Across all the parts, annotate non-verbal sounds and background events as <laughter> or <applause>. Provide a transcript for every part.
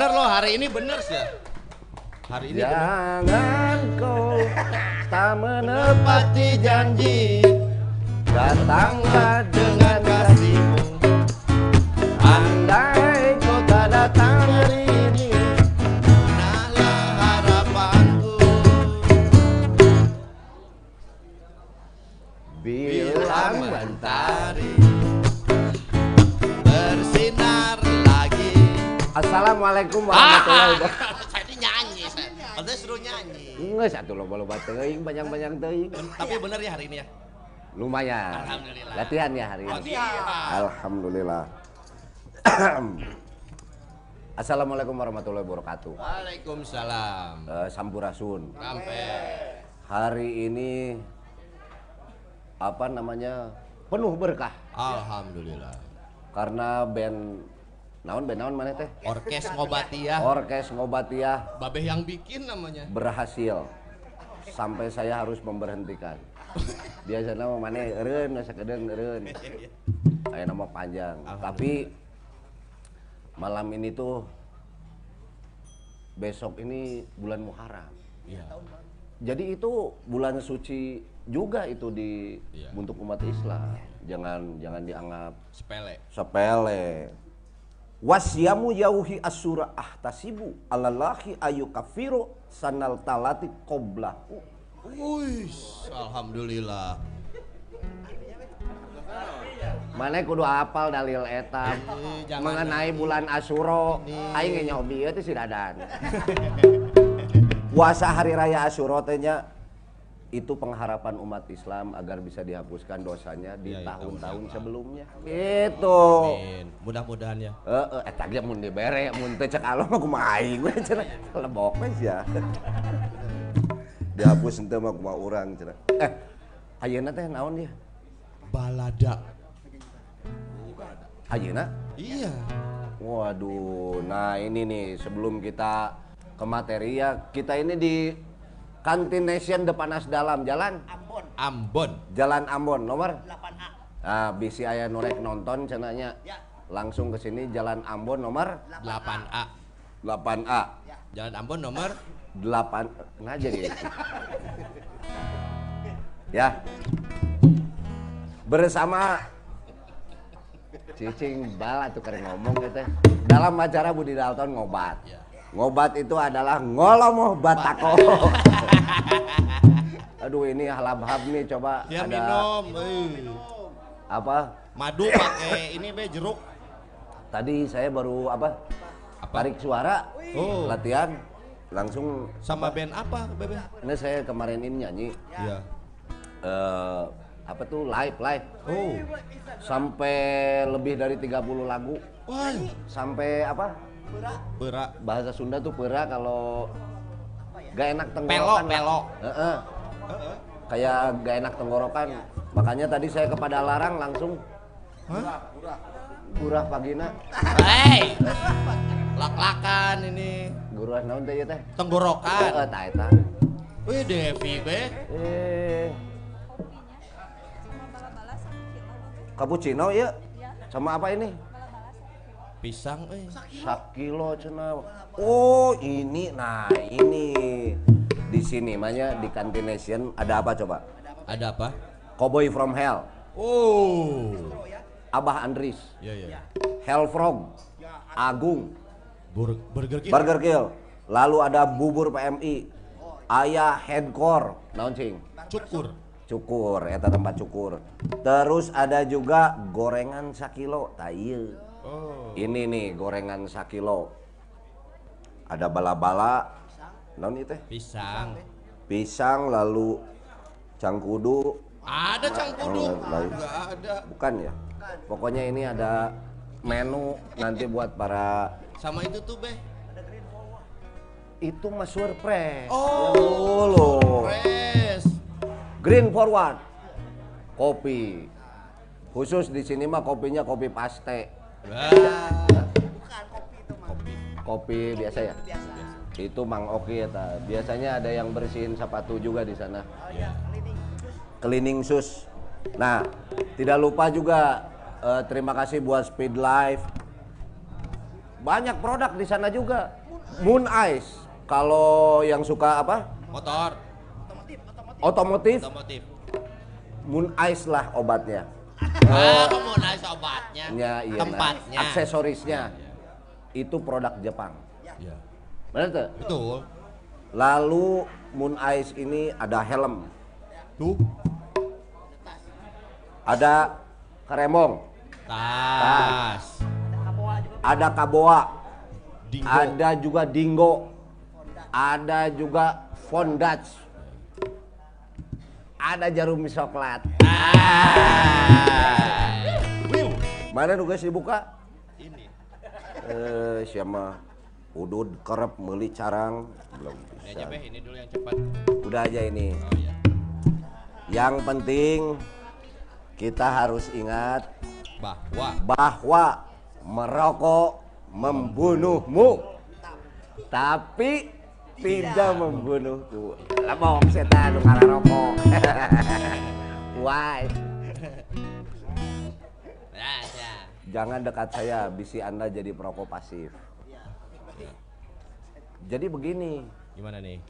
Bener loh hari ini bener sih ya. Hari ini bener. Jangan kau tak menepati Pati janji. Datanglah teuing Tapi bener ya hari ini ya? Lumayan. Alhamdulillah. Latihan ya hari ini. Latihan. Alhamdulillah. <clears throat> Assalamualaikum warahmatullahi wabarakatuh. Waalaikumsalam. Eh, Sampurasun. Sampai. Hari ini Apa namanya Penuh berkah. Alhamdulillah. Karena band Naon band naon mana teh? Orkes ngobati ya Orkes Ngobatiah Babeh yang bikin namanya. Berhasil sampai saya harus memberhentikan. <laughs> Biasanya mah mana eureun sakedeung eureun. Aya nama panjang. Tapi malam ini tuh besok ini bulan Muharram. Iya Jadi itu bulan suci juga itu di Iya. untuk umat Islam. Jangan jangan dianggap Sepele sepele. Wasyamu yauhi asura ahtasibu alalahi ayu kafiru sanal talati qoblahu. Wih, Alhamdulillah Mana kudu apal dalil eta mengenai bulan Asyura. Aing nyobi teh si Dadan. <laughs> Puasa hari raya Asyura teh nya itu pengharapan umat Islam agar bisa dihapuskan dosanya di Iya, iya, tahun-tahun tahun yang sebelumnya. Gitu. Amin Mudah-mudahan ya Heeh, eta ge mun dibere mun teu cek Allah mah kumaha aing <laughs> we cenah. Lebok we sia. <laughs> Dihapus henteu mah kumaha urang cenah. Eh, ayeuna teh naon ya? Balada Ayeuna? Iya Waduh, nah ini nih sebelum kita ke materi ya, kita ini di Kantin Nation depan As Dalam, jalan? Ambon. Jalan Ambon, nomor? 8A. Ah, bisi aya norek nonton cenanya. Langsung ke sini Jalan Ambon nomor? 8A 8A. Jalan Ambon nomor? 8 nah jadi ya. Bersama cicing bala tuh keren ngomong gitu dalam acara Budi Dalton ngobat. Ya. ngobat itu adalah ngolomoh batako <laughs> <laughs> Aduh ini halab-hab nih coba Ya ada minum. eh. apa? Madu <laughs> pakai ini be jeruk. Tadi saya baru apa? Apa? Tarik suara, Oh. latihan, langsung Sama band apa, Bebe? ini saya kemarin ini nyanyi Iya. eh, apa tuh live live Oh. sampai lebih dari 30 lagu Wah, sampai apa berak. bahasa Sunda tuh pera kalau gak enak tenggorokan pelok. Heeh. kayak gak enak tenggorokan makanya tadi saya kepada larang langsung Hah? gurah pagina Hei. Lak-lakan ini. gurah naon teh ieu teh Tenggorokan. Heeh, tah eta Wih, Devi, be. eh cappuccino ya Ya, sama apa ini. Pisang, eh. sakilo cenah oh ini nah ini. Di sini namanya di Cantination ada apa coba? Ada apa? Cowboy from Hell. Oh. Abah Andris. Iya, iya. Hellfrog Agung. Bur burger King. Burger Kill. Lalu ada bubur PMI Ayah Headcore naon cing? Cukur. cukur eta tempat cukur. Terus ada juga gorengan sakilo tayu Oh. Ini nih gorengan sakilo ada bala-bala naon itu Pisang. pisang lalu cangkudu Ada cangkudu. Ada. bukan ya pokoknya ini ada menu nanti buat para Sama itu tuh, Be. itu mah surprise Oh. Ya. Fresh. green forward kopi khusus di sini mah kopinya kopi paste Wah. kopi biasa ya? Itu Mang Oki ya ta. biasanya ada yang bersihin sepatu juga di sana. Iya. cleaning sus. Nah tidak lupa juga eh, terima kasih buat Speed Life. Banyak produk di sana juga. Moon Ice. Kalau yang suka apa? Motor. otomotif? Otomotif. Moon Ice lah obatnya Ah, kamu naik obatnya. Ya, iya, nah. Tempatnya. aksesorisnya itu produk Jepang Iya. benar tuh Betul. lalu Moon Ice ini ada helm Tuh. ada keremong Tas. ada kaboa Dingo. ada juga dingo ada juga fondage ada jarum coklat Ah. Mana nu guys dibuka Ini. eh siapa udud kerep meuli carang belum Ini aja, bisa Be. Ini dulu yang cepat. udah aja ini Oh, iya. yang penting kita harus ingat Bahwa bahwa merokok membunuhmu tapi tidak membunuhku. Lemong setan nu rokok. <laughs> Why? Ya, ya. jangan dekat saya bisi anda jadi perokok pasif. Jadi begini. Gimana nih?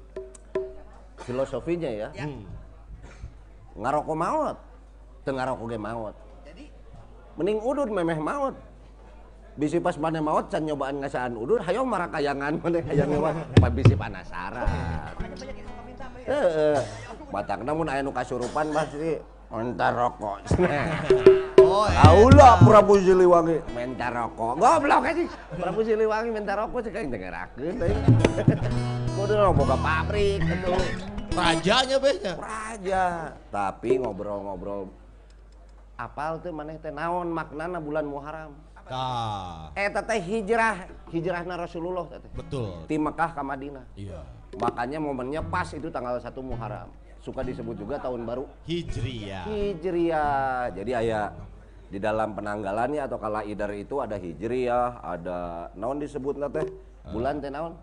filosofinya ya. Hmm. ngarokok maut teu ngarokok ge maut. Mending udud memeh maut bisi pas mana maut can nyobaan ngasaan udud hayong marakayangan <laughs> mana hayang ngewan pa bisi penasaran heeh. Batak namun aya nu kasurupan pasti mentar rokok. <laughs> Oh, Aula Prabu Siliwangi. Mentar rokok. Goblok aja Prabu Siliwangi mentar rokok cek aing dengerakeun <laughs> deui kudu boga pabrik gitu. Rajanya, Be. nya. raja. Tapi ngobrol-ngobrol apal tuh maneh teh naon maknana bulan Muharram Tah. eta teh hijrah. Hijrahna Rasulullah teh Betul. ti Mekah ke Madinah. Iya. makanya momennya pas itu tanggal 1 Muharram. Suka disebut juga tahun baru. Hijriyah. Hijriah jadi aya di dalam penanggalannya atau kala idar itu ada Hijriah ada naon disebut teh? Bulan teh naon?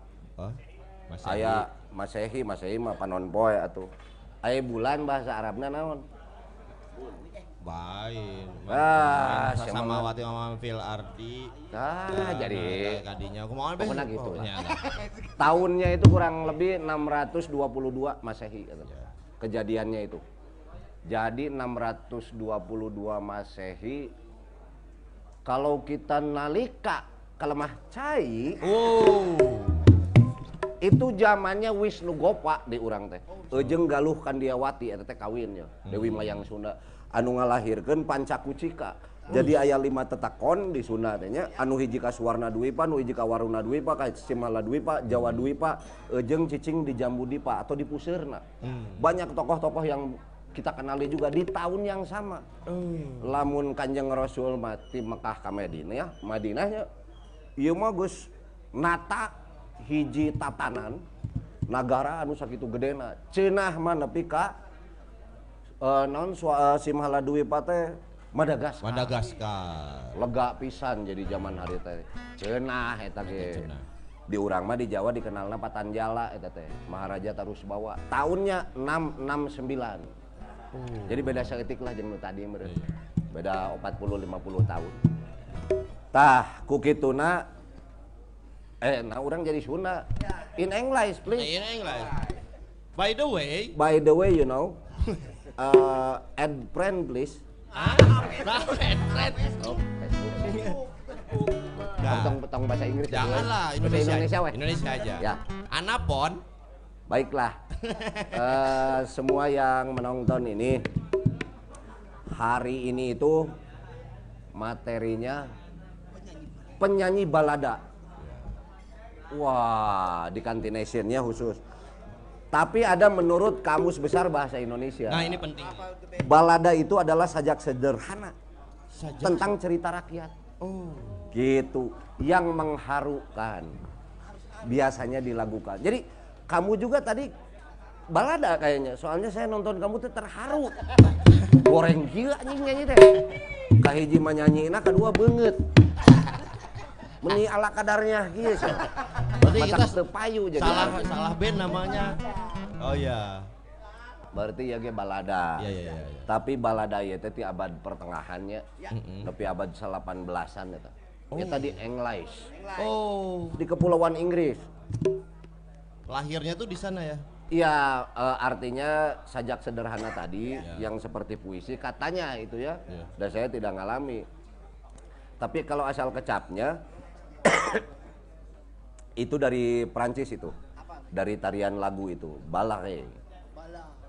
Masih aya Masehi Masehi mah panon poe atuh. Aya bulan bahasa Arabna naon Baik. Ah, sama wati mama fil ardi. ah jadi kadinya aku mau Pokoknya gitu lah. Pokoknya, tahunnya itu kurang lebih 622 Masehi kata. Kejadiannya itu. Jadi 622 Masehi kalau kita nalika kelemah cai Oh. itu zamannya Wisnu Gopa di urang teh. Ejeng Galuh Kandiawati eta teh kawinnya. Dewi Mayang Sunda anu ngalahirkeun Pancakucika. Jadi aya lima tetakon di Sunda teh nya. Anu hiji Suwarna Dwipa, anu hiji Waruna Dwipa, ka Simala Dwipa, Jawa Dwipa, ejeng cicing di Jambu Dipa atau di Puseurna. Banyak tokoh-tokoh yang kita kenali juga di tahun yang sama. Lamun Kanjeng Rasul mati Mekah ka Madinah ya, Madinahnya ieu mah geus nata hiji tatanan nagara anu sakitu gedena. Ceunah mah nepi ka eh, naon swa- eh, Simhala Dwipa teh? Madagaskar. Madagaskar. lega pisan jadi zaman hari teh. Cenah eta ge. Di urang mah di Jawa dikenalna Patanjala eta teh. Maharaja Tarus Bawa. Tahunnya 669 jadi beda seetik lah jeung tadi meureun. Beda 40 50 tahun. Tah ku kituna eh nah urang jadi Sunda. In English please. Nah, ini English. By the way, by the way you know <laughs> uh, add friend please ah, red. oh, Facebook. Bahasa Inggris janganlah Bahasa Indonesia. Indonesia weh. Indonesia aja. Ya. Anapon. Baiklah, <laughs> Eh, semua yang menonton ini hari ini itu materinya penyanyi balada. Wah, di Kantination-nya khusus. Tapi ada menurut Kamus Besar Bahasa Indonesia. Nah, ini penting. Balada itu adalah sajak sederhana Saja. tentang cerita rakyat. Oh. Gitu, yang mengharukan. Biasanya dilakukan. Jadi kamu juga tadi balada kayaknya. Soalnya saya nonton kamu tuh terharu. <laughs> Goreng gila anjing nyanyi teh. Kahiji mah nyanyi, nah kedua banget. Meni ala kadarnya gitu sih. Berarti kita payu jadi. Salah salah band namanya. Oh iya. Berarti ya ge balada. Iya iya iya. iya. Tapi balada ya teh abad pertengahannya. Mm-mm. Tapi abad 18-an eta. Ya tadi English. Oh, Di kepulauan Inggris. lahirnya tuh di sana ya. Iya, eh, artinya sajak sederhana tadi yang seperti puisi katanya itu ya. Iya. Dan saya tidak ngalami. Tapi kalau asal kecapnya itu dari Prancis itu. Dari tarian lagu itu, balare.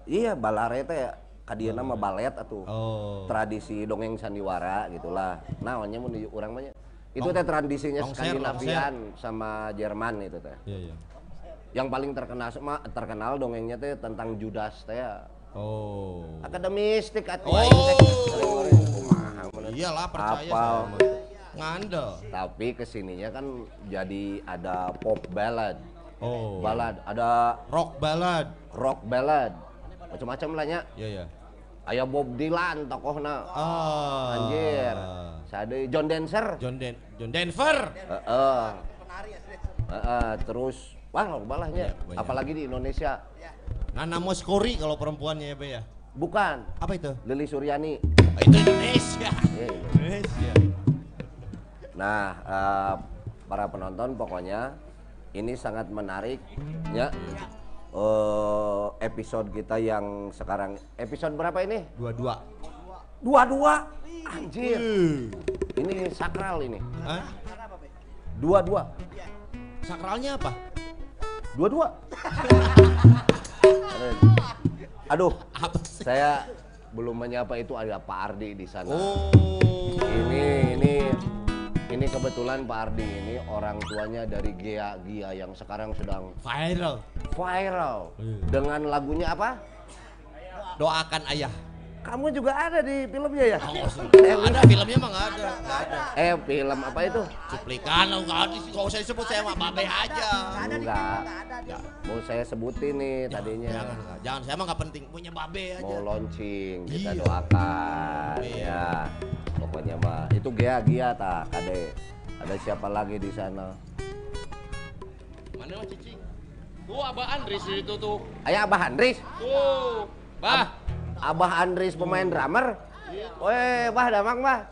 Iya, balare teh kadieu nama balet atuh. Oh. Tradisi dongeng sandiwara gitulah. Naonnya mun di urang mah nya. Itu teh tradisinya Skandinavian sama Jerman itu teh Iya iya. yang paling terkenal ma- terkenal dongengnya teh tentang Judas teh ya. Oh. akademistik atuh Oh. Iyalah percaya Apal. saya. Ngandel. tapi ke sininya kan jadi ada pop ballad Oh. ballad ada Rock ballad. rock ballad macam-macam lah nya Iya iya. aya Bob Dylan tokohna Ah. anjir sade John Dancer John Den John Denver. Heeh. Heeh, terus wah balahnya Banyak, banyak. apalagi di Indonesia Nana Moskori kalau perempuannya ya, Be ya. bukan Apa itu? Lili Suryani Oh, itu Indonesia. Eh, Indonesia. Nah, eh, para penonton pokoknya ini sangat menarik ya. Eh, episode kita yang sekarang episode berapa ini? Dua-dua. Dua-dua. Anjir. Ini sakral ini. Hah? Dua-dua. Sakralnya apa? Dua-dua. <laughs> Aduh, Apa sih? saya belum menyapa itu ada Pak Ardi di sana. Oh. Ini ini ini kebetulan Pak Ardi ini orang tuanya dari Gia Gia yang sekarang sedang Viral. viral Iya. dengan lagunya apa? Doakan ayah. Kamu juga ada di filmnya ya? Oh, <laughs> Eh, ada filmnya mah nggak ada. Ada. Eh film apa itu? Cuplikan lo nggak ada. Kalau saya sebut saya mah babe aja. Enggak. Nggak. Mau saya sebutin nih tadinya. Jangan, nggak. jangan. Saya mah nggak penting. Punya babe aja. Mau launching, kita Iya. doakan Iya. ya. Pokoknya mah itu Gia Gia ta, Kade. Ada siapa lagi di sana? Mana mah cicing? Tuh Abah Andris itu tuh. Ayah Abah Andris. Tuh. Bah. Abah Andris pemain drummer. Weh, Bah Damang, Bah.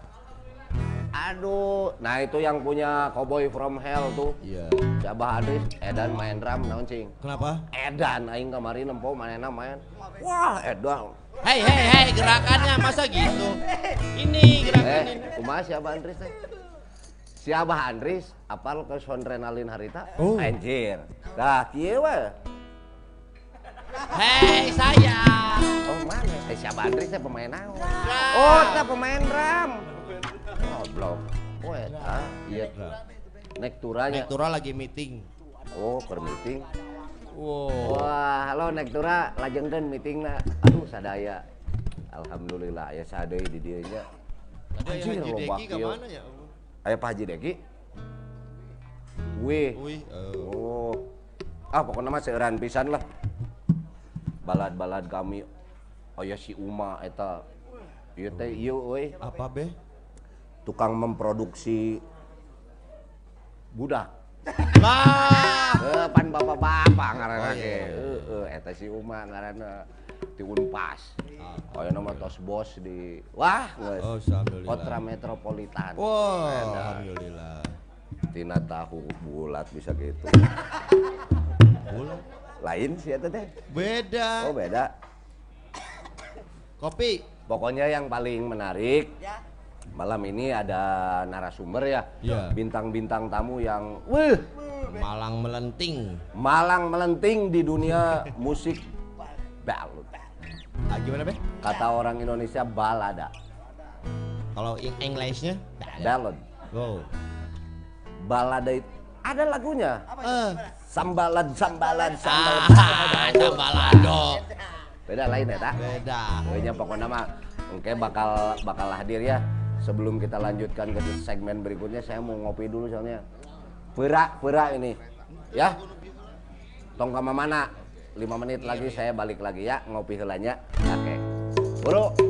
Aduh, nah itu yang punya Cowboy from Hell tuh. Iya. Si Abah Andris, Edan main drum, naon cing. Kenapa? Edan, aing kemarin nempo manena main. Wah, Edan. Hei hei hei gerakannya masa gitu? Ini Eh, gerakan ini. kumaha si Abah Andris teh? Si Abah Andris apal ke Sondrenalin harita? Oh. Anjir. Dah kieu. Hei saya. Oh mana? Eh si Abah Andris teh pemain naon? Oh, teh pemain drum. Goblok. Oh, eta iya. Nek turanya. Nek Tura lagi meeting. Oh, per meeting. Wow. Wah, halo Nek Tura, lajengkeun meetingna. Aduh sadaya. Alhamdulillah aya sadeui di dieu nya. Anjir, loba Deki ke kieu. mana ya? Aya Pak Haji Deki. Wih. Wih, eh. Oh. Ah, pokoknya mah seueuran pisan lah. Balad-balad kami aya si Uma eta. Ieu teh ieu euy, apa be? tukang memproduksi budak. Lah. Eh, pan bapak-bapak ngaranna Oh, iya, iya. Heeh, eta si Uma ngaranna ti Unpas. Aya nama tos bos di wah. Oh. Kotra Metropolitan. Wow, alhamdulillah. Tina tahu bulat bisa gitu. <laughs> Bulan. Lain sih eta teh. Beda. Oh beda. Kopi. Pokoknya yang paling menarik malam ini ada narasumber ya, Iya. bintang-bintang tamu yang, wih, Malang melenting. malang melenting di dunia <laughs> musik balut. Ah, gimana be? Kata orang Indonesia balada, Kalau in- Englishnya? ballad, Go. balada itu ada lagunya. Eh. Sambalan, sambalan, sambal Ah, ada <laughs> balado. Beda lain ya, tak? Beda. Pokoknya pokoknya mah oke bakal bakal hadir ya. Sebelum kita lanjutkan ke segmen berikutnya saya mau ngopi dulu soalnya. Pera, pera ini. Ya. Tong kama mana? 5 menit lagi saya balik lagi ya ngopi helanya. Oke. Bro.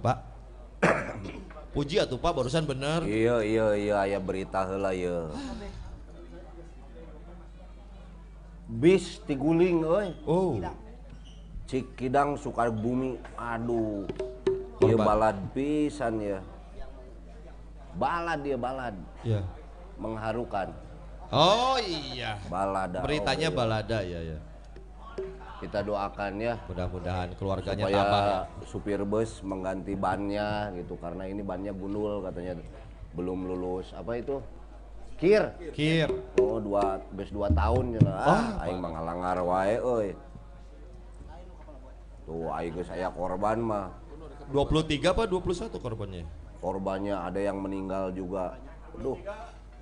Pak? Puji atuh pak, barusan bener. Iya, iya, iya, aya berita heula ieu. Bis tiguling euy. Oh, Cikidang Sukabumi. Aduh. Ieu Korban. balad pisan ya. Balad dia balad ya. mengharukan. Oh iya. Balada. Beritanya oh, iya. balada ya ya. Kita doakan ya Mudah-mudahan keluarganya supaya tabah ya. supir bus mengganti bannya gitu karena ini bannya gundul katanya belum lulus apa itu kir Kir. oh dua bes dua tahun cenah ah aing mah ngalangar wae euy tuh aing geus aya korban mah 23 apa 21 korbannya? korbannya ada yang meninggal juga aduh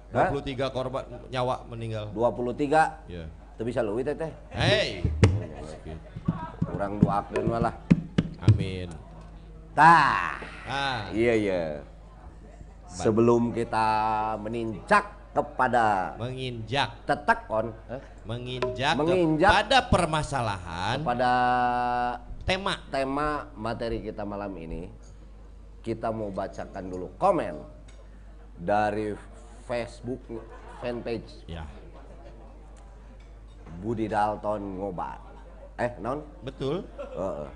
Hah? 23 korban nyawa meninggal. 23 Ya. teu bisa leuwih teh teh Hey. kurang doakeun malah Amin. tah Ah, iya iya sebelum kita menincak kepada menginjak, tetekon eh, menginjak, Menginjak. pada permasalahan pada tema. tema materi kita malam ini kita mau bacakan dulu komen dari Facebook fanpage Ya, Budi Dalton ngobat eh non betul. Heeh.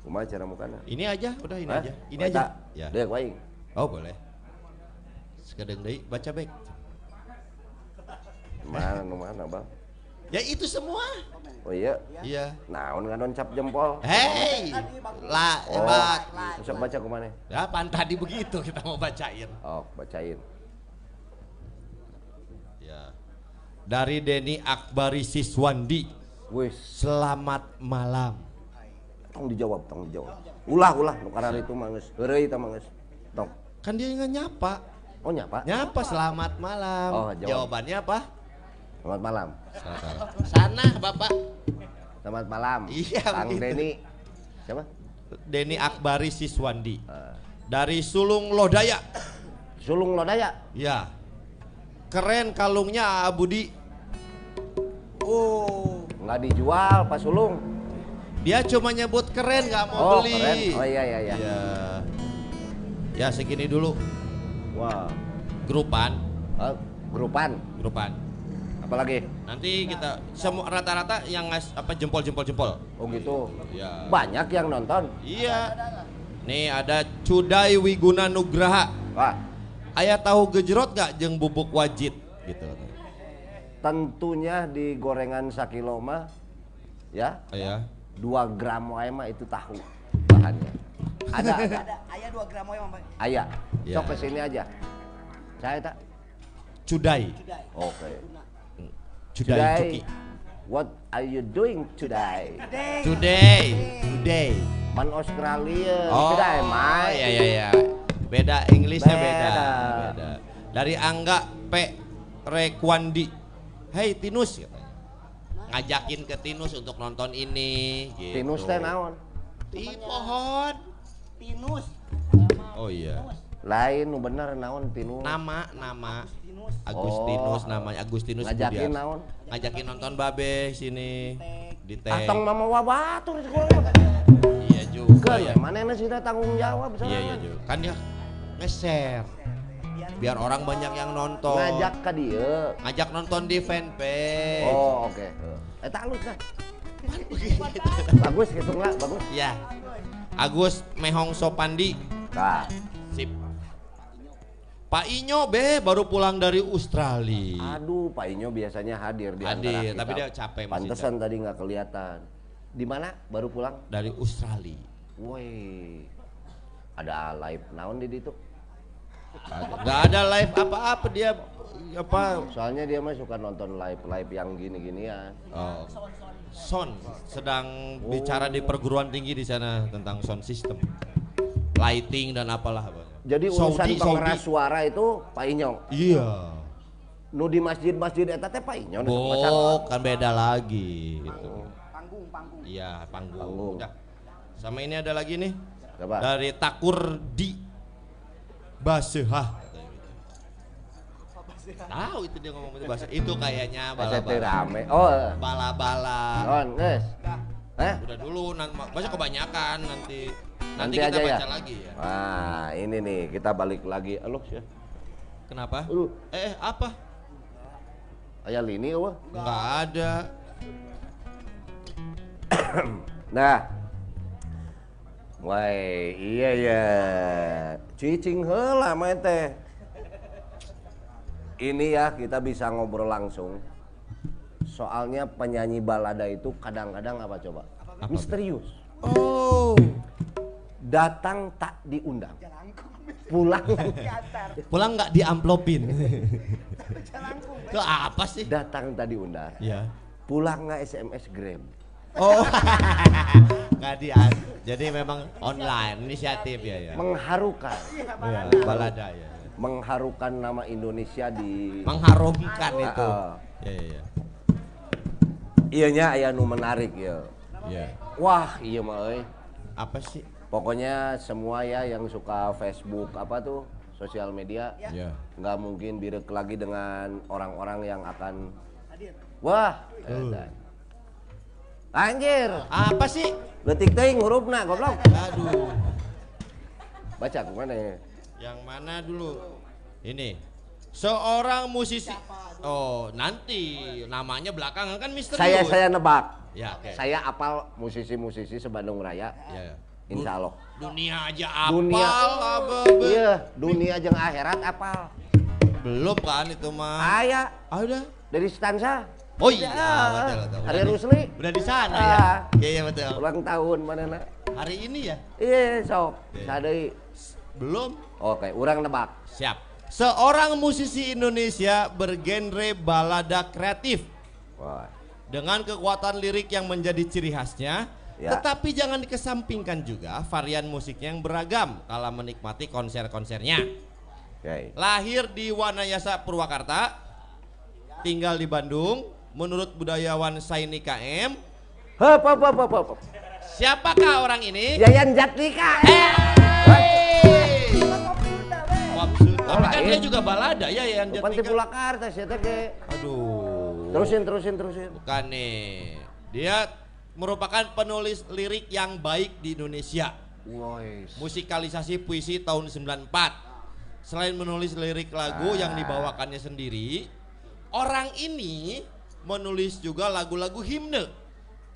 Kumaha cara mukana? Ini aja, udah ini Hah? aja. Ini Baca. aja. Ya. Deuk waing. Oh, boleh. Sekadang deui baca baik. Mana nu mana, Bang? Ya itu semua. Oh iya. Iya. Naon ngadon cap jempol? Hei, lah, Oh. hebat. Sok baca kumana? Ya, pan tadi begitu kita mau bacain. Oh, bacain. Ya. Dari Denny Akbari Siswandi. Wis, Selamat malam. tong dijawab, tong dijawab. Ulah, ulah, nu karar itu heureuy tah mah geus. Tong. Kan dia nggak nyapa. Oh nyapa? Nyapa selamat malam. Oh, jawab. Jawabannya apa? Selamat malam. Sana Bapak. Selamat malam. Iya, Kang. Deni. Siapa? Denny Akbari Siswandi. Eh, Dari Sulung Lodaya. Sulung Lodaya. Ya. Keren kalungnya Budi. Oh. Nggak dijual Pak Sulung. Dia cuma nyebut keren nggak mau Oh, beli. keren. Oh iya iya iya. Ya. Ya segini dulu. Wah. Grupan, Eh, grupan. grupan. Apalagi? Nanti kita semua rata-rata yang ngas apa jempol jempol jempol. Oh gitu. Ya. Banyak yang nonton. Iya. Nih ada Cudai Wiguna Nugraha. Wah, Ayah tahu gejrot gak jeng bubuk wajit gitu. tentunya di gorengan sakilo mah ya Ayah. 2 gram wae mah itu tahu bahannya. Ada ada. Ada ayah 2 gram ya, Mbak. Aya. Ya. Sok ke sini aja. Saya tak. Cudai. Oke. Cudai Today, Cuki. what are you doing today? Today. Today. Man Australia. Oh, Today, Mai. iya iya iya. Beda Inggrisnya beda. Beda. Beda. Dari Angga P Rekwandi. Hey Tinus katanya. Ngajakin ke Tinus untuk nonton ini gitu. Tinus teh naon? Di pohon. Tinus. Oh iya. Lain nu bener naon Tinus. Nama nama Tinus. Agustinus Oh. namanya Agustinus Ngajakin Budias. naon? Ngajakin nonton Babe sini di teh. Atong mama wabatur di sekolah. mah. Iya juga ya. mana sih tanggung jawab Iya iya juga. Kan dia nge-share. Biar orang banyak yang nonton. Ngajak ke dia. ngajak nonton di fanpage. Oh, oke. Eh, tak kan? Bagus gitu nggak? Bagus. Ya. Agus Mehong Sopandi. Nah, Sip. Pak Inyo be baru pulang dari Australia. aduh, Pak Inyo biasanya hadir di Hadir, kita. tapi dia capek, masih Pantesan tadi nggak kelihatan. Di mana? Baru pulang? Dari Australia. Woi, ada live naon di situ. Gak ada live apa-apa dia apa Soalnya dia mah suka nonton live live yang gini-ginian. oh, Son sedang bicara di perguruan tinggi di sana tentang sound system, lighting dan apalah. apa. Jadi urusan Saudi, pengeras Saudi. suara itu Pak Inyo. Iya. Nu di masjid-masjid eta teh Pak Inyo. nu sok masak. Oh, kan beda lagi gitu. Panggung, panggung. Iya, panggung. Panggung. Udah. Sama ini ada lagi nih. Coba. Dari Takur di Basehah. Tahu itu dia ngomong itu bahasa. Itu kayaknya bala-bala. rame. Oh, Bala-bala. non, guys. Eh? Udah dulu nanti baca kebanyakan nanti nanti, Nanti kita aja ya? baca lagi ya. Nah, ini nih kita balik lagi. Aloh ya. Kenapa? Aduh, Eh, apa? aya lini eueuh. Enggak ada. <coughs> Nah. Wah, iya ya. Cicing heula mah teh. Ini ya kita bisa ngobrol langsung. Soalnya penyanyi balada itu kadang-kadang apa coba? Misterius. Oh. Datang tak diundang. pulang Pulang nggak diamplopin. Itu apa sih? datang tadi undar Ya. pulang nggak SMS Gram Oh, <laughs> nggak dia. Jadi memang online inisiatif ya ya. mengharukan Ya, balada ya. Mengharukan nama Indonesia di Mengharumkan itu. Ah, ah. Ya ya ya. Iyanya aya nu menarik ya Ya. wah iya mah euy. Apa sih? pokoknya semua ya yang suka Facebook apa tuh sosial media Ya. nggak mungkin birek lagi dengan orang-orang yang akan wah edan. anjir Apa sih? letik teuing hurufna goblok Aduh. baca ke mana ya Yang mana dulu? Ini. Seorang musisi. Oh, nanti namanya belakangan kan misterius. saya saya nebak Ya, oke. saya apal musisi-musisi sebandung raya Ya. insya Allah Dunia aja apal, Dunia. apa, iya dunia jeung akhirat apal Belum kan itu mah. aya Ah, udah. dari stansa Oh iya, Ya, betul, betul. Hari di- Rusli Udah di sana Ah. ya. Iya, iya betul. ulang tahun mana nak Hari ini ya? iya sok sadai Belum. oke orang nebak Siap. Seorang musisi Indonesia bergenre balada kreatif Wah. dengan kekuatan lirik yang menjadi ciri khasnya. Ya. Tetapi jangan dikesampingkan juga varian musiknya yang beragam kala menikmati konser-konsernya. Oke. Lahir di Wanayasa Purwakarta, tinggal di Bandung. Menurut budayawan Saini KM, Hop, hop, hop, hop, hop. siapakah orang ini? Yayan Jatnika. Hey! Kan dia juga balada ya yang Bukan di Purwakarta sih teh. Aduh. Terusin, terusin, terusin. Bukan nih. Dia merupakan penulis lirik yang baik di Indonesia. Woi. Musikalisasi puisi tahun 94. Selain menulis lirik lagu yang dibawakannya sendiri, orang ini menulis juga lagu-lagu himne.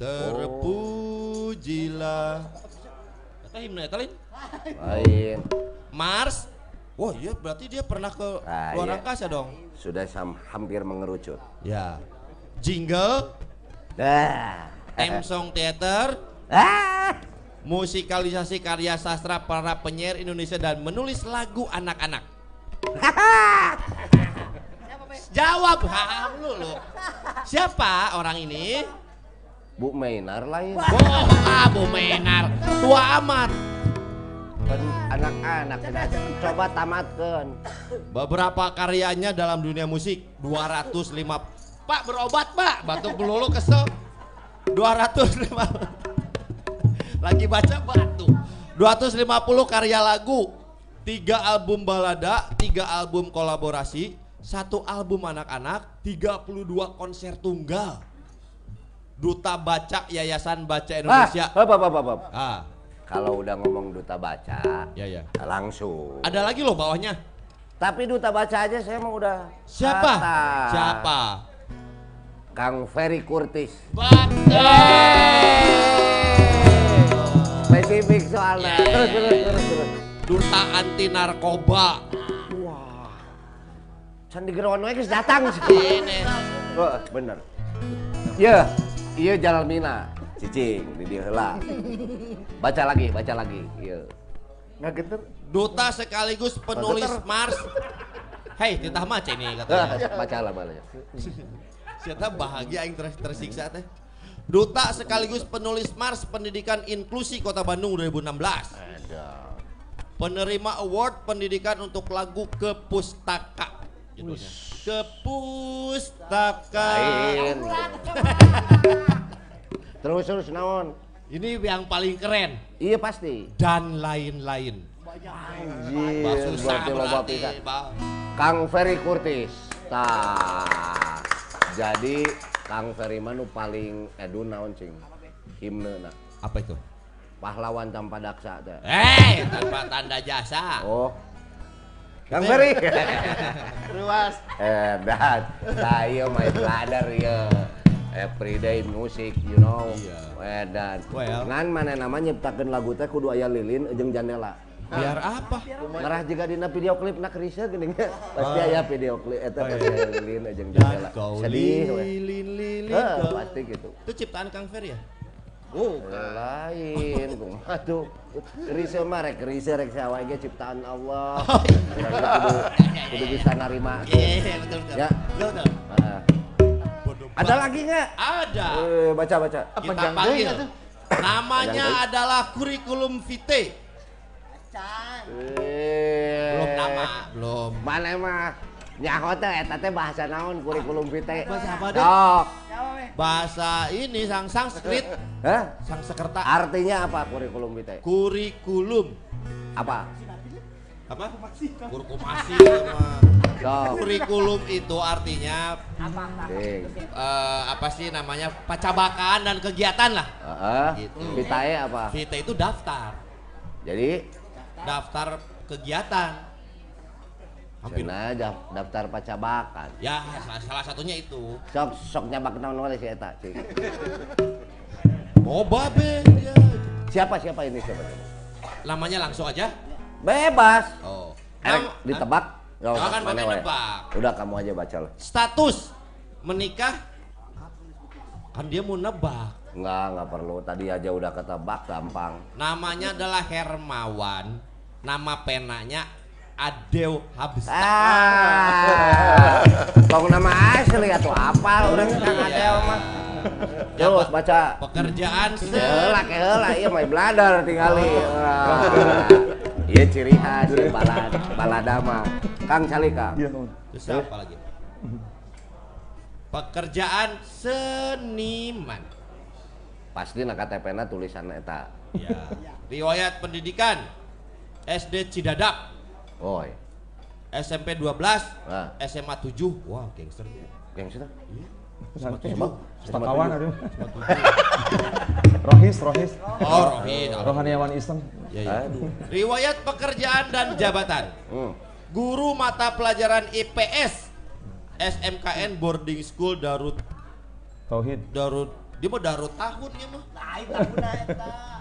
Terpujilah. Kata himne Talin? Lain. Mars. Wah iya berarti dia pernah ke Ah, luar iya. angkasa dong. Sudah sam- hampir mengerucut. Ya. Jingle, Dah. theme song theater, Ah. musikalisasi karya sastra para penyair Indonesia dan menulis lagu anak-anak. <laughs> Jawab, ha, lu lu. Siapa orang ini? Bu Mainar lain. Oh, ah, Bu Menar. Tua amat. Kan anak-anak coba tamatkan. Beberapa karyanya dalam dunia musik 205 Pak berobat Pak. Batuk melulu kesel. 205 Lagi baca batuk. 250 karya lagu tiga album balada tiga album kolaborasi satu album anak-anak 32 konser tunggal. Duta Baca Yayasan Baca Ah, Indonesia. hop, hop, hop, hop. ah Kalau udah ngomong duta baca, ya ya langsung. ada lagi loh bawahnya Tapi duta baca aja saya mau udah. siapa kata. siapa Kang Ferry Kurtis. Betul. Spesifik soalnya. Yeah. Terus, terus, terus, terus. Duta anti narkoba. Sandi Gerawan we geus datang sih. Ini. Oh, bener. Iya, iya Jalmina. Cicing di dia heula. Baca lagi, baca lagi. Iya. Nggak geter. Duta sekaligus penulis. Mars. Hei, titah mace nih Ah, katanya. baca lah, baca. Siapa bahagia yang ter- tersiksa teh. Duta sekaligus penulis Mars Pendidikan Inklusi Kota Bandung 2016. Ada. Penerima award pendidikan untuk lagu Kepustaka. Judulnya. Kepustaka. Lain. <laughs> terus terus naon? Ini yang paling keren Iya pasti. dan lain-lain. Anjir, susah berarti berarti. Kang Ferry Kurtis. Tah. Jadi Kang Ferry mah nu paling edun naon cing? Himne Apa itu? pahlawan tanpa daksa teh. Eh, tanpa tanda jasa. Oh. Kang Ferry. <laughs> Ruas. eh, dat. Saya my brother ya. Everyday music, you know. Iya. Eh, dan. Well. Ngan mana namanya nyiptakeun lagu teh kudu aya lilin jeung jandela. Biar apa? Ngarah juga dina video klip nak Risa pasti Ah. aya video klip eta Oh, iya. pasti aya lilin jeung jandela. Sedih lilin lilin Eh, pasti gitu. Itu ciptaan Kang Fer ya? Eh, lain <laughs> kumaha tuh Kerise mah rek kerise rek ge ciptaan Allah. Urang teh kudu kudu bisa narima. Iya, betul betul. Ya. Betul, betul. Ada banget. lagi nggak? Ada. Eh, baca baca. Kita Panjang panggil. atuh. Namanya adalah kurikulum vitae. Eh. Belum nama, belum. Mana mah nyaho teh eta teh bahasa naon kurikulum vitae. Bahasa apa, Dek? Sok. Bahasa ini sang Sanskrit, Hah? sang sekerta. Artinya apa kurikulum vitae? Kurikulum. Apa? Apa? Kurkumasi sama. Kurikulum itu artinya Ding. eh, apa sih namanya pacabakan dan kegiatan lah. Heeh. Gitu. Vitae apa? Vitae itu daftar, Jadi daftar kegiatan. Hampir. Daf- daftar pacabakan. Ya, salah, salah satunya itu. Sok sok nyabak naon wae si eta, Cik. Boba be. Ya. Siapa siapa ini siapa? Namanya langsung aja. Bebas. Oh. Erek Nam- ditebak. Ya kan mana nebak. Udah kamu aja baca lah. Status menikah kan dia mau nebak. Enggak, enggak perlu. Tadi aja udah ketebak gampang. Namanya adalah Hermawan. Nama penanya Adew Habsta. Ah. Tong nama asli atau apa? Urang kang Iya. ada mah. Ya, Terus baca. Pekerjaan se Heula ke heula ieu mah bladar tingali. Ah. Ieu ciri khas balad balada mah. Kang cali Kang. Terus apa lagi? Pekerjaan seniman. Pasti na KTP-na tulisan eta. Ya. Riwayat pendidikan SD Cidadap, Oi. SMP 12, Nah, SMA 7. Wah, gangster. geng situ. Sebab kawan ada. Rohis, Rohis. Oh, Rohid. Rohaniawan Islam. Ya, ya. Riwayat pekerjaan dan jabatan. Hmm. Guru mata pelajaran IPS SMKN Boarding School Darut Tauhid. Darut dia mah Darut tahun ya mah.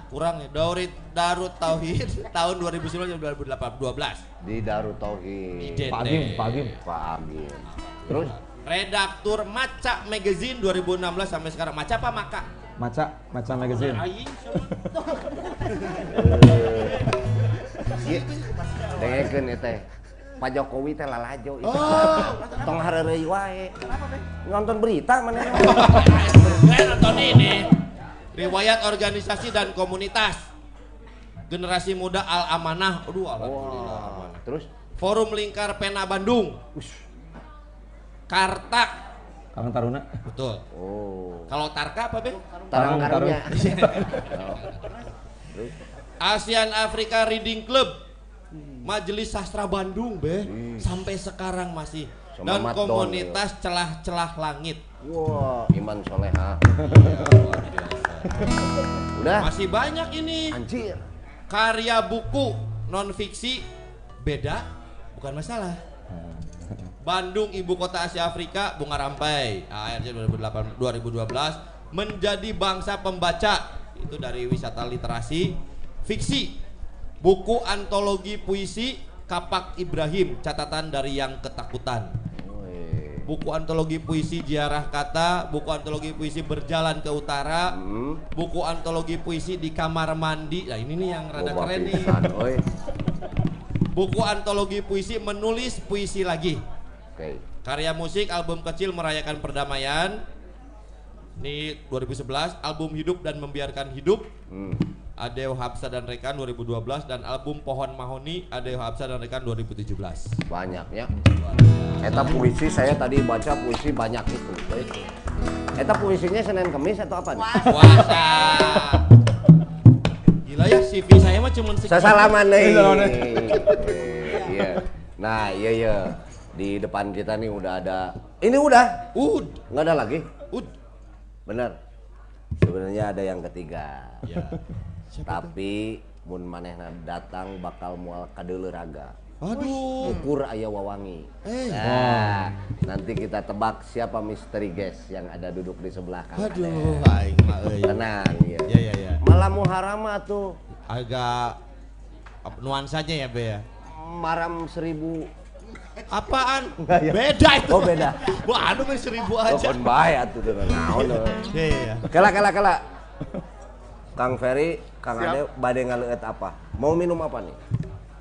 Kurang ya. Darut Darut Tauhid <laughs> tahun 2019 2018 Di Darut Tauhid. Di Agim. Pak Agim. Terus Redaktur Maca Magazine 2016 sampai sekarang. Maca apa Maka? Maca, Maca Magazine. Aing dengekeun <laughs> eta teh. Pak Jokowi teh lalajo ieu. Oh. <laughs> Tong hareureuy wae. Nonton berita mana <laughs> Gue nonton ini. Riwayat organisasi dan komunitas. Generasi muda Al Amanah. Aduh, alhamdulillah. Wah, amanah. terus Forum Lingkar Pena Bandung. Karta. Karang Taruna. Betul. oh, Kalau Tarka apa, Be? tarang Tarung, karunya. <laughs> ASEAN Africa Reading Club. Majelis Sastra Bandung, Be. Sampai sekarang masih. Sama Dan komunitas celah-celah langit. Wah, Iman Soleha. <laughs> Udah, Masih banyak ini. anjir. Karya buku non fiksi beda bukan masalah. Bandung ibu kota Asia Afrika Bunga Rampai ARJ 2008 2012 menjadi bangsa pembaca itu dari wisata literasi fiksi buku antologi puisi Kapak Ibrahim catatan dari yang ketakutan. Buku antologi puisi Ziarah Kata buku antologi puisi Berjalan ke Utara Hmm. buku antologi puisi di kamar mandi. Nah ini nih yang rada keren nih. buku antologi puisi menulis puisi lagi. Karya musik album kecil merayakan perdamaian. Ini 2011 album hidup dan membiarkan hidup. Hmm. Adeo Hapsa dan Rekan 2012 dan album Pohon Mahoni Adeo Hapsa dan Rekan 2017 Banyak ya. Eta puisi saya tadi baca puisi banyak itu. Eta puisinya Senin Kemis atau apa nih? puasa gila ya CV saya mah cuma segitu Sasalaman nih. Sasalaman Iya. Nah, iya iya. Di depan kita nih udah ada. Ini udah, ud nggak ada lagi. ud Bener. Sebenarnya ada yang ketiga. ya Tapi mun manehna datang bakal mual kadeuleraga. aduh Ukur aya wawangi. Eh. Nah, nanti kita tebak siapa misteri guest yang ada duduk di sebelah kanan. aduh aing mah euy. Tenang ya. ya ya ya Malah muharama tuh agak nuansanya ya be ya maram seribu. apaan <laughs> Enggak, ya. beda itu Oh, beda. <laughs> wah aduh seribu Oh, aja kon bae atuh teu naon. ya ya ya Kela kela kela. Kang Ferry, Kang Siap. Ade, badai ngaleut apa? Mau minum apa nih?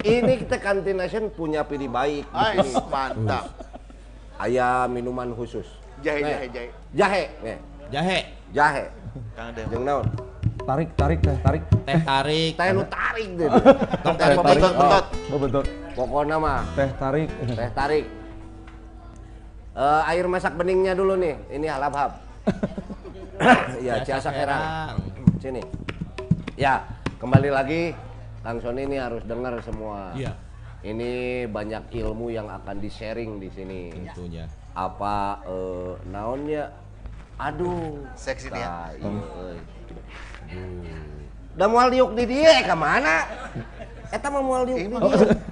Ini kita Kantin Nation punya pilih baik di Ais, sini. mantap. Aya minuman khusus. Jahe, Nih, jahe, jahe. Jahe, nih. Jahe, Jahe. Kang Dem. Jeung naon? Tarik, tarik, teh, tarik. teh tarik. Teh nu tarik deh. Tong Teh tarik. betot. Oh, betul. Pokoknya mah Teh tarik. teh tarik. Eh, air masak beningnya dulu nih. Ini halap-hap. <laughs> Iya, Biasa Ciasa Kerang. Kerang. Sini. Ya, kembali lagi Kang Sony ini harus dengar semua. Iya. Ini banyak ilmu yang akan di-sharing di sini. Tentunya. Apa eh, naonnya? Aduh. Seksi dia. Iya, euy. Da moal diuk di dia ka mana? Eta mah moal diuk di dia.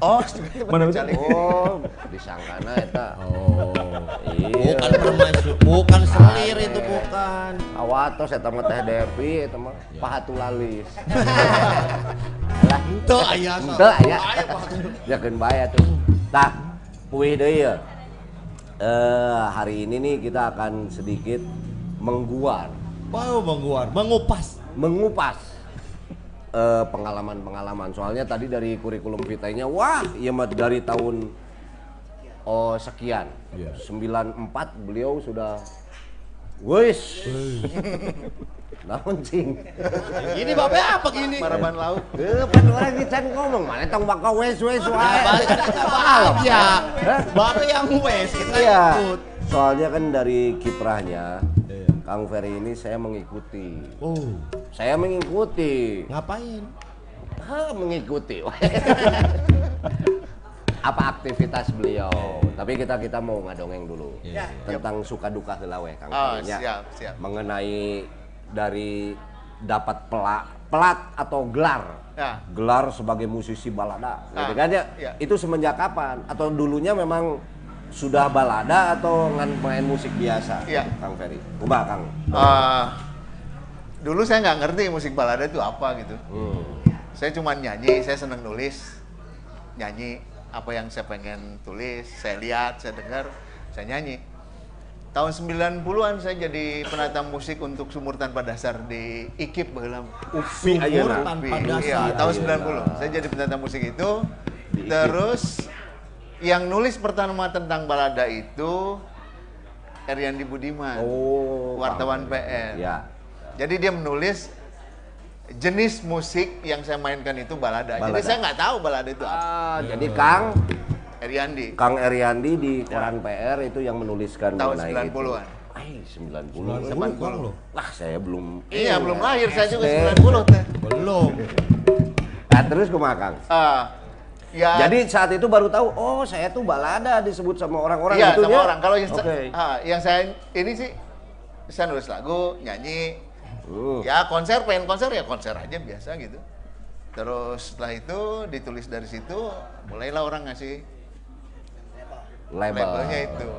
Oh, <laughs> Mana bisa? <laughs> Oh, disangkana eta. Oh. Iya. Bukan permaisur, bukan selir itu bukan. Awatos eta mah teh Devi eta mah pahatulalis. <laughs> Lah, Tuh aya so. Henteu aya. Jakeun bae tuh. Tah, puih deui ya. Eh, hari ini nih kita akan sedikit mengguar, Wow, mengguar, mengupas. mengupas eh, pengalaman-pengalaman. Soalnya tadi dari kurikulum vitae-nya, wah, iya mah dari tahun oh sekian. Iya. 94 beliau sudah wis. <laughs> Naon cing? Ini babe apa gini? Maraban lauk. Eh, pan orang kita ngomong mana tong bakal wes wes wae. Ya, babe yang wes kita Iya. ikut. Soalnya kan dari kiprahnya Kang Ferry ini saya mengikuti. Oh, Saya mengikuti. ngapain? Ha, mengikuti. <laughs> Apa aktivitas beliau? Tapi kita kita mau ngadongeng dulu Iya. tentang suka duka heula we Kang Oh, Ferry, nya. siap, siap. Mengenai dari dapat pelak pelat atau gelar. Ya. Gelar sebagai musisi balada, gitu Ah, kan ya? iya. Itu semenjak kapan? Atau dulunya memang sudah balada atau ngan main musik biasa? Iya. Kang Ferry. Coba Kang. Eh, dulu saya nggak ngerti musik balada itu apa gitu. Hmm. Saya cuma nyanyi, saya seneng nulis, nyanyi apa yang saya pengen tulis, saya lihat, saya dengar, saya nyanyi. Tahun 90-an saya jadi penata musik untuk Sumur Tanpa Dasar di IKIP baheula. Upi Sumur tanpa Iya, dasar. tahun Ayeuna. 90. Saya jadi penata musik itu. Di IKIP. Yang nulis pertama tentang balada itu Eriandi Budiman. Oh, wartawan. PR. Ya. Jadi dia menulis jenis musik yang saya mainkan itu balada. Jadi Balada. saya nggak tahu balada itu apa. Ah, jadi Kang Eriandi. Kang Eriandi di koran PR itu yang menuliskan Tahun mengenai 90-an. itu. Ay, 90. 90 loh. Lah, saya belum Iya, belum lahir saya juga SD. 90 teh. Belum. Nah, terus kumaha Kang? Ah, ya Jadi saat itu baru tahu, oh saya tuh balada disebut sama orang-orang iya, gitu sama ya? orang. Kalau yang, Oke. ah, yang saya ini sih saya nulis lagu, nyanyi, Hmm. ya konser pengen konser ya konser aja biasa gitu. Terus setelah itu ditulis dari situ, mulailah orang ngasih Label. labelnya itu.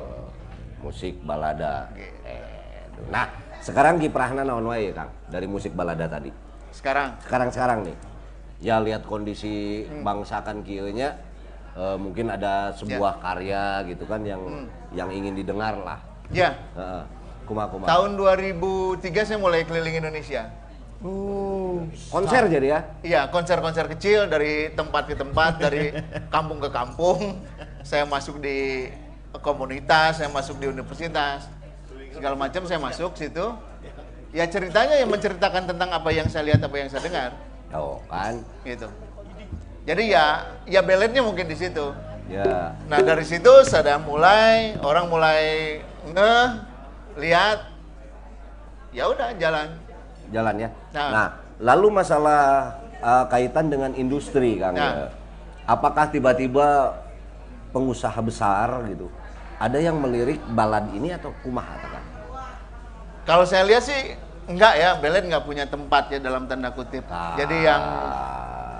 Musik balada. Gitu. Nah, sekarang kiprahna naon wae Kang dari musik balada tadi. Sekarang Sekarang-sekarang nih. Ya lihat kondisi Hmm. bangsa kan kieu nya eh, mungkin ada sebuah karya gitu kan yang Hmm. yang ingin didengar lah. ya Heeh. Kumaha-kumaha. tahun 2003 saya mulai keliling Indonesia. konser jadi ya? Iya, konser-konser kecil dari tempat ke tempat, dari kampung ke kampung. Saya masuk di komunitas, saya masuk di universitas. Segala macam saya masuk situ. Ya ceritanya yang menceritakan tentang apa yang saya lihat, apa yang saya dengar, Oh, kan. gitu. Jadi ya, ya beletnya mungkin di situ. Ya. Nah dari situ saya mulai, orang mulai ngeh, lihat, ya udah jalan. jalan ya. Nah. Nah, lalu masalah uh, kaitan dengan industri, Kang. Nah. ya. Apakah tiba-tiba pengusaha besar gitu ada yang melirik balad ini atau kumaha Kang? Kalau saya lihat sih enggak ya, Belet nggak punya tempat ya dalam tanda kutip. Ah. Jadi yang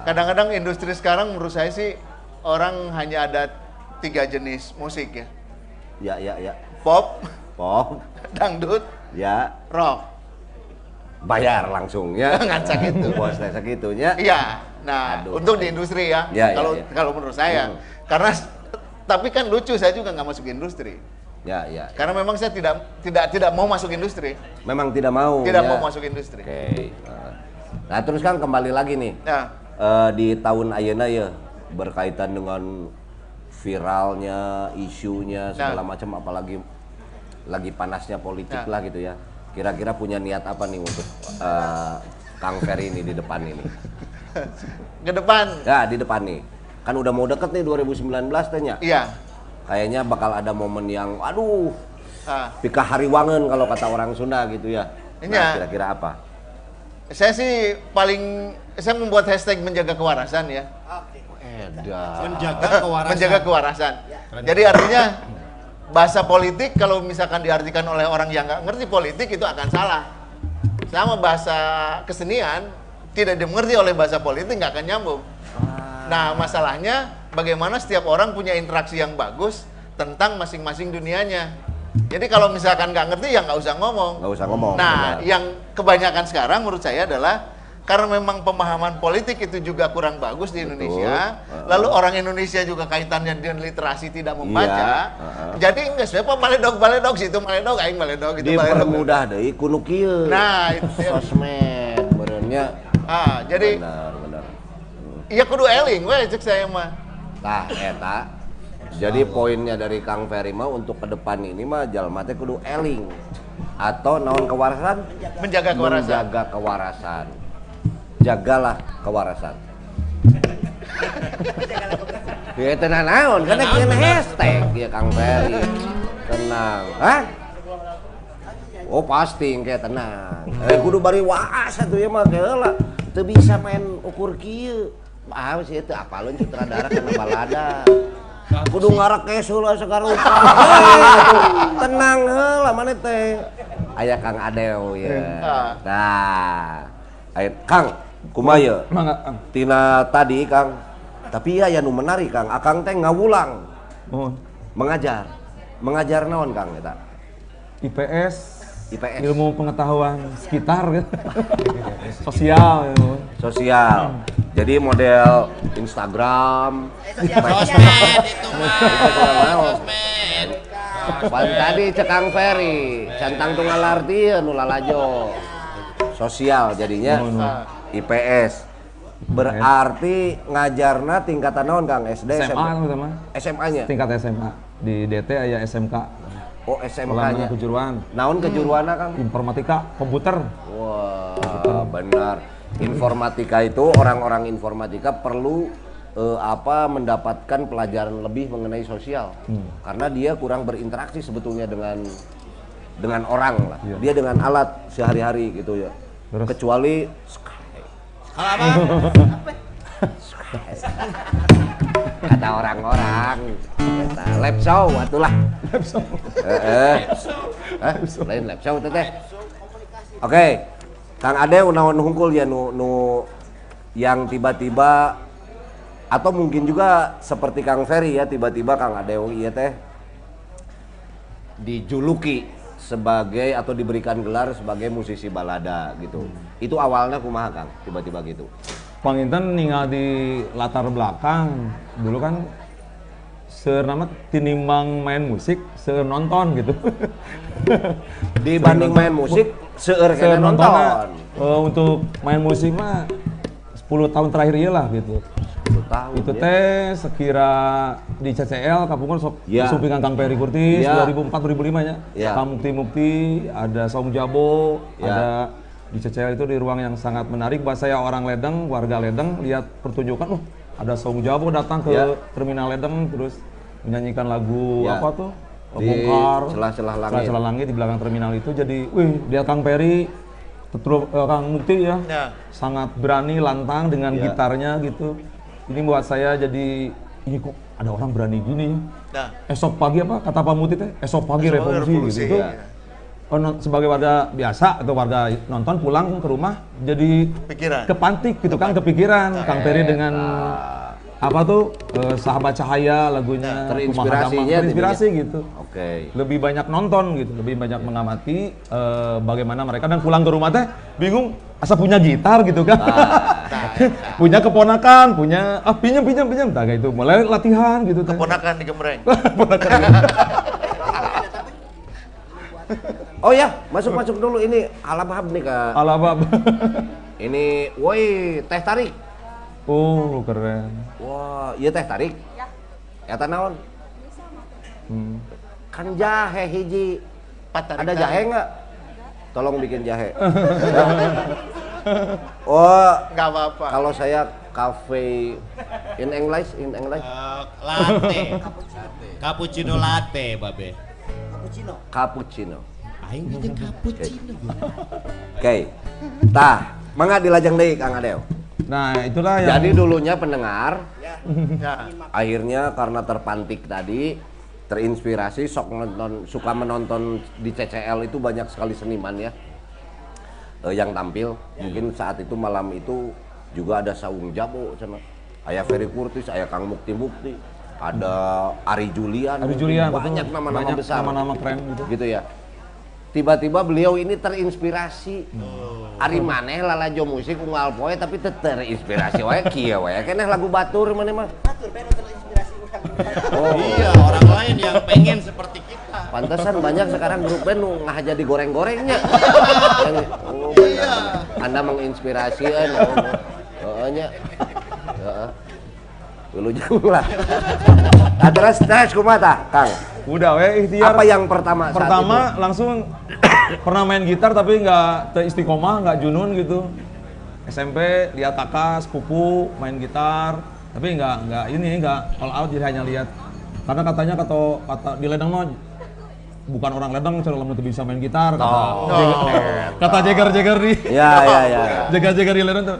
kadang-kadang industri sekarang menurut saya sih orang hanya ada tiga jenis musik ya, ya ya ya pop, pop <laughs> dangdut, ya rock. bayar langsung ya <laughs> Ngaca gitu. <laughs> bos segitunya Iya. Nah, Aduh. untuk di industri ya, Ya, ya, kalau ya. kalau menurut saya, Hmm. karena tapi kan lucu saya juga nggak masuk industri, ya ya karena memang saya tidak tidak tidak mau masuk industri, memang tidak mau tidak ya. mau masuk industri. oke Uh, Nah terus kan kembali lagi nih Nah, Eh, di tahun Ayeuna ya berkaitan dengan viralnya, isunya segala Nah. macam apalagi lagi panasnya politik Nah. lah gitu ya. Kira-kira punya niat apa nih untuk eh, Kang Ferry ini di depan ini? ke depan, Ya di depan nih. Kan udah mau deket nih 2019 tanya. iya. Kayaknya bakal ada momen yang aduh Ah, pika hariwangen kalau kata orang Sunda gitu ya. Iya. Nah, kira-kira apa? saya sih paling saya membuat hashtag menjaga kewarasan ya. Edan. <laughs> Menjaga kewarasan. Menjaga kewarasan. Jadi artinya bahasa politik kalau misalkan diartikan oleh orang yang nggak ngerti politik itu akan salah. Sama bahasa kesenian tidak dimengerti oleh bahasa politik nggak akan nyambung. Nah masalahnya bagaimana setiap orang punya interaksi yang bagus tentang masing-masing dunianya. Jadi kalau misalkan nggak ngerti ya nggak usah ngomong. Nggak usah ngomong. Nah, benar. yang kebanyakan sekarang menurut saya adalah karena memang pemahaman politik itu juga kurang bagus di Indonesia. Heeh. Lalu orang Indonesia juga kaitannya dengan literasi tidak membaca. Iya, heeh. Jadi enggak siapa maledog maledog situ maledog aing maledog itu maledog. dipermudah deh kuno kieu. Nah, itu sosmed benernya Ah, jadi benar benar. iya kudu eling we cek saya mah. Nah, eta. Jadi poinnya dari Kang Ferry mah untuk ke depan ini mah jalma teh kudu eling. Atau naon kewarasan? Menjaga kewarasan. menjaga kewarasan. Jagalah kewarasan. <laughs> Ya tenang naon kan kieu hashtag ya Kang Ferry. Tenang. Hah? Oh pasti kayak tenang. Eh kudu bari waas atuh ya mah geula. Teu bisa main ukur kieu. Ah sih itu apalun sutradara kana balada. Kudu ngarekes heula sagarupa. Hei, atuh. Tenang heula maneh teh. Aya Kang Adeo ya. Nah. Aya Kang. Ang. Tina tadi Kang. Tapi ya nu menarik Kang, Akang teh ngawulang mengajar. Mengajar naon Kang eta? IPS, IPS. ilmu pengetahuan sekitar gitu. <laughs> Sosial gitu. sosial. Jadi model Instagram, Sosmed itu mah. Sosmed. Pan tadi cekang Ferry, centang tunggal arti nu lalajo. Sosial jadinya IPS. Berarti ngajarna tingkatan naon Kang SD SMA. SMA-nya. Tingkat SMA. Di DT aya SMK. Oh SMK-nya. kejuruan. Naon kejuruanna Kang? Informatika, komputer. Wah, benar. Informatika itu orang-orang informatika perlu eh, apa mendapatkan pelajaran lebih mengenai sosial. Karena dia kurang berinteraksi sebetulnya dengan dengan orang lah. Iya. Dia dengan alat sehari-hari gitu ya. Terus? Kecuali Kalau <laughs> apa? <laughs> kata orang-orang kata lab show atulah. Lab show. Eh, eh. lain lab show teh. teh. Oke. Kang Ade naon hungkul ya nu nu yang tiba-tiba atau mungkin juga seperti Kang Ferry ya tiba-tiba Kang Ade iya teh dijuluki sebagai atau diberikan gelar sebagai musisi balada gitu. Itu awalnya kumaha Kang tiba-tiba gitu. Panginten ninggal di latar belakang dulu kan senama tinimbang main musik nonton gitu. <laughs> Dibanding main musik seueur kena nonton. eh, untuk main musik mah 10 tahun terakhir iya lah gitu. 10 tahun. Itu ya. teh sekira di CCL kapungan sok Ya. supingan Kang Peri Kurtis Ya. 2004 2005 nya. Ya. Kang Mukti Mukti, ada Song Jabo, Ya. ada di CCL itu di ruang yang sangat menarik buat saya orang Ledeng, warga Ledeng lihat pertunjukan, oh ada Song Jabo datang ke Ya. terminal Ledeng terus menyanyikan lagu Ya. apa tuh? Di Bongkar. celah-celah langit. Celah-celah langit di belakang terminal itu jadi, wih, dia Kang Peri Terus eh, Kang Mukti ya, Ya. sangat berani lantang dengan Ya. gitarnya gitu. Ini buat saya jadi ini kok ada orang berani gini ya. Nah, Esok pagi apa kata Pak Muti teh? Esok pagi Esok revolusi, revolusi, gitu. Itu ya. Oh, non- sebagai warga biasa atau warga nonton pulang ke rumah jadi Pikiran. kepantik gitu kan kepikiran Kang Peri dengan apa tuh eh, sahabat cahaya lagunya Terinspirasinya Kumaha Damang. terinspirasi gitu Oke. lebih banyak nonton gitu, lebih banyak mengamati eh, bagaimana mereka dan pulang ke rumah teh bingung asa punya gitar gitu kan. <laughs> punya keponakan, punya ah pinjam pinjam pinjam tak kayak itu mulai latihan gitu teh. keponakan di Gemreng. <laughs> <laughs> Oh ya, masuk-masuk dulu ini alabab nih Kak. Alabab. <laughs> Ini, woi, teh tarik. Oh, keren. Wah, iya teh tarik. Ya, Eta naon? Hmm. Kan jahe hiji. Pak tarik Ada jahe nggak? Tolong bikin jahe. <laughs> oh, Nggak apa-apa. kalau saya cafe in English, in English, Eh, latte. Cappuccino latte, Babe. cappuccino. Aing bikin cappuccino. Oke. Tah, mangga dilajang deui Kang Adeo. Nah, itulah yang Jadi dulunya pendengar, Ya. akhirnya karena terpantik tadi terinspirasi sok nonton suka menonton di CCL itu banyak sekali seniman ya eh, yang tampil mungkin saat itu malam itu juga ada Saung Jabo sana ayah Ferry Kurtis ayah Kang Mukti Mukti ada Ari Julian Ari Julian, banyak nama-nama Banyak besar nama-nama keren gitu. gitu ya tiba-tiba beliau ini terinspirasi Ari maneh lalajo musik unggal poe tapi terinspirasi wae kieu wae keneh lagu batur maneh mah Oh, Iya, orang lain yang pengen seperti kita. pantesan banyak sekarang grup band nu ngah jadi goreng-gorengnya. <laughs> Oh, benar. Anda menginspirasi kan. Oh, oh, nya. Heeh. Dulu jauh lah. Ah, terus kumaha tah, Kang? Udah we ikhtiar. Apa yang pertama saat Pertama itu? langsung <coughs> pernah main gitar tapi nggak istiqomah, nggak junun gitu. SMP lihat kakak sepupu main gitar, tapi nggak nggak ini nggak all out jadi hanya lihat. Karena katanya kata kata di ledeng mah bukan orang ledeng cara lamun bisa main gitar kata Oh. Jagger- kata Jagger Jagger di Ya, ya, ya. <laughs> Jagger Jagger di ledeng tuh.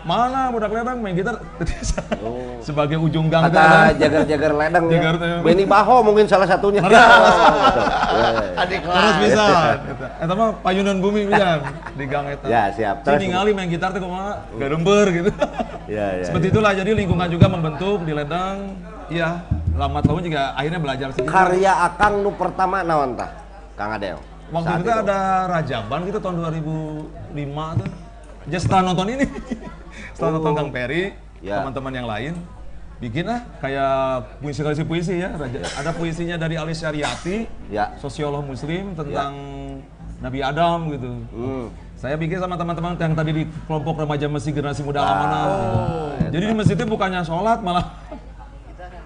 Mana budak ledeng main gitar <laughs> sebagai ujung gang Oh. Kata jagar-jagar ledeng ya. Jagar teh. Benny Baho mungkin salah satunya. Ada. Ya, ya. Adik Terus bisa. Eta mah payunan bumi bisa <laughs> di gang eta. Ya, siap. Si Terus- ningali main gitar teh kumaha? Garember gitu. <laughs> Ya, ya. Seperti itulah jadi lingkungan juga membentuk di ledang. Iya, lama tahun juga akhirnya belajar sih. Karya Akang nu pertama naon tah? Kang Adeo. Waktu itu ada Rajaban gitu tahun 2005 tuh. Just nonton ini. Nonton Kang Peri, Ya. teman-teman yang lain bikin lah kayak puisi puisi ya. Raja- Ada puisinya dari Ali Syariati, Ya. sosiolog muslim tentang Nabi Adam gitu. Hmm. Saya bikin sama teman-teman yang tadi di kelompok remaja masjid generasi muda Ah, amanah. gitu. Jadi di masjid itu bukannya sholat malah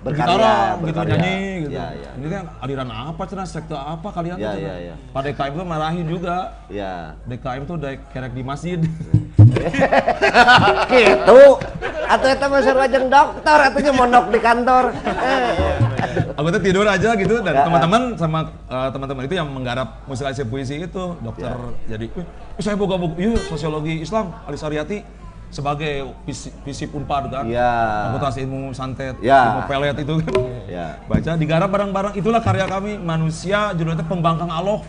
Berkarya, gitu berkarya. nyanyi gitu. Ya, ya. Ini kan aliran apa cenah sekte apa kalian Ya, tuh, ya, ya. Pada DKM itu marahin juga. Ya. DKM itu udah kerek di masjid. <laughs> gitu atau itu mah sarwajeng dokter atunya mondok di kantor Eh. Aku tuh tidur aja gitu dan Ya, teman-teman sama eh, teman-teman itu yang menggarap musikalisasi puisi itu dokter Ya. jadi "Wih, saya buka buku iya sosiologi Islam Ali Saryati sebagai visi, visip Unpad kan? Ya. akuntansi ilmu santet Ya. ilmu pelet itu kan? Ya. baca digarap bareng-bareng. Itulah karya kami manusia judulnya pembangkang Allah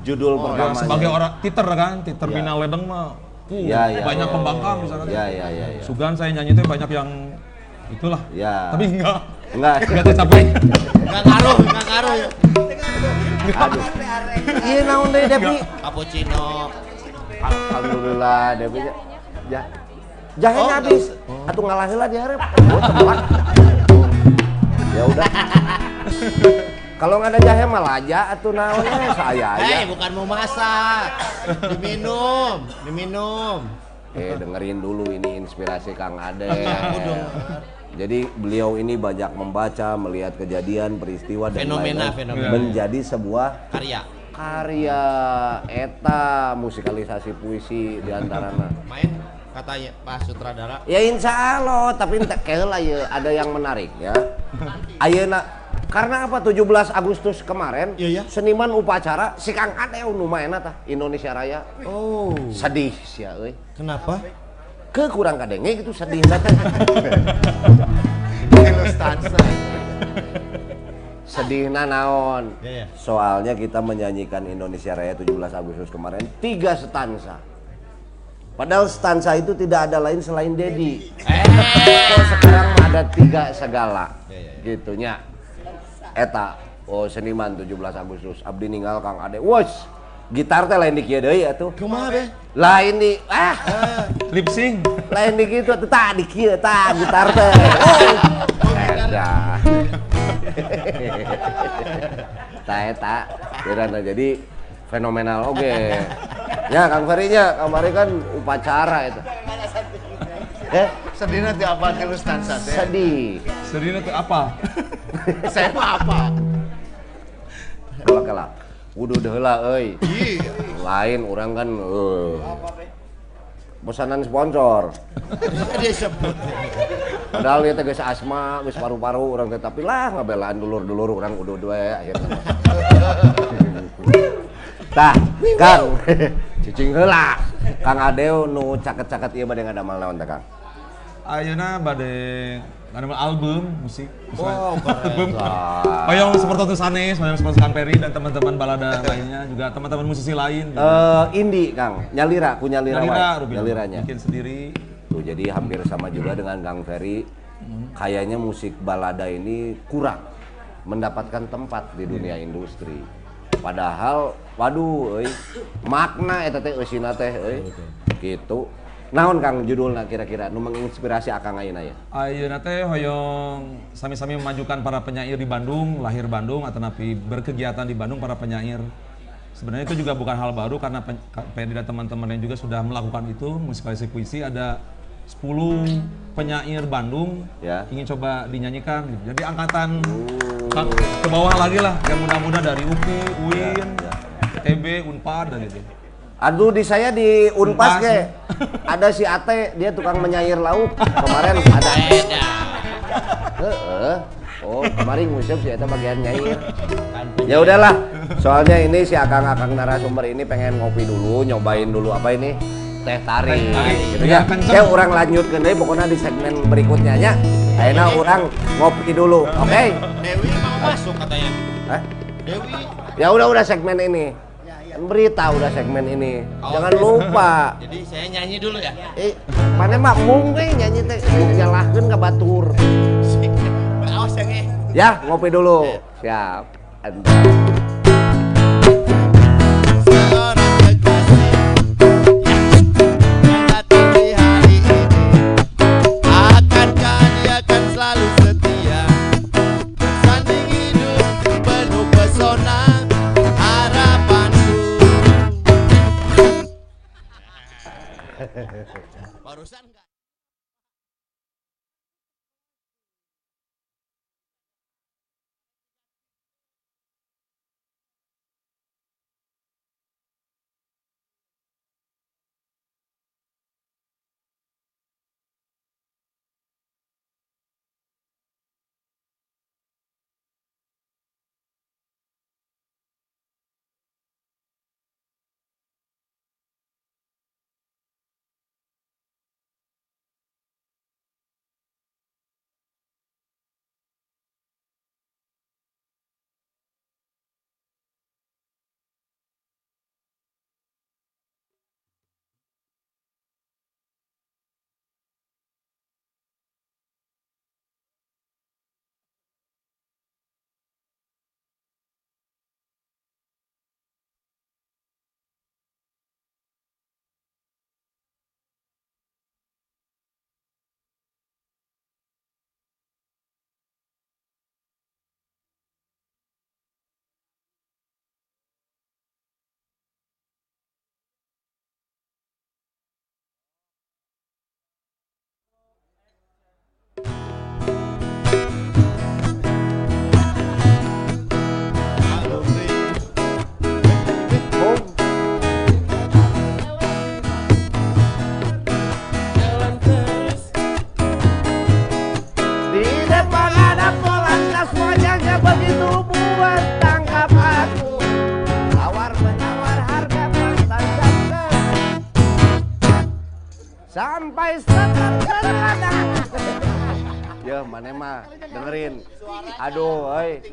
judul Ya, pertamanya. Sebagai orang titer kan? Titer Ya. Bina Ledeng mah uh, Ya, ya, banyak ya. pembangkang di sana. Ya ya ya ya Sugan saya nyanyi itu banyak yang itulah. Ya tapi enggak. Enggak. <laughs> Enggak tercapai. Enggak ngaruh, enggak ngaruh. Ya. aduh. Iya naon deui Devi Cappuccino. alhamdulillah Devi nya ya jahe Oh, habis atuh ngalah heula di hareup Oh, tepat. ya udah kalau nggak ada jahe mah laja atuh naonnya saya aja Eh, bukan mau masak. Diminum, diminum. Eh dengerin dulu ini inspirasi Kang Ade. Jadi beliau ini banyak membaca, melihat kejadian, peristiwa dan Fenomena, lain-lain. fenomena. menjadi sebuah Karya. karya eta musikalisasi puisi di antaranya. Main katanya Pak Sutradara. Ya insya Allah, tapi ente keheula ya ada yang menarik ya. Ayeuna karena apa 17 Agustus kemarin Iya, iya. seniman upacara si Kang Ade nu maena tah Indonesia Raya. Oh, Sedih sia euy. kenapa? Ke kurang kadenge gitu sedih <laughs> stansa. Sedihna naon? Ya, ya. Soalnya kita menyanyikan Indonesia Raya 17 Agustus kemarin tiga stansa. Padahal stansa itu tidak ada lain selain Dedi. Kok sekarang ada tiga segala. Gitunya. Eta oh seniman 17 Agustus abdi ninggal Kang Ade. Wos, gitar teh lain di kieu deui atuh. Kumaha be? Lain di ah, lip sync lain di kitu atuh tah di kieu tah gitar teh. Oh. <laughs> Eta. <laughs> Tah eta. Jadi fenomenal oge. Ya, Kang Ferry-nya, kemarin kan upacara itu. Eh, Sedih nanti apa tilu stansa teh. sedih. Sedihnya tuh apa? <laughs> Saya mah apa? Kalau kalah. Udah heula euy. Iya. Lain orang kan eh pesanan sponsor. Dia sebut. Padahal dia teh geus asma, geus paru-paru orang teh tapi lah ngabelaan dulur-dulur orang udah dua ya akhirnya. <laughs> Tah, Kang. <laughs> Cicing heula. Kang Adeo nu caket-caket ieu bade ngadamel naon teh, Kang? Ayeuna bade ngadamel album musik. Wow, <laughs> album. Wah. Hoyong seperti itu Sanes, hoyong seperti Kang Peri dan teman-teman balada <laughs> lainnya juga teman-teman musisi lain. Eh, indie, Kang. Nyalira, ku nyalira. Nyalira. Nyaliranya. Bikin sendiri. Tuh, jadi hampir sama juga dengan Kang Ferry. Kayaknya musik balada ini kurang mendapatkan tempat di dunia industri. Padahal, waduh, euy, makna eta teh eusina teh euy. Gitu. Naon Kang judulna kira-kira nu menginspirasi Akang ayeuna ya? Ayeuna teh hoyong sami-sami memajukan para penyair di Bandung, lahir Bandung atau napi berkegiatan di Bandung para penyair. Sebenarnya itu juga bukan hal baru karena pen- dan teman-teman yang juga sudah melakukan itu musikalisasi puisi ada 10 penyair Bandung Ya. ingin coba dinyanyikan gitu. Jadi angkatan ka- ke bawah lagi lah yang muda-muda dari UPI, UIN, ITB, Unpad dan itu. Aduh di saya di Unpas ke ada si Ate dia tukang menyair lauk kemarin ada. Heeh. Oh kemarin ngusap si Ate bagian nyair. Ya udahlah. Soalnya ini si akang-akang narasumber ini pengen ngopi dulu nyobain dulu apa ini teh tarik gitu ya saya orang lanjutkan deh pokoknya di segmen berikutnya nya akhirnya orang ngopi dulu oke Dewi mau masuk katanya. Hah? Dewi. ya udah udah segmen ini berita udah segmen ini Oh. jangan lupa Jadi saya nyanyi dulu ya. Eh, mana mak mungkin nyanyi teh nyalahkeun ka batur. Awas ya nge. Ya, ngopi dulu. Siap. Entar. Mana mah dengerin. Aduh, oi.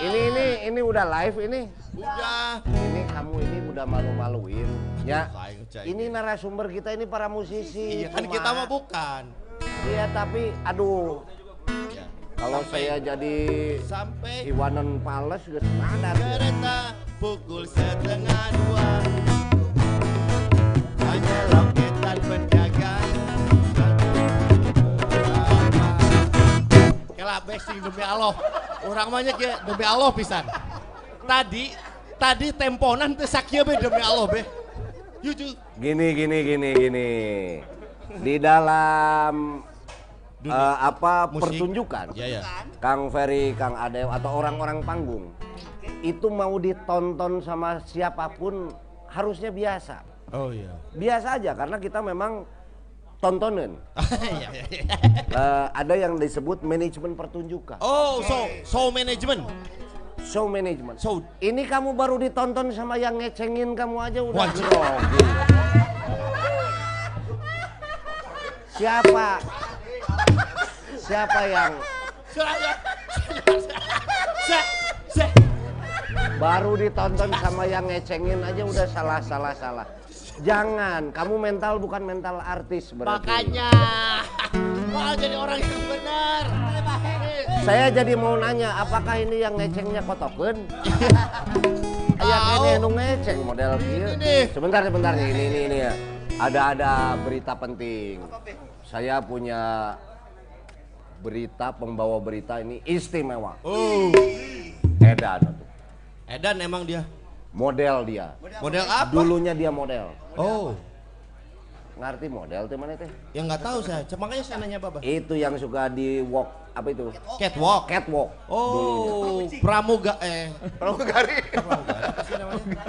Ini ini ini udah live ini. Udah Ini kamu ini udah malu-maluin. Ya. Ini narasumber kita ini para musisi. Iya kan kita mah bukan Iya, tapi aduh. Ya. Kalau saya jadi Sampai Iwanan Pales gak sadar. ya. kereta pukul setengah dua Kela besing demi Allah. Orang banyak ya demi Allah pisan. Tadi tadi temponan teh sakieu be demi Allah be. Yuju. Gini gini gini gini. Di dalam eh, apa musik. pertunjukan Ya ya. Kang Ferry, Kang Adew atau orang-orang panggung itu mau ditonton sama siapa pun harusnya biasa. Oh iya. Biasa aja karena kita memang tontonan. <laughs> Eh, ada yang disebut manajemen pertunjukan. Oh, so show management. Show management. Show. Ini kamu baru ditonton sama yang ngecengin kamu aja udah Wajib. grogi. <laughs> Siapa? Siapa yang baru ditonton sama yang ngecengin aja udah salah salah salah. Jangan, kamu mental bukan mental artis berarti. Makanya. <laughs> Wah, jadi orang yang benar. Saya jadi mau nanya, apakah ini yang ngecengnya kotoken? Aya kene nu ngeceng model. Ini. Sebentar sebentar nih, ini ini ini ya. Ada ada berita penting. Saya punya berita pembawa berita ini istimewa. Oh. Edan. Edan emang dia. Model dia. Model apa? Dulunya dia model. Oh. Ngerti model tuh mana teh? Yang nggak tahu saya. Makanya saya nanya Baba. Itu yang suka di walk apa itu? Catwalk. Catwalk. Oh, pramuga eh Pramugari. apa sih namanya?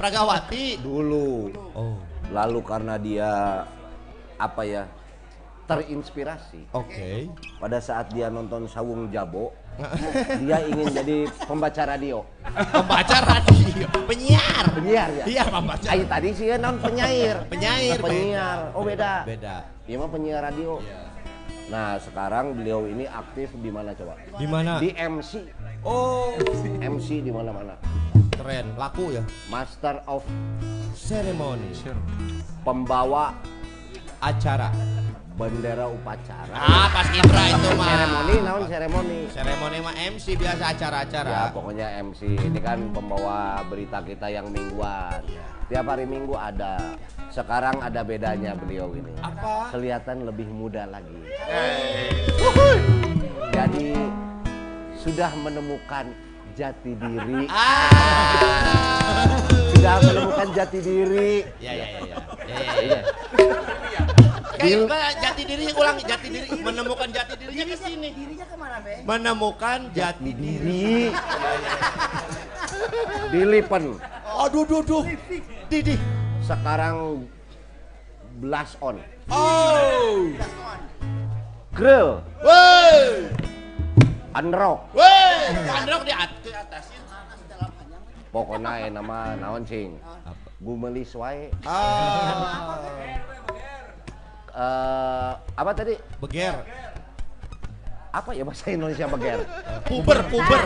Pragawati. Dulu. Oh. Lalu karena dia apa ya? Terinspirasi Oke. pada saat dia nonton Sawung Jabo, <laughs> dia ingin jadi pembaca radio. Pembaca radio, penyiar. Penyiar ya? Iya, pembaca. Ay, tadi sih ya non penyair. Penyair, Nah, penyiar. Oh beda. Beda. Dia mah penyiar radio. Nah sekarang beliau ini aktif di mana coba? Di mana? Di MC. Oh, MC di mana-mana. keren, laku ya. Master of Ceremony, pembawa acara. Bendera upacara. Ah, pas Ibra itu mah. Seremoni, naon seremoni. Seremoni mah MC biasa acara-acara. Ya pokoknya MC ini kan pembawa berita kita yang mingguan. Tiap hari minggu ada. Sekarang ada bedanya beliau ini. Apa? Kelihatan lebih muda lagi. Jadi sudah menemukan jati diri. Ah. Sudah menemukan jati diri. Ya ya ya ya. Ya ya Iya. ya. Kayak jati diri ulang jati diri menemukan jati dirinya ke sini. Dirinya ke mana be? Menemukan jati diri. <laughs> Dilipen. Aduh duh duh. Didi. Sekarang blast on. Oh. Grill. Woi. Unrock. Woi. Androk di atas. Pokoknya nama naon cing. Gumelis wae. Ah. Eh, apa tadi? Beger. Apa ya bahasa Indonesia beger? Puber, puber,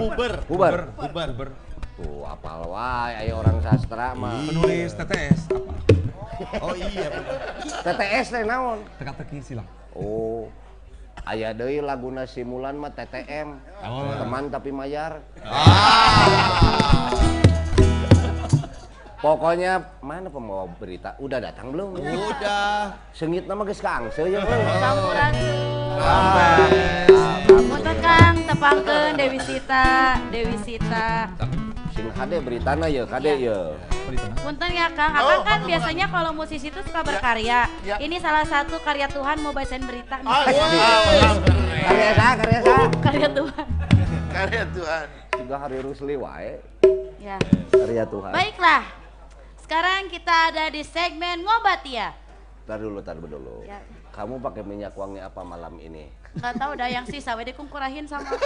puber, Bubar. puber. Tuh, apal wae ayo orang sastra mah. Penulis TTS apa? Oh iya. bener. TTS teh naon? Teka-teki silang. Oh. Aya deui laguna simulan mah TTM. Teman tapi mayar. Ah. Pokoknya mana pembawa berita? Udah datang belum? Udah. Sengit nama geus kaangse ya. Punten Kang, tepangkeun Dewi Sita, Dewi Sita. Sing hade beritana ya, kade ya. Punten ya Kang, Akang kan biasanya kalau musisi itu suka berkarya. Ini salah satu karya Tuhan mau bacain berita nih. <laughs> Karya sa, karya sa. Karya Tuhan. Karya Tuhan. Juga hari Rusli wae. Ya. Karya Tuhan. Baiklah. Sekarang kita ada di segmen ngobat ya. Tar dulu, tar dulu. Ya. Kamu pakai minyak wangi apa malam ini? Nggak tahu dah yang sisa, wedi kungkurahin sama.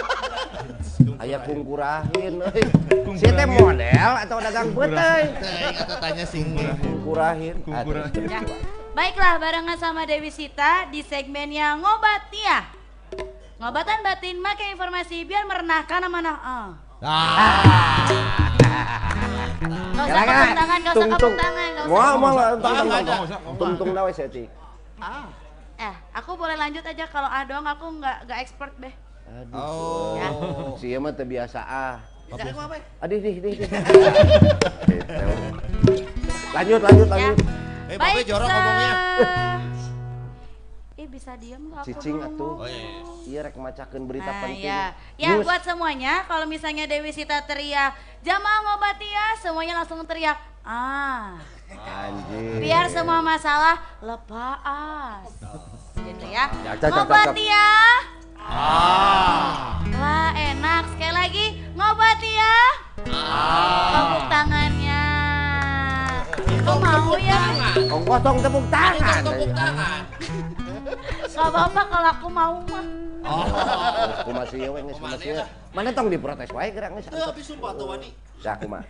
Aya kungkurahin euy. Si teh model atau dagang beteuy? Kata tanya singgung. Kungkurahin. Kungkurahin. Ya. Baiklah, barengan sama Dewi Sita di segmen yang ngobat ya. Ngobatan batin make informasi biar merenahkan amanah. Ah. Ah. Gak usah kapuk tangan, gak usah kapuk tangan, gak usah. Mau mau Ah, tung nggak ada. tung tung dawe setik. Eh, aku boleh lanjut aja kalau ah doang aku nggak nggak expert deh. Oh. Ya. Si ieu mah teu biasa ah. Ya. Aduh, dih, dih, dih. Lanjut, lanjut, Ya. lanjut. Eh, Babe jorok ngomongnya. Bisa diem gak aku Cicing atuh. Oh iya. Iya rek macakeun berita Nah, penting. ya. Ya News. buat semuanya kalau misalnya Dewi Sita teriak jamaah ngobati ya semuanya langsung teriak ah Anjir. Biar semua masalah lepas. Gitu ya. Ya, cak, cak, Ngobat cak. ya. Wah enak. Sekali lagi ngobat ya. Tepuk tangannya. Kok mau ya? Ongkos dong tepuk tangan. Tepuk tangan. Gak apa-apa kalau aku mau mah. Oh, aku masih ya, weng, masih ya. Mana tong diprotes wae gerak geus. Tapi sumpah tuh Wani. Ya aku mah.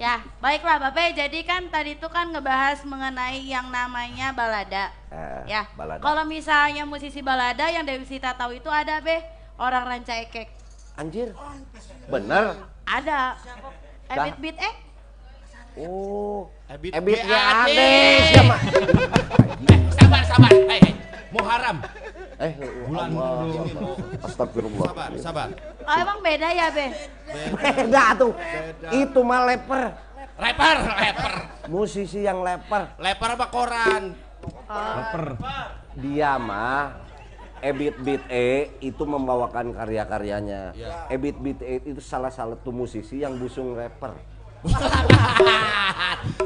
Ya, baiklah Bapak. Jadi kan tadi itu kan ngebahas mengenai yang namanya balada. Eh, Ya. balada. Kalau misalnya musisi balada yang Dewi Sita tahu itu ada be orang ranca ekek. Anjir. Bener. Ada. Ebit bit eh. Oh. Ebit siapa? Eh, sabar, sabar. Hei, hei. Muharram. Eh, Bulan Allah. Astagfirullah. Sabar, sabar. Oh emang beda ya be? Beda <laughs> tuh. Itu mah leper. Leper, leper. Musisi yang leper. Leper apa koran? Leper. Dia mah Ebit Beat E itu membawakan karya-karyanya. Ebit Beat E itu salah satu musisi yang busung rapper.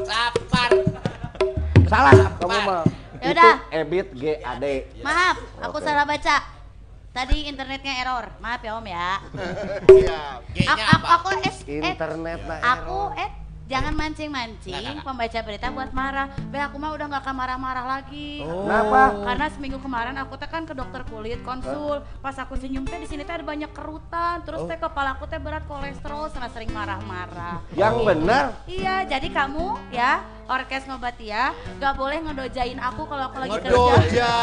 Lapar. <laughs> Salah kamu mah. Yaudah. Itu Ebit GAD. Maaf, aku Oke. salah baca. Tadi internetnya error. Maaf ya Om ya. <laughs> G-nya Aku, aku, apa? aku eh, Internet nah aku error. eh jangan mancing-mancing pembaca berita buat marah. Be aku mah udah gak akan marah-marah lagi. Kenapa? Karena seminggu kemarin aku teh kan ke dokter kulit konsul. Pas aku senyum teh di sini teh ada banyak kerutan. Terus teh kepala aku teh berat kolesterol, karena sering marah-marah. Yang benar. Iya, jadi kamu ya orkes ngobatia gak boleh ngedojain aku kalau aku lagi kerja. Ngedoja.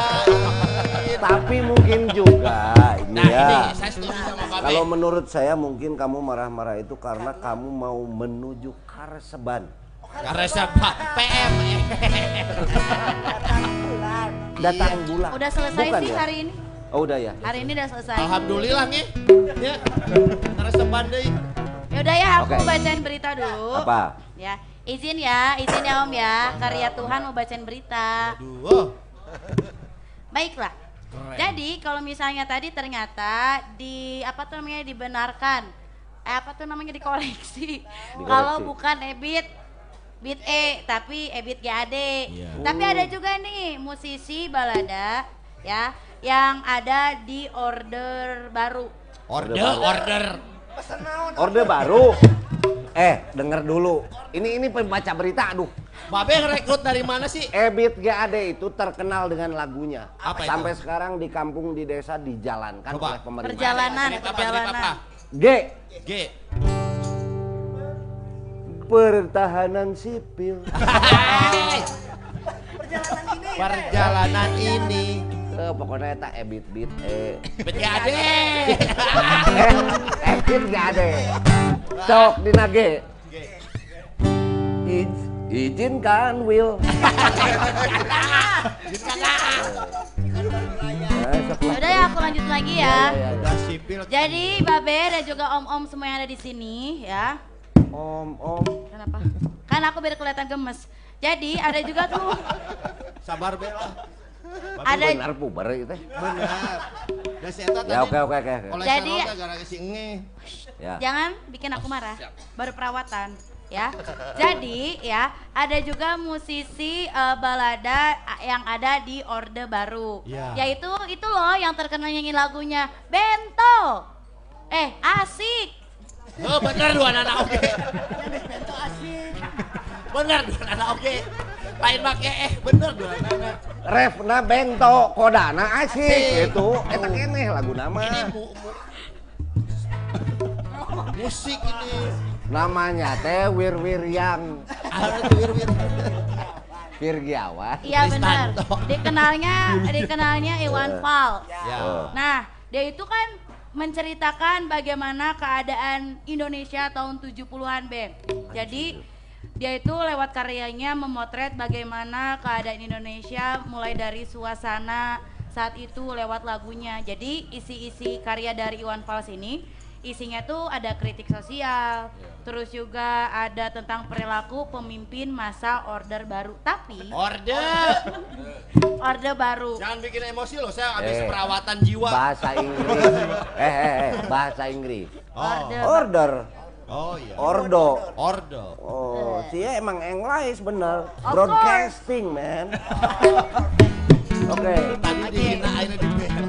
<laughs> Tapi mungkin juga ini Nah, ya. ini saya setuju sama Babe. Kalau menurut saya mungkin kamu marah-marah itu karena kamu mau menuju Karseban. Siapa? PM. Datang bulan. Udah selesai Bukan sih ya? hari ini. Oh udah ya. Hari ini udah selesai. Alhamdulillah nih. Ya. Karena sebandai. Yaudah ya, aku Oke. bacain berita dulu. Apa? Ya, izin ya, izin ya Om ya. Karya Tuhan mau bacain berita. Duh. Baiklah. Jadi kalau misalnya tadi ternyata di apa tuh namanya dibenarkan, apa tuh namanya dikoreksi. <laughs> Kalau bukan Ebit Beat E tapi Ebit GAD. Tapi ada juga nih musisi balada ya yang ada di order baru. Order, order. Orde baru. <laughs> Eh, denger dulu. Ini ini pembaca berita, aduh. Babe rekrut dari mana sih? Ebit GAD itu terkenal dengan lagunya. Apa itu? Sampai sekarang di kampung di desa dijalankan Coba. oleh pemerintah. Perjalanan, perjalanan. G. G. Pertahanan sipil. <laughs> Perjalanan ini. Eh, pokoknya eta ebit bit eh. BTAD. eh, ebit GAD. Sok dina G. Iz- Izinkan Will. <laughs> Eh, Yaudah ya aku lanjut lagi ya. Ya, ya, ya. Udah sipil. Jadi Babe dan juga Om-om semua yang ada di sini ya. Om, om. Kenapa? Kan aku biar kelihatan gemes. Jadi ada juga tuh Sabar bela. ada Benar puber itu. Benar. Eta Ya oke oke oke. Jadi- Jadi gara-gara si. Ya. jangan bikin aku marah. Baru perawatan ya. Jadi ya ada juga musisi eh, balada eh, yang ada di Orde Baru. Iya. Yaitu itu loh yang terkenal nyanyi lagunya Bento. Eh asik. Oh, bener dua anak oke. Bener dua anak oke. Lain make eh bener dua anak. Refna bento kodana asik itu. Eta keneh lagu nama. Ini mu, mu, Musik ini. Namanya teh Wir Wiryang wir wir. Virgiawan. Iya benar. Kristanto. <laughs> Dikenalnya dikenalnya Iwan Fals. Ya. Oh. Nah, dia itu kan menceritakan bagaimana keadaan Indonesia tahun 70-an, Bang. Jadi dia itu lewat karyanya memotret bagaimana keadaan Indonesia mulai dari suasana saat itu lewat lagunya. Jadi isi-isi karya dari Iwan Fals ini isinya tuh ada kritik sosial, terus juga ada tentang perilaku pemimpin masa order baru. Tapi Order. <laughs> orde baru. Jangan bikin emosi loh, saya habis Eh. perawatan jiwa. Bahasa Inggris. <laughs> eh, eh, eh, bahasa Inggris. Orde Order. Oh iya. Ordo. Ordo. Oh, dia emang English bener. Of Broadcasting, man. <laughs> Oke. Tadi dihina ini dibela.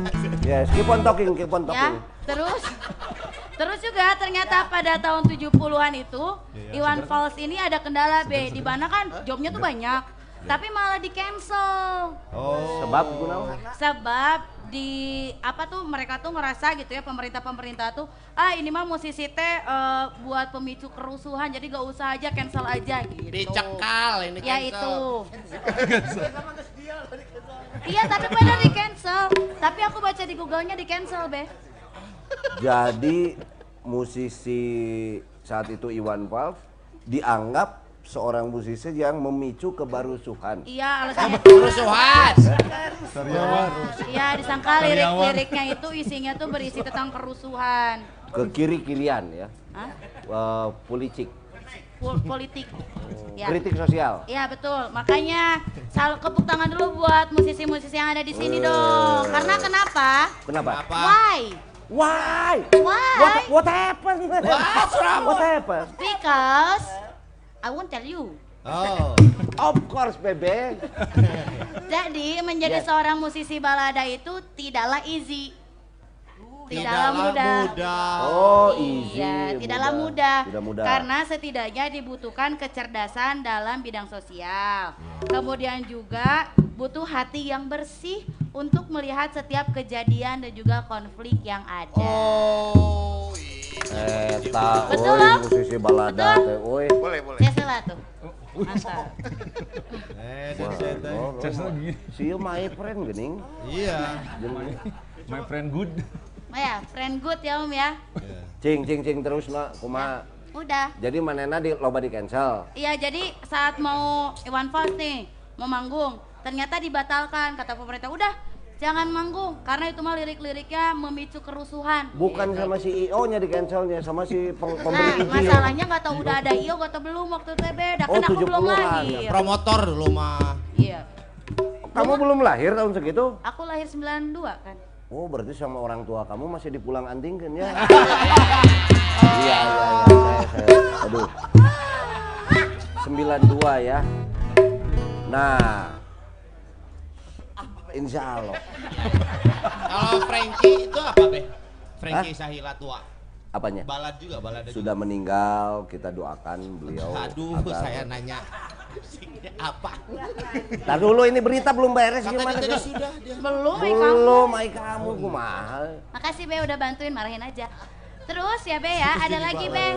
Yes, keep on talking, keep on ya talking. terus terus juga ternyata pada tahun 70-an itu Iwan Fals ini ada kendala B di mana kan jobnya tuh banyak tapi malah di cancel. Oh. Sebab sebab di apa tuh mereka tuh ngerasa gitu ya pemerintah-pemerintah tuh ah ini mah musisi teh eh, buat pemicu kerusuhan jadi gak usah aja cancel aja gitu. Dicekal ini ya cancel. itu. Iya tapi benar di cancel. Tapi aku baca di googlenya di cancel be Jadi musisi saat itu Iwan Fals dianggap seorang musisi yang memicu kebarusuhan. iya alasannya Kerusuhan. iya disangka lirik-liriknya itu isinya tuh berisi tentang kerusuhan Ke kiri-kirian ya. Hah? Eh, politik, Pol- politik ya kritik sosial. Iya betul, makanya sal kepuk tangan dulu buat musisi-musisi yang ada di sini dong. Karena kenapa? Kenapa? Apa? Why? Why? Why? What, what happened? What <laughs> happened? Because I won't tell you. Oh. Of course, bebe. <laughs> Jadi menjadi Yes. seorang musisi balada itu tidaklah easy. Tidaklah mudah. Oh, easy. Iya, tidaklah mudah. Tidak mudah. Karena setidaknya dibutuhkan kecerdasan dalam bidang sosial. Kemudian juga butuh hati yang bersih untuk melihat setiap kejadian dan juga konflik yang ada. Oh. Eta, Betul, oi, musisi balada Betul? teh, oi. Boleh, boleh. Saya salah tuh. Mantap. <laughs> Eh, dan saya teh. no, no, Ces lagi. See you my friend gening. Iya. My friend good. Oh ya, friend good ya Om ya. Cing cing cing terus na kumaha. Udah. Jadi manena di loba di cancel. Iya, jadi saat mau Iwan Fals nih, mau manggung, ternyata dibatalkan kata pemerintah. Udah, jangan manggung karena itu mah lirik-liriknya memicu kerusuhan. Bukan sama si IO nya di cancelnya, sama si peng- Nah, masalahnya nggak tahu udah ada IO atau belum waktu itu beda kan Oh, aku belum 70-an. lahir. Promotor dulu mah. Iya. Kamu belum lahir tahun segitu? Aku lahir 92 kan. Oh, berarti sama orang tua kamu masih dipulang antingkan ya? <laughs> Iya, iya, iya, saya, saya, aduh. 92 ya. Nah, insya Allah. Kalau Frankie itu apa, Be? Frankie Sahila tua. Apanya? Balad juga, balad juga. Sudah meninggal, kita doakan beliau. Aduh, agar- saya nanya. Apa? Tar dulu ini berita belum beres Katanya gimana tadi sudah dia. Belum, Ai, kamu. Belum, ai kamu kumaha. Makasih Be udah bantuin marahin aja. Terus ya Be ya, ada lagi Be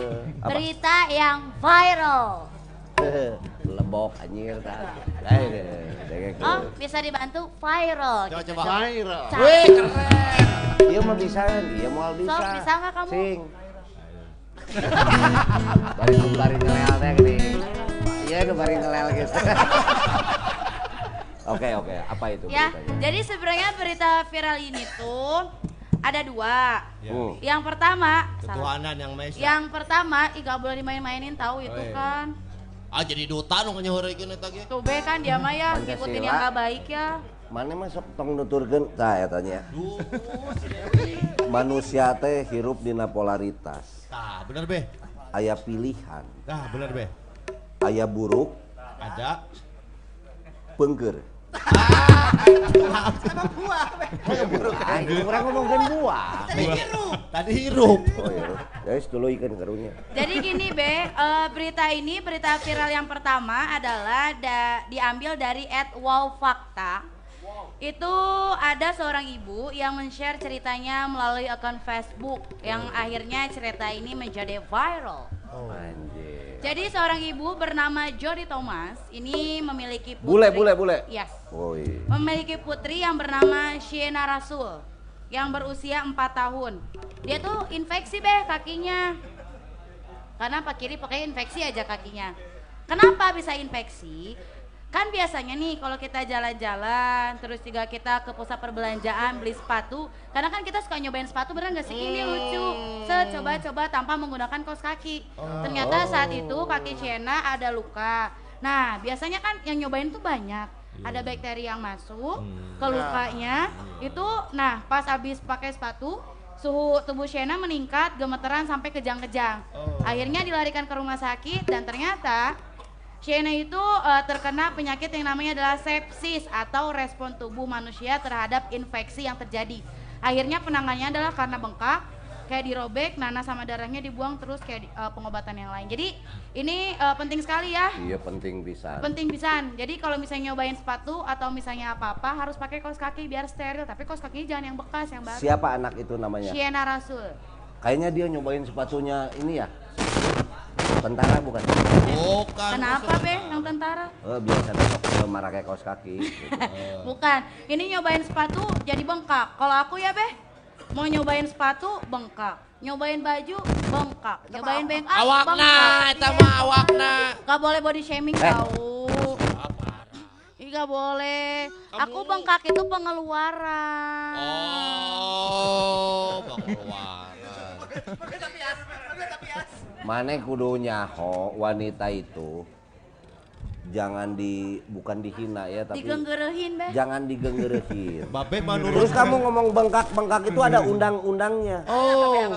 berita yang viral. <laughs> Lebok anjir. Eh, degek. Oh, bisa dibantu viral. Coba gitu. coba. Viral. Wih, keren. Iya mau bisa, iya mau bisa. Sok, bisa nggak kamu? Sing. bari bari ngelel teh gini. Nu bari ngelel gitu. <laughs> Oke, oke. Apa itu Ya, beritanya? jadi sebenarnya berita viral ini tuh ada dua. Hmm. Yang pertama. Ketuhanan yang Maha yang pertama, ih gak boleh dimain-mainin tahu itu Oh, iya. kan. Ah jadi duta nu nyahorekeun eta ge. Tuh Be kan dia mah ya ngikutin yang gak baik ya. Mana mah sok tong nuturkeun tah eta nya. Duh. Manusia teh hirup dina polaritas. Tah, bener be. Aya pilihan, Tah, bener be. Aya buruk, Ada. pengker. Anjing, orang ngomongin buah. Tadi hirup. Oh iya, guys dulu ikan karunya. Jadi gini Be, eh, berita ini berita viral yang pertama adalah da- diambil dari @wowfakta. Itu ada seorang ibu yang men-share ceritanya melalui akun Facebook yang akhirnya cerita ini menjadi viral. Anjir. Jadi seorang ibu bernama Jody Thomas ini memiliki putri. Bule, bule, bule. Yes. Woi. Memiliki putri yang bernama Shiena Rasul yang berusia 4 tahun. Dia tuh infeksi beh kakinya. Karena pak kiri pakai infeksi aja kakinya. Kenapa bisa infeksi? Kan biasanya nih kalau kita jalan-jalan terus juga kita ke pusat perbelanjaan beli sepatu, karena kan kita suka nyobain sepatu bener gak sih ini lucu. Set coba-coba tanpa menggunakan kaos kaki. Ternyata saat itu kaki Shena ada luka. Nah, biasanya kan yang nyobain tuh banyak. Ada bakteri yang masuk ke lukanya. Itu nah pas habis pakai sepatu suhu tubuh Shena meningkat, gemeteran sampai kejang-kejang. Akhirnya dilarikan ke rumah sakit dan ternyata Shena itu eh, terkena penyakit yang namanya adalah sepsis atau respon tubuh manusia terhadap infeksi yang terjadi. Akhirnya penanganannya adalah karena bengkak, kayak dirobek, nanah sama darahnya dibuang terus kayak di- eh, pengobatan yang lain. Jadi ini eh, penting sekali ya Iya penting bisa. penting pisan. Jadi kalau misalnya nyobain sepatu atau misalnya apa-apa harus pakai kaos kaki biar steril. Tapi kaos kakinya jangan yang bekas, yang baru. Siapa anak itu namanya? Siena Rasul. Kayaknya dia nyobain sepatunya ini ya. Tentara bukan? Bukan. Kenapa be yang tentara? Oh, biasanya sok marah kayak kaos kaki. gitu. <laughs> Bukan. Ini nyobain sepatu jadi bengkak. Kalau aku ya be mau nyobain sepatu bengkak. Nyobain baju bengkak. Nyobain bengkak Awakna, bengkak. eta mah awakna. Gak boleh body shaming Eh. tau. Gak boleh. Aku bengkak itu pengeluaran. Oh, pengeluaran. Mana kudu nyaho wanita itu jangan di bukan dihina ya tapi Digenggerehin be. jangan digenggerehin. <laughs> Babe menurut Terus kamu ngomong bengkak-bengkak itu ada undang-undangnya. Oh,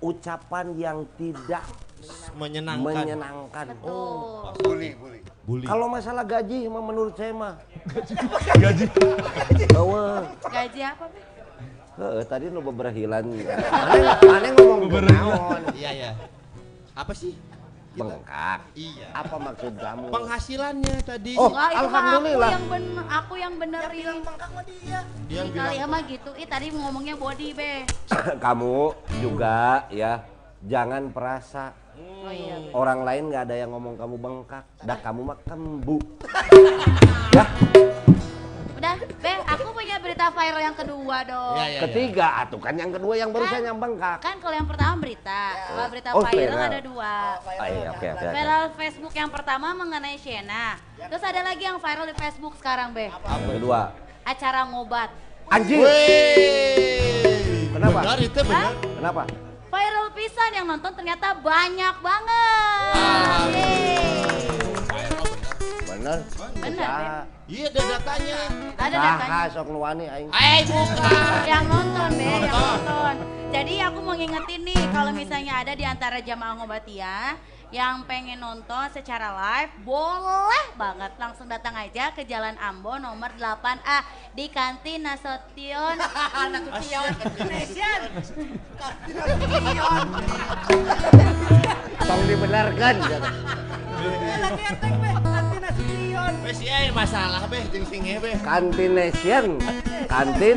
Ucapan yang tidak menyenangkan. menyenangkan. Tuh. Bully, bully. Bully. Kalau masalah gaji mah menurut saya mah. <laughs> Gaji. Gaji apa be? Heeh, tadi nu beberahilan. Mana ngomong naon? Iya, ya. Apa sih? Bengkak. Iya. Apa maksud kamu? Penghasilannya tadi. Oh, itu mah aku alhamdulillah. yang bener, aku yang benerin. Yang Ih, bilang kali mah gitu. Ih tadi ngomongnya body be. <coughs> kamu juga ya jangan perasa Oh iya. Orang lain nggak ada yang ngomong kamu bengkak dah kamu mah kembu ya Udah, be, punya berita viral yang kedua dong. Iya, iya. ketiga atuh kan yang kedua yang barusan yang bengkak Kan kalau yang pertama berita, kalau berita Oh, viral viral. ada dua. Ah, iya, oke oke oke. Viral Facebook yang pertama mengenai Shena. Terus ada lagi yang viral di Facebook sekarang, Be. yang kedua Acara ngobat. anjing Wih. Kenapa? Benar itu benar. kenapa Viral pisan yang nonton ternyata banyak banget. Yeay. bener Bener, Usaha. Iya, ada datanya. Ada datanya. sok nuani aing Eh, bukan. yang nonton be, yang Nonton. Jadi aku mau ngingetin nih kalau misalnya ada di antara jamaah ngobatia yang pengen nonton secara live, boleh banget langsung datang aja ke Jalan Ambo nomor 8A di kantin Nasution. Nasution. tong dibenarkan Wes iya masalah beh jeung singe beh. kantin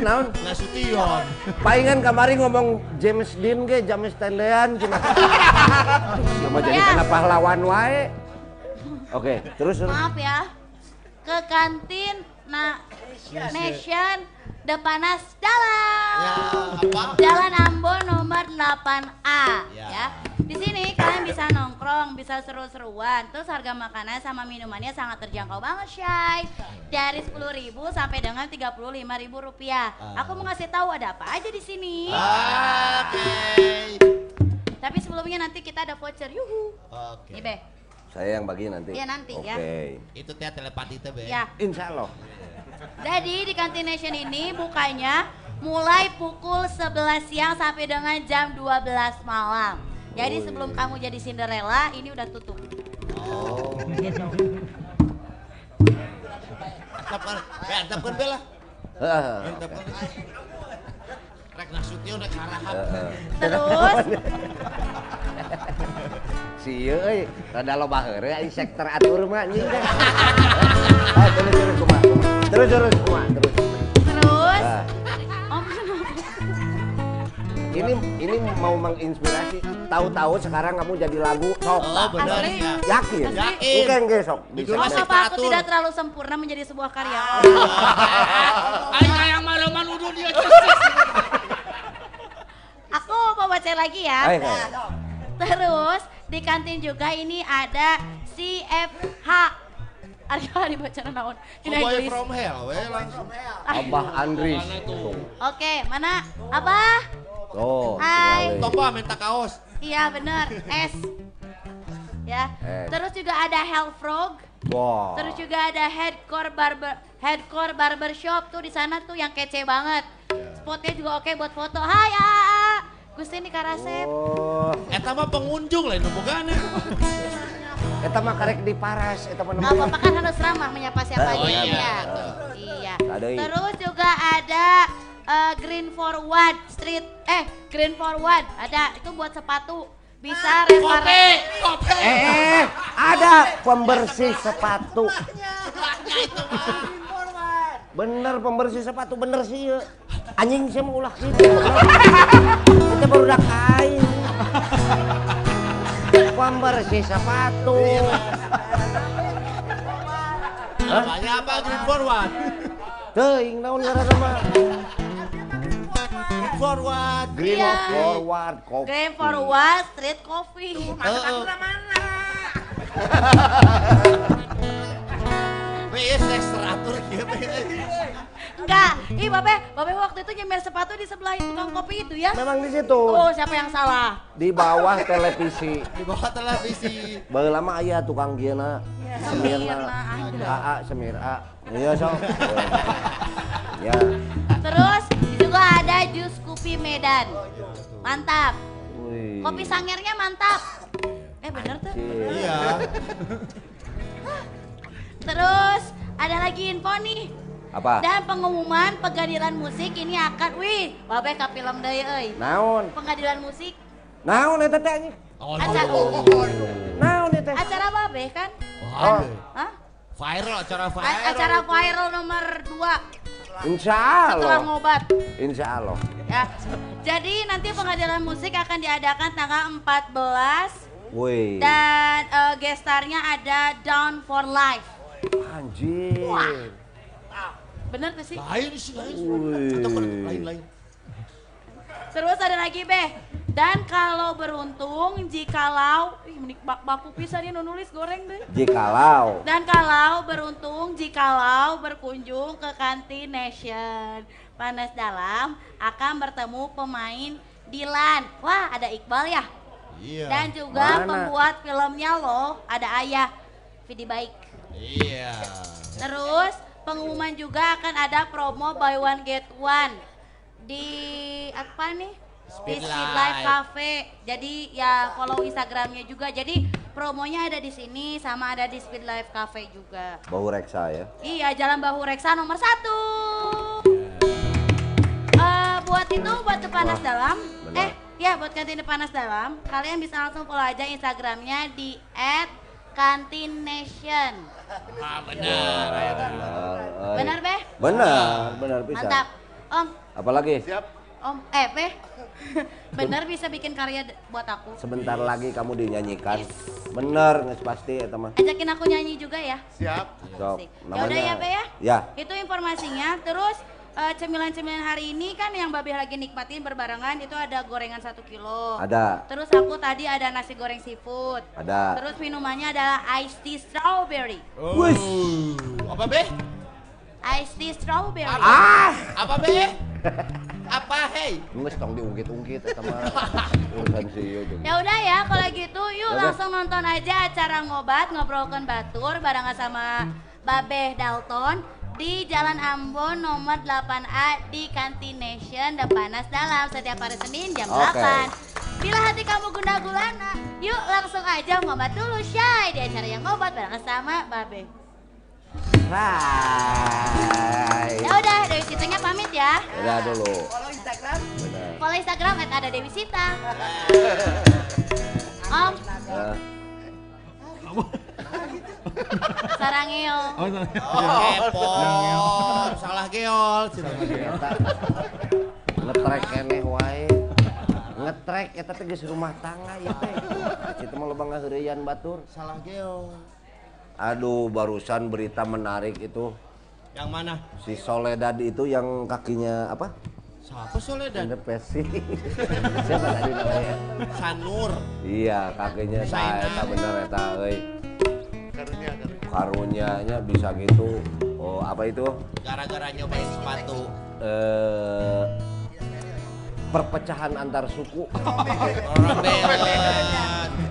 naon Nasution. palingan kamari ngomong James Dean ge James Tendean cina Dia mah jadi Ya. kena pahlawan wae oke terus. Maaf ya. Ke kantin na Nation Depanas Dalam. Ya, apa? Jalan Ambo nomor 8A Ya. ya. Di sini kalian bisa nongkrong, bisa seru-seruan. Terus harga makanan sama minumannya sangat terjangkau banget, Syai. Dari 10.000 sampai dengan 35.000 rupiah. Aku mau ngasih tahu ada apa aja di sini. Oke. Tapi sebelumnya nanti kita ada voucher. Yuhu. Oke. Nih, Be. saya yang bagi nanti Iya, nanti, oke ya. Itu teh telepati teh beh. Ya. insya Allah Jadi di Kantin Nation ini bukanya mulai pukul 11 siang sampai dengan jam 12 malam. Jadi Oh, sebelum iya. kamu jadi Cinderella, ini udah tutup. Oh. Antapkan, antapkan. Antapkan. Rek Nasution rek harahap. Heeh. Terus si euy rada loba aing sektor atur mah anjing <laughs> ah terus terus kumaha terus terus kumaha terus terus Ah. Ini ini mau menginspirasi tahu-tahu sekarang kamu jadi lagu sok Oh, benar ya. yakin Yakin. Mungkin ge sok Di bisa apa aku tidak terlalu sempurna menjadi sebuah karya? <laughs> Aing yang malu nuduh dia. Aku mau baca lagi ya. Ayo, ayo. Terus di kantin juga ini ada CFH. Arya dibaca naon? Dina Oh, boy Inggris. from hell, weh langsung. Abah Andris tuh? Oke, mana? Abah? tuh Hai. tinggal Topa minta kaos. Iya bener, S. Ya. Terus juga ada Health Frog. we. wow Terus juga ada Headcore Barber Headcore Barber Shop tuh di sana tuh yang kece banget. spotnya juga oke buat foto. Hai Aa, Gusti ini Karasep. Oh, Eta mah pengunjung lain bogaan eta mah karek di paras, eta mah Nggak namanya. apa-apa kan harus ramah menyapa siapa Oh, aja. iya. Iya. Iya. Terus juga ada eh, Green Forward Street, eh Green Forward ada itu buat sepatu. Bisa Kopi, reparasi. kopi. Eh, ada pembersih sepatu. Bener pembersih sepatu bener sih ya. Anjing saya mau ulah gitu. Kita baru udah kain. Pembersih sepatu. Namanya apa Green Forward? Teuing naon ngaranna mah? Green Forward. Green Iya. forward kopi. Green Forward Street Coffee. Wes ekstratur kieu Enggak, ih babe, babe waktu itu nyemir sepatu di sebelah tukang kopi itu ya. Memang di situ. Oh, siapa yang salah? Di bawah televisi. di bawah televisi. Baheula mah aya tukang gieuna. Semirna. Semirna. AA semir A. Iya sok. Ya. Terus juga ada jus kopi Medan. Mantap. Wih. Kopi sangernya mantap. Eh bener tuh. Iya. Terus ada lagi info nih. Apa? Dan pengumuman pengadilan musik ini akan, wih, babe ka film deui euy. Naon? Pengadilan musik Naon eta teh anjing? Oh, acara Naon eta? acara babe kan? Oh, Hah? Viral acara A- viral. acara viral nomor 2 insya setelah Allah. ngobat. Insya Allah. Ya. Jadi nanti pengadilan musik akan diadakan tanggal 14 Wih. dan eh, gestarnya ada Down for Life. Anjir. Bener tuh sih? Lain sih lain. Wih. Atau lain lain. Terus ada lagi Beh. Dan kalau beruntung jikalau ih menik bak baku pisan dia nu nulis goreng deh. Jikalau. Dan kalau beruntung jikalau berkunjung ke kantin Nation Panas Dalam akan bertemu pemain Dilan. Wah, ada Iqbal ya. Iya. Dan juga Mana? pembuat filmnya loh, ada Ayah. Vidi baik. Iya. Terus pengumuman juga akan ada promo buy one get one di apa nih? Speed di Speed Life. Life Cafe. Jadi ya follow Instagramnya juga. Jadi promonya ada di sini sama ada di Speed Life Cafe juga. Bau reksa ya. Iya, Jalan Bahu Reksa nomor satu. Eh, buat itu buat Panas Wah, Dalam. benar. Eh, ya buat kantin Panas Dalam, kalian bisa langsung follow aja Instagramnya di @kantinnation. Ah benar. aya teh. Eh, Benar, Beh? Benar, benar bisa. Mantap. Om, Apalagi? Siap. Om, eh, Beh. <laughs> Bener bisa bikin karya buat aku. Sebentar lagi kamu dinyanyikan. Bener, nges pasti eta mah. Ajakin aku nyanyi juga ya. Siap. Sok. Ya udah ya, Be ya. Ya. Itu informasinya. Terus eh, cemilan-cemilan hari ini kan yang Babe lagi nikmatin berbarengan itu ada gorengan satu kilo. Ada. Terus aku tadi ada nasi goreng seafood. Ada. Terus minumannya adalah iced tea strawberry. Wih. Apa be? Iced tea strawberry. Ah! Apa be? Apa hei? Nges tong diungkit-ungkit eta mah. <laughs> Urusan si ieu jeung. Ya udah ya, kalau gitu yuk Ya udah. langsung nonton aja acara ngobat ngobrolkan batur barengan sama Babeh Dalton di Jalan Ambon nomor 8A di Kantin Nation The Panas Dalam setiap hari Senin jam Oke. 8. Bila hati kamu guna gulana, yuk langsung aja ngobat dulu Shay di acara yang ngobat barengan sama Babe. Hai. Ya udah, Dewi Sitanya pamit ya. Udah dulu. Follow Instagram at ada Dewi Sita. <laughs> Om, Ya. Sarangeo. Oh. Kepo. Salah geol. Ngetrek keneh wae. Ngetrek eta teh geus rumah tangga ya teh. Citu mah loba ngaheureuyan batur. Salah geol. Aduh, barusan berita menarik itu Yang mana? si Soledad itu yang kakinya apa? Siapa Soledad? Depresi. <laughs> Siapa tadi namanya? Sanur. Iya, kakinya sa Saingan. eta bener eta euy. Karunya, karunya. Karunya nya bisa gitu. Oh, apa itu? Gara-gara nyobain sepatu. Eh perpecahan antar suku.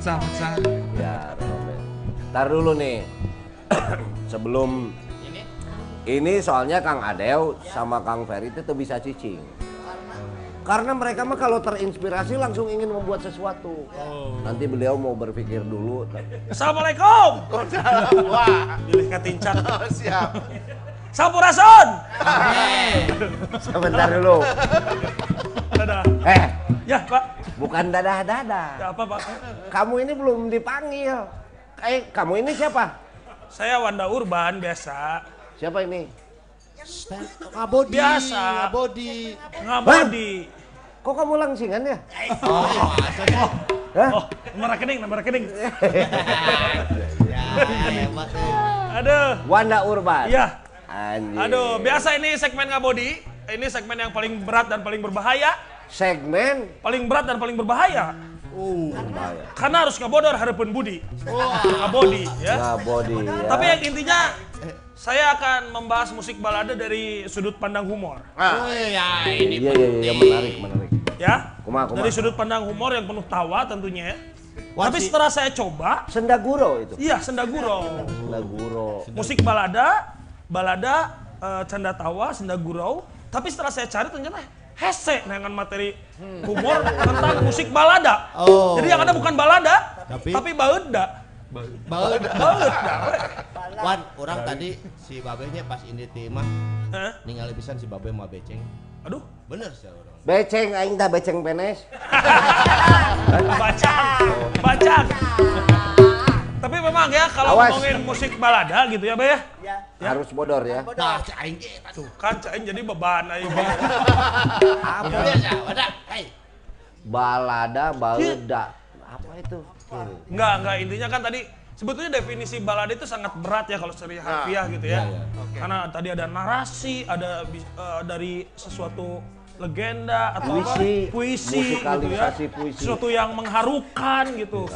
Sah, sah. ya, Robert. Ntar dulu nih. <clears throat> Sebelum Ini ini soalnya Kang Adeu sama Kang Ferry itu tuh bisa cicing. Karena mereka mah kalau terinspirasi langsung ingin membuat sesuatu. Nanti beliau mau berpikir dulu. Assalamualaikum. <laughs> Wah, Pilih katincak. oh, siap. Sampurasun. Sebentar dulu. Dadah. Eh, Ya, Pak. bukan dadah-dadah. Ya, apa, Pak? Kamu ini belum dipanggil. Eh, kamu ini siapa? Saya Wanda Urban biasa. Siapa ini? Ngabodi. Biasa. Ngabodi. Ngabodi. Kok kamu langsingan ya? Oh, asal <laughs> Hah? Oh, nomor rekening, nomor rekening. <laughs> Ya, eh. <laughs> Aduh. Wanda Urban. Iya. Anjir. Aduh, biasa ini segmen Ngabodi. Ini segmen yang paling berat dan paling berbahaya. Segmen Paling berat dan paling berbahaya. Bahaya. Karena harus ngabodor harapan budi. Ngabodi, ya. Nggak body ya. Tapi yang intinya saya akan membahas musik balada dari sudut pandang humor, Nah, Oh, ya, ini Iya iya iya menarik menarik. ya. Kumaha, kumaha. Dari sudut pandang humor yang penuh tawa tentunya. ya. Wah, Tapi setelah saya coba, Sendaguro itu. iya sendagurau. Sendaguro. Musik balada, balada eh, canda tawa, sendagurau. Tapi setelah saya cari ternyata hese dengan materi humor tentang musik balada. Oh. Jadi yang ada bukan balada, Tapi- tapi, baeuda. Baut. We. Wan, orang tadi si babenya pas ini timah Heh? ningali pisan si babe mah beceng. Aduh, Bener sih orang. Beceng aing dah beceng penes. <laughs> bacang, bacang. Tapi memang ya kalau Awas. ngomongin musik balada gitu ya, Bay ya. Harus bodor ya. Nah, aing Tuh kan cain jadi beban ayo. apa? Wadah, hei. Balada baleda. Apa itu? Enggak, enggak intinya kan tadi sebetulnya definisi balada itu sangat berat ya kalau secara harfiah gitu ya. Karena tadi ada narasi, ada eh, dari sesuatu legenda atau apa? Puisi, puisi gitu ya. musikalisasi puisi. Sesuatu yang mengharukan gitu.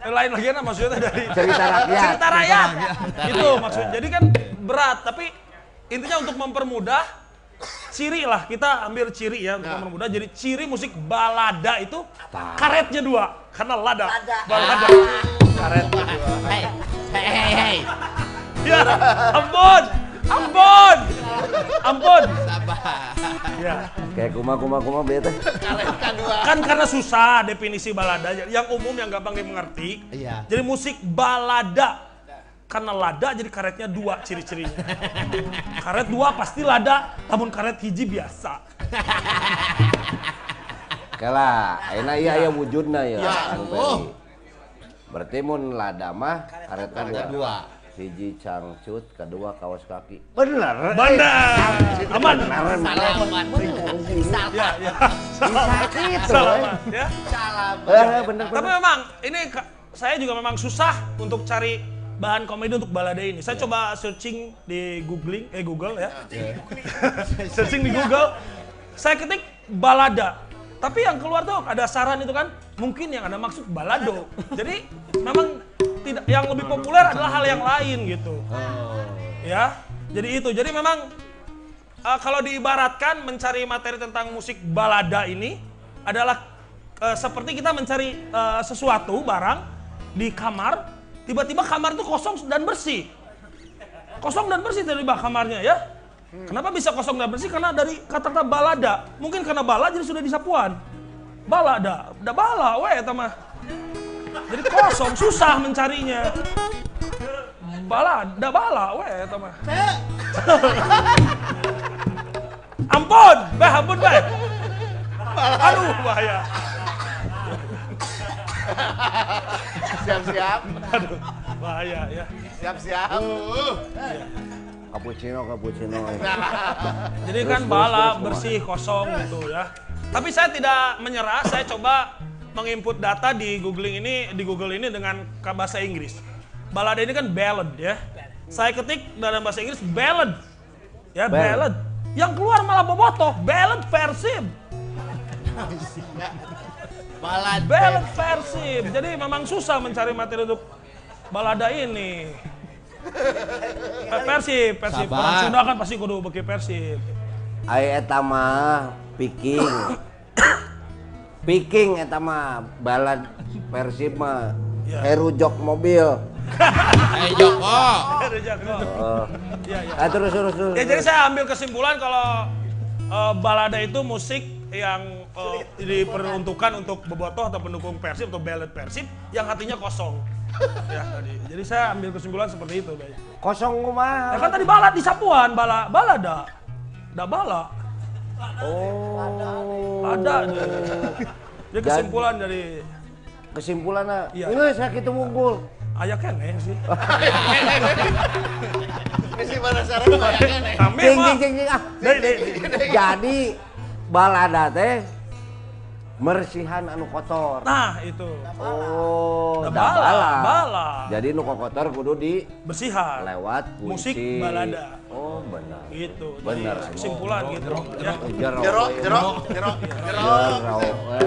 Eh, Lain legenda maksudnya dari <laughs> Cerita rakyat. cerita rakyat. Itu maksudnya. Jadi kan berat, tapi intinya untuk mempermudah ciri lah kita ambil ciri ya untuk mempermudah. Jadi ciri musik balada itu karetnya dua karena lada. Balada. Karetnya dua. Hei, hei, hei, hei. Ya, ampun. Ampun. Ampun. Sabar. Ya. Kayak kuma kuma kuma bete. Kan karena susah definisi balada yang umum yang gampang dimengerti. Iya. Jadi musik balada karena lada jadi karetnya dua ciri-cirinya. Karet dua pasti lada, namun karet hiji biasa. Kala, ayeuna ieu aya wujudna ya. Kang Peri. Berarti mun lada mah karetna dua. Dua. Hiji cangcut, kedua kaos kaki. Bener. Benar. Aman. Salaman. Ya, ya. Bisa gitu. Salaman, ya. Eh, bener Tapi bener. memang ini saya juga memang susah untuk cari bahan komedi untuk balada ini. Saya coba searching di googling, eh Google ya. <laughs> searching di Google. Saya ketik balada. Tapi yang keluar tuh ada saran itu kan, mungkin yang ada maksud balado. Jadi memang tidak yang lebih populer adalah hal yang lain gitu. Ya. Jadi itu. Jadi memang eh, kalau diibaratkan mencari materi tentang musik balada ini adalah eh, seperti kita mencari eh, sesuatu barang di kamar, tiba-tiba kamar itu kosong dan bersih. Kosong dan bersih tiba-tiba kamarnya ya. Kenapa bisa kosong dan bersih? Karena dari kata-kata balada. Mungkin karena bala jadi sudah disapuan. Balada, udah bala, weh mah. Jadi kosong, susah mencarinya. Bala, dah bala, weh mah. <laughs> Ampun, beh, ampun, beh. Aduh, bahaya. <laughs> Siap-siap. Aduh, bahaya ya. Siap-siap. Cappuccino, cappuccino. <laughs> Jadi kan bala bersih kosong gitu ya. Tapi saya tidak menyerah, saya coba menginput data di googling ini di Google ini dengan bahasa Inggris. Balada ini kan ballad ya. Saya ketik dalam bahasa Inggris ballad. Ya, Ballad. ballad. Yang keluar malah bobotoh, ballad persib. <laughs> Balad. Ballad persib. Jadi memang susah mencari materi untuk balada ini. <laughs> Pe- Persib, persib. Orang Sunda kan pasti kudu beki persib. Ai eta mah picking. Picking eta mah balad Persib mah Ya. heru jok mobil. Hei Joko. Ada Jago. Oh. Iya, <laughs> iya. Ah, terus terus terus. Ya jadi saya ambil kesimpulan kalau eh, balada itu musik yang eh, diperuntukkan untuk bobotoh atau pendukung Persib atau ballot Persib yang hatinya kosong. <laughs> ya tadi. Jadi saya ambil kesimpulan seperti itu, Bay. Kosong kumaha. Ya kan tadi bala di Sapuan, bala bala da. Da bala. Oh. Ada dia. Dia kesimpulan dari Kesimpulannya, Iya. ini saya kita unggul. ayah kene sih. Misi pada sarang ya. Kami mah. ah. Dei, dei. Jadi balada teh mersihan anu kotor. Nah, itu. Oh, Da bala, bala. Jadi nu kotor kudu di Bersihan. lewat Musik puisi. balada. Oh, benar. Gitu. Jadi Bener. kesimpulan gitu. Ya. Jero. Jerok, jerok, jerok, jerok, Jero, we.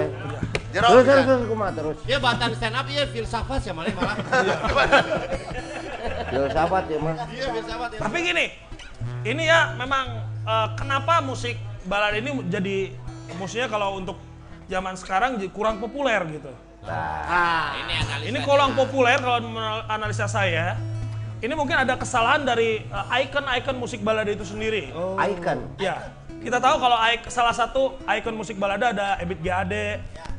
jerok. Terus terus bisa. terus kumaha terus. Ya batan stand up ya filsafat ya malah malah. Filsafat ya mah. Iya filsafat ya. Tapi gini, ini ya memang eh, kenapa musik balada ini jadi musiknya kalau untuk zaman sekarang jadi kurang populer gitu. Ah, ini analisa. Ini kurang populer kalau analisa saya. Ini mungkin ada kesalahan dari eh, icon-icon musik balada itu sendiri. Icon. Ya, kita tahu kalau salah satu ikon musik balada ada Ebit GAD,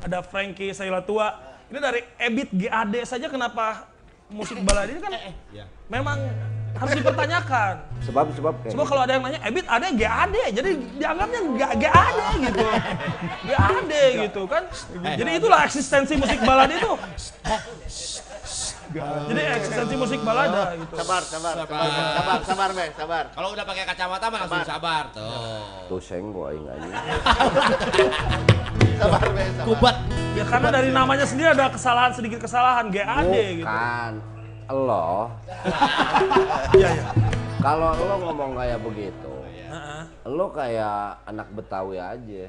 ada Frankie Tua. Ini dari Ebit GAD saja kenapa musik balada ini kan memang harus dipertanyakan. Sebab sebab kayak Coba kalau ada yang nanya, Ebit ada GAD, jadi dianggapnya nggak GAD gitu. GAD gitu kan. Jadi itulah eksistensi musik balada itu. Jadi eksistensi musik balada gitu. Sabar, sabar, sabar, sabar, sabar, Be, sabar. Kalau udah pakai kacamata mah langsung sabar tuh. tuh senggo aing anjing. <laughs> Sabar, Be, sabar. Kubat. Ya karena dari namanya sendiri ada kesalahan sedikit kesalahan GAD gitu. Bukan. Lo, <laughs> Iya iya. kalau lo ngomong kayak begitu, Heeh. lo kayak anak Betawi aja.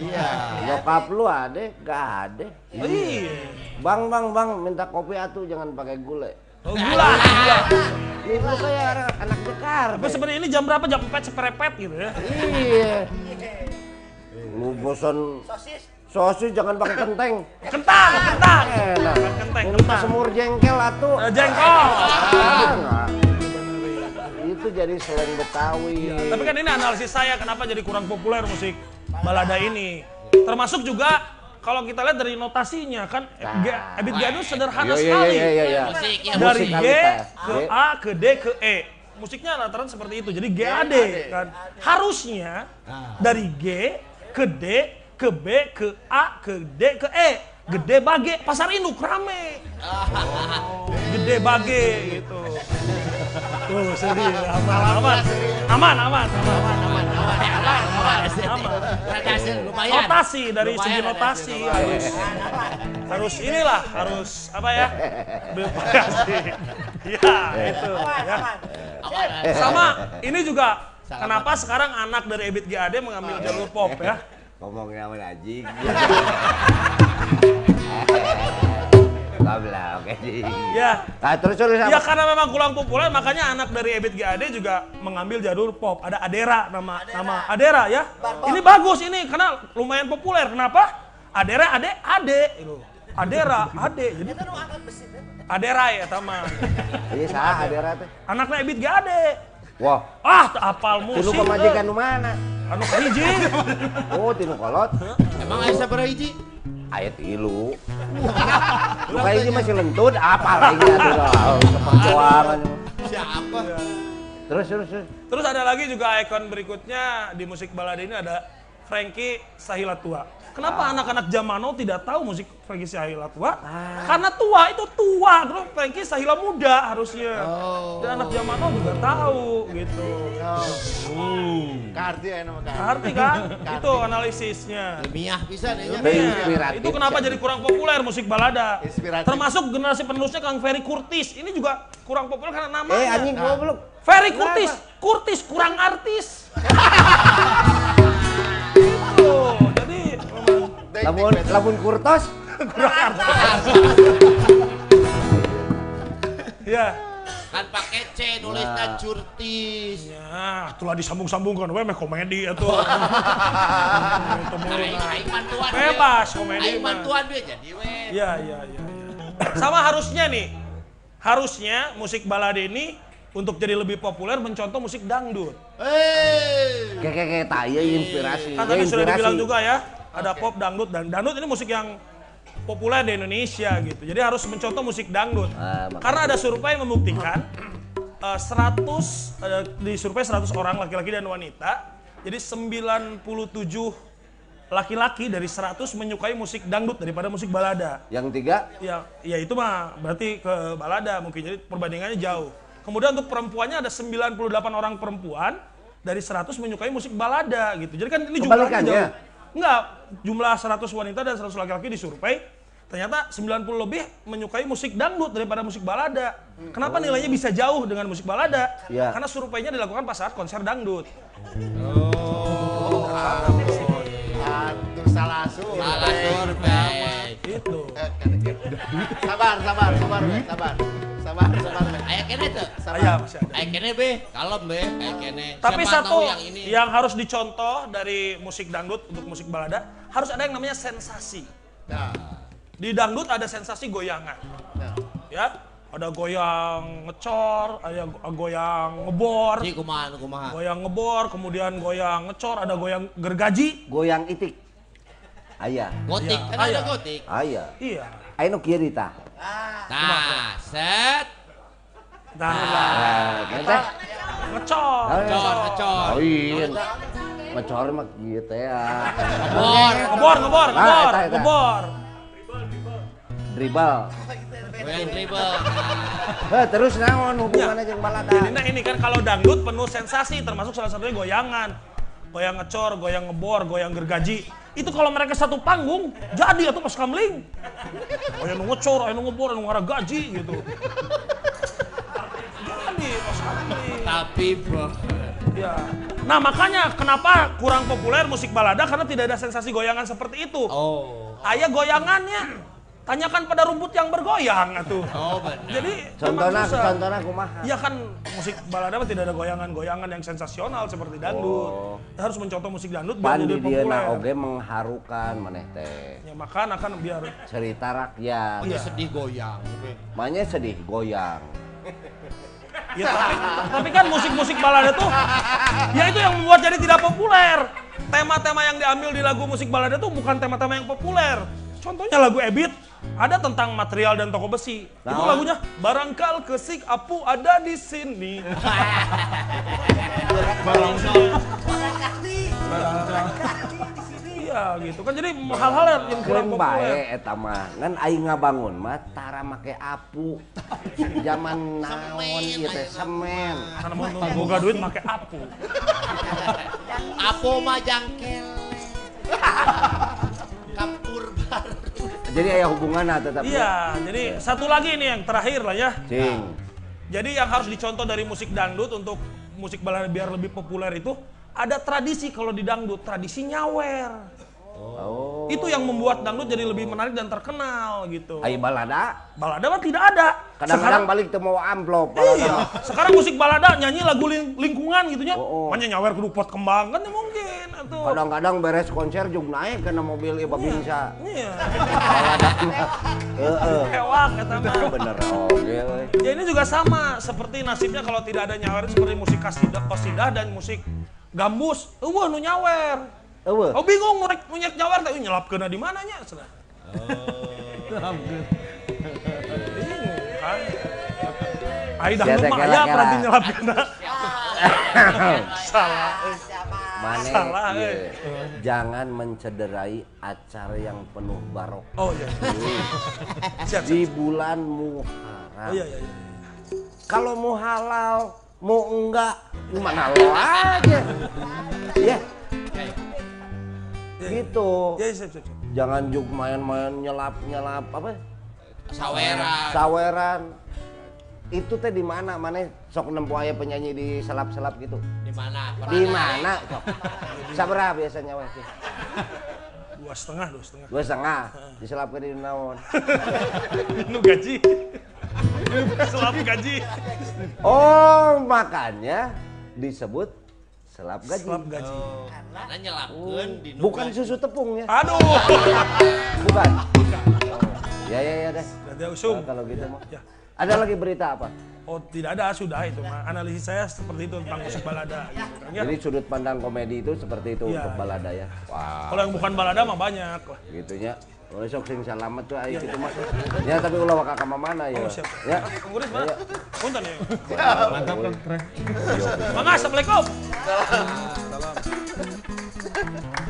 Iya. Nyokap lu ada? Gak ada. Oh, iya. Bang, bang, bang, minta kopi atuh jangan pakai gula. Oh, gula, gula. Ini lu kayak anak, anak Jakarta. Tapi sebenarnya ini jam berapa? Jam 4 seperepet gitu ya. Iya. Lu bosan sosis jangan pakai kenteng. Kentang, kentang. Enak. Kentang, kentang. semur jengkel atuh. Eh, jengkol. Ah, enggak. Itu jadi slang Betawi. Tapi kan ini analisis saya kenapa jadi kurang populer musik balada ini. Termasuk juga kalau kita lihat dari notasinya kan G- Ebit sederhana Iya, iya, sekali. iya, iya, iya. Musik, ya. Dari G ke G. A ke D ke E. Musiknya rata-rata seperti itu. Jadi GAD kan. Harusnya dari G ke D ke B ke A ke D ke E. Gede bage, pasar induk rame. Gede bage gitu. Tuh, sedih. Aman, aman. Aman, aman, aman, aman, aman, aman, aman. Rotasi lumayan. Notasi dari segi notasi harus harus inilah harus apa ya bervariasi. Ya itu ya. Sama ini juga kenapa sekarang anak dari Ebit GAD mengambil jalur pop ya? Ngomongnya sama anjing. <laughs> Goblok anjing. Ya, Nah, terus terus ya karena memang kurang populer makanya anak dari Ebit GAD juga mengambil jalur pop. Ada Adera nama nama Adera ya. Ini bagus ini karena lumayan populer. Kenapa? Adera ade ade. Adera ade. Jadi Adera ya taman. Ini sah ada teh. Anaknya Ebit GAD. Wah, Ah, apal musik. pemajikan eh. nu mana? Anu kahiji. Oh, tilu kolot. Emang Aisyah berhiji? Ayat ilu. Lu kayak ini masih lentut, apa lagi aduh. Keperjuangan. Siapa? Terus terus terus. Terus ada lagi juga ikon berikutnya di musik balada ini ada Frankie Sahilatua. Kenapa anak-anak zaman now tidak tahu musik Frankie Sahilatua? Karena tua itu tua, terus Frankie Sahila muda harusnya. Dan anak zaman now juga tahu gitu. Karti ya nama karti. Arti kan? <laughs> itu analisisnya. Ilmiah bisa nih. Inspiratif. itu kenapa jadi kurang populer musik balada. Inspiratif. Termasuk generasi penerusnya Kang Ferry Kurtis. Ini juga kurang populer karena namanya. Eh anjing goblok. Ferry Kurtis, Kurtis kurang artis. Itu, jadi memang Lamun lamun kurtos. <laughs> ya. Kan pakai C nulisnya curtis. Ya, itulah disambung-sambungkan, we meh komedi atuh. <laughs> Itu Aing nah. mantuan. we. Bebas komedi Aing mah. mantuan dia jadi we. Iya, iya, iya. Ya. <clears throat> Sama harusnya nih, harusnya musik balade ini untuk jadi lebih populer mencontoh musik dangdut. Hei. Kayak kayak kayak taya inspirasi. Kan Ya, tadi sudah dibilang juga ya, ada pop dangdut dan dangdut ini musik yang populer di Indonesia gitu. Jadi harus mencontoh musik dangdut. Ah. Karena ada survei yang membuktikan eh, 100 eh, di survei 100 orang laki-laki dan wanita. Jadi 97 laki-laki dari 100 menyukai musik dangdut daripada musik balada. Yang tiga, Ya, ya itu mah berarti ke balada mungkin jadi perbandingannya jauh. Kemudian untuk perempuannya ada 98 orang perempuan dari 100 menyukai musik balada gitu. Jadi kan ini Kebalikannya. jauh. Enggak, jumlah 100 wanita dan 100 laki-laki disurvei ternyata 90 lebih menyukai musik dangdut daripada musik balada. Kenapa nilainya bisa jauh dengan musik balada? Ya. Karena surveinya dilakukan pas saat konser dangdut. Aduh salah survei. Salah survei. Itu. Sabar, sabar, sabar, sabar. Sabar, sabar. Aya kene tuh. Aya be, kalem be, aya kene. Tapi Siapa satu yang, harus dicontoh dari musik dangdut untuk musik balada harus ada yang namanya sensasi. Nah, Di dangdut ada sensasi goyangan. nah. Ya, ada goyang ngecor, ada go- goyang ngebor, Si kumaha nu kumaha. goyang ngebor, kemudian goyang ngecor, ada goyang gergaji. goyang itik. Ayah, Gotik, Iya, kan ada gotik. ayah. Iya. Ayo nu kieu tah. Nah, set. Nah, Ah, kita ngecor. Ngecor, ngecor. Oh iya. Ngecor mah kieu teh ya. Bor. Ngebor, ngebor, ngebor, eta, eta. ngebor. Dribble. Goyang dribble. Eh, terus naon hubungannya jeung balada? Jadi nah ini kan kalau dangdut penuh sensasi termasuk salah satunya goyangan. Goyang ngecor, goyang ngebor, goyang gergaji. Itu kalau mereka satu panggung, jadi atau pas kamling. Goyang nu ngecor, anu ngebor, anu gaji gitu. Jadi pas kamling. Tapi bro. Ya. Nah makanya kenapa kurang populer musik balada karena tidak ada sensasi goyangan seperti itu. Oh. Ayah goyangannya. Tanyakan pada rumput yang bergoyang atuh. Oh benar. Jadi Contohnya, contohnya kumaha? Ya kan musik balada mah tidak ada goyangan-goyangan yang sensasional seperti dangdut. Oh. Harus mencontoh musik dangdut biar jadi populer. oge mengharukan maneh teh. Ya makanya kan biar Cerita rakyat. Iya. sedih goyang. Makanya sedih goyang. <laughs> ya tapi, tapi kan musik-musik balada tuh ya itu yang membuat jadi tidak populer. Tema-tema yang diambil di lagu musik balada tuh bukan tema-tema yang populer. Contohnya lagu Ebit ada tentang material dan toko besi. Itu Nah. lagunya Barangkal kesik apu ada di sini. Iya gitu kan jadi hal-hal yang kurang populer. bae eta mah. Ngan aing ngabangun mah tara make apu. Zaman naon ieu teh semen. Karena mau boga duit make apu. Apo mah jangkel. <laughs> Jadi aya hubunganna tetap. Iya, jadi satu lagi nih yang terakhir lah ya. Cing. Jadi yang harus dicontoh dari musik dangdut untuk musik balada biar lebih populer itu ada tradisi kalau di dangdut, tradisi nyawer. Oh. Itu yang membuat dangdut jadi lebih menarik dan terkenal gitu. Ai balada Balada mah tidak ada. kadang-kadang balik teu mau amplop. Iya, sekarang musik balada nyanyi lagu ling- lingkungan gitu nya. Oh, oh. Nyawer kudu pot kembang kan ya mungkin. Kadang-kadang beres konser juga naik karena mobil ieu babinsa. Iya, Balada mah. Heeh. hewak kata mah. Bener oge euy. Ya ini juga sama seperti nasibnya kalau tidak ada nyawer seperti musik kasidah, kosidah dan musik gambus. Eueuh nu nyawer. Eueuh. Oh bingung ngurek punya nyawer tapi nyelapkeunna di mananya cenah. Bingung kan. Ai dah Ya, mah aya kela. berarti nyelapkeunna. <laughs> Salah. eh. Mane Salah, ieu, eh. jangan mencederai acara yang penuh barok. Oh iya. Siap, siap. Di bulan Muharram. Oh iya iya. iya. Kalau mau halal, mau enggak, gimana lo aja. Ya, Iya. gitu. Iya, siap, siap, siap. Jangan juk main-main nyelap-nyelap apa? Saweran. Saweran. Itu teh di mana? Mana sok nempo aya penyanyi di selap-selap gitu. Di mana? Di mana? Sok. <laughs> Sabaraha biasanya weh? teh? Dua setengah, dua setengah. Dua setengah. Di naon? <laughs> Nu gaji. <laughs> Selap gaji. Oh, makanya disebut selap gaji. Selap gaji. Karena nyelapkeun di nu Bukan susu tepung ya? Aduh. Bukan. Ya ya ya deh. Berarti usum. Nah, kalau gitu mah. Ya. Ada lagi berita apa? Oh tidak ada sudah itu mah. Analisis saya seperti itu tentang musik balada. Gitu kan. Ya. Jadi sudut pandang komedi itu seperti itu Iya, untuk balada ya. Wah, Kalau yang bukan balada mah banyak. Gitunya. Oh, sok sing salamet tuh ayo gitu mah. Ya tapi ulah waka ka mana ya. Oh. Ya. Pengurus mana? Punten ya. Mantap kan, keren. Mangga, assalamualaikum.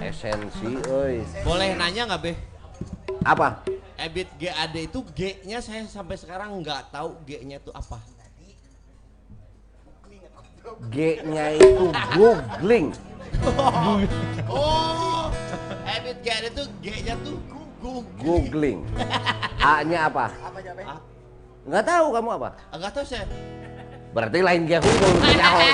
Esensi euy. Boleh nanya nggak Be? Apa? Ebit GAD itu G-nya saya sampai sekarang nggak tahu G-nya itu apa. G-nya itu googling. Oh, Ebit GAD itu G-nya tuh. Googling. <laughs> A-nya apa? Nggak tahu kamu apa? Enggak tahu saya. Berarti lain dia Google nyaho. <laughs>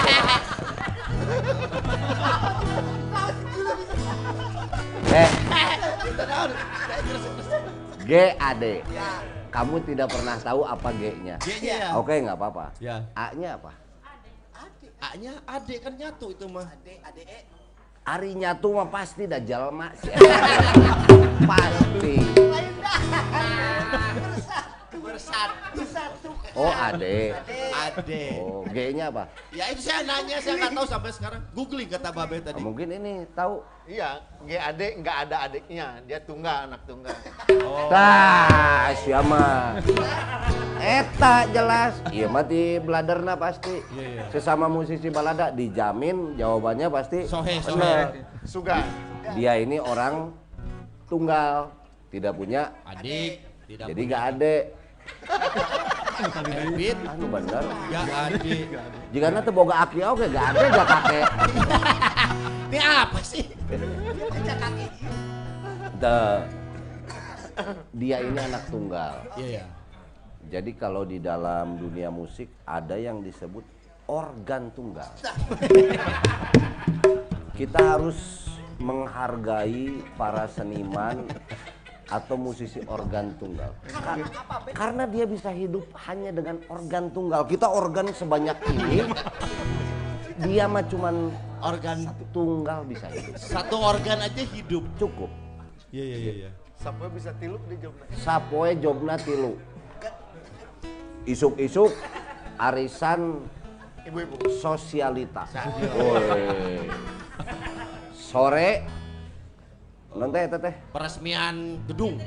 Eh, GAD. Kamu tidak pernah tahu apa G-nya. G-nya ya. Oke, nggak apa-apa. Ya. A-nya apa? A-nya ade kan nyatu itu mah. Ari nyatu mah pasti dah jalma sih. <laughs> pasti. Oh, ade. Ade. Oh, G-nya apa? Ya itu saya nanya, saya nggak tahu sampai sekarang. Googling kata Babe tadi. Mungkin ini tahu. Iya, GAD nggak ada adiknya, dia tunggal, anak tunggal. Tah, siapa? Eta jelas. Iya mati bladerna pasti. Sesama musisi balada dijamin jawabannya pasti Sohe, sohe. Suga. Dia ini orang tunggal, tidak punya, Adik, tidak jadi gak ade. Ebit, Anu bener. gak adik. Jika nanti boga aki oke gak ade gak kakek. Ini apa sih? The- Dia ini anak tunggal. Iya ya. Jadi kalau di dalam dunia musik ada yang disebut organ tunggal. Kita harus menghargai para seniman atau musisi organ tunggal. Ka- karena dia bisa hidup hanya dengan organ tunggal. Kita organ sebanyak ini, dia mah cuman Organ satu tunggal bisa hidup. satu organ aja hidup. Cukup. Iya iya iya. iya. Sampai bisa tiluk di jobna. Sapoe jobna tilu. Isuk-isuk arisan Ibu-ibu. sosialita. Sore non teh teh Peresmian gedung.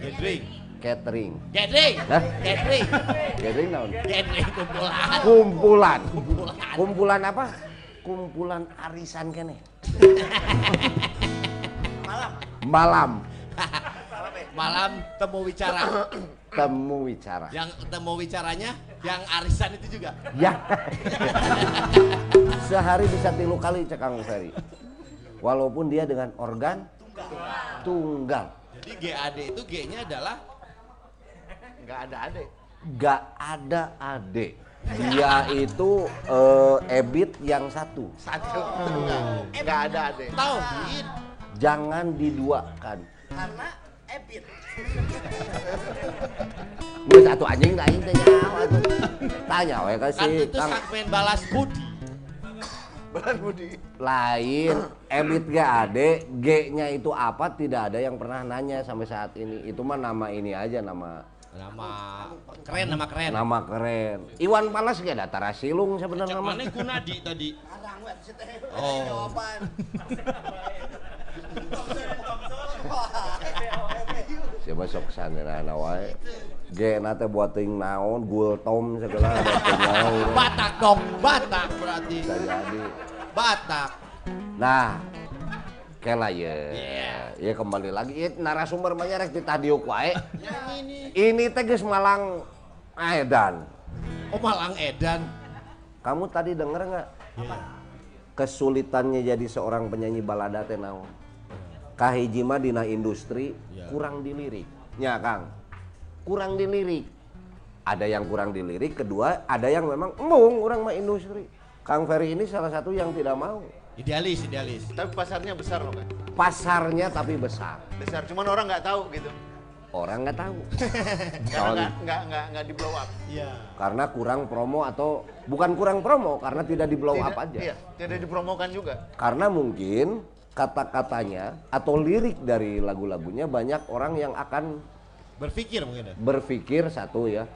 Gathering. catering. Gathering. Hah? Gathering. Catering naon? Gathering kumpulan. Kumpulan. Kumpulan. Kumpulan apa? Kumpulan arisan kene. Malam. Malam. Malam temu wicara. Temu wicara. Yang temu wicaranya yang arisan itu juga. Ya. <laughs> Sehari bisa tilu kali cek Kang Ferry. Walaupun dia dengan organ tunggal. Jadi GAD itu G-nya adalah Nggak ada adik. Gak ada adik. Dia itu eh, ebit yang satu. Satu. Nggak ada adik. tauhid. Jangan diduakan. Karena ebit. Gue satu anjing gak ini nyawa tuh. Tanya Kan kasih itu Kang. segmen balas budi. Beran Budi. lain ebit gak ade G-nya itu apa tidak ada yang pernah nanya sampai saat ini itu mah nama ini aja nama Nama keren, nama keren. nama keren Iwan Palas gak ada Tarasilung sebenarnya nama mana Gunadi tadi? Oh. siapa sok sana wae G nate buat ting naon gul tom segala naon Batak dong, Batak berarti. bisa jadi Batak. nah kela ya Iya. ya kembali lagi ya, narasumber mah rek ditadiuk wae <laughs> Yang ini. ini teh geus Malang Edan Oh Malang Edan. Kamu tadi denger nggak Iya. kesulitannya jadi seorang penyanyi balada teh naon? Kahiji mah dina industri Iya. kurang dilirik. Ya, Kang. Kurang dilirik. Ada yang kurang dilirik, kedua ada yang memang embung orang mah industri. Kang Ferry ini salah satu yang tidak mau. Idealis, idealis. Tapi pasarnya besar loh kan. Pasarnya tapi besar. Besar. Cuman orang nggak tahu gitu. Orang nggak tahu. <laughs> Karena nggak nggak nggak nggak di blow up. Iya. karena kurang promo atau bukan kurang promo karena tidak di blow up aja. Iya, tidak dipromokan juga. Karena mungkin kata-katanya atau lirik dari lagu-lagunya banyak orang yang akan Berpikir mungkin ya. berpikir satu ya.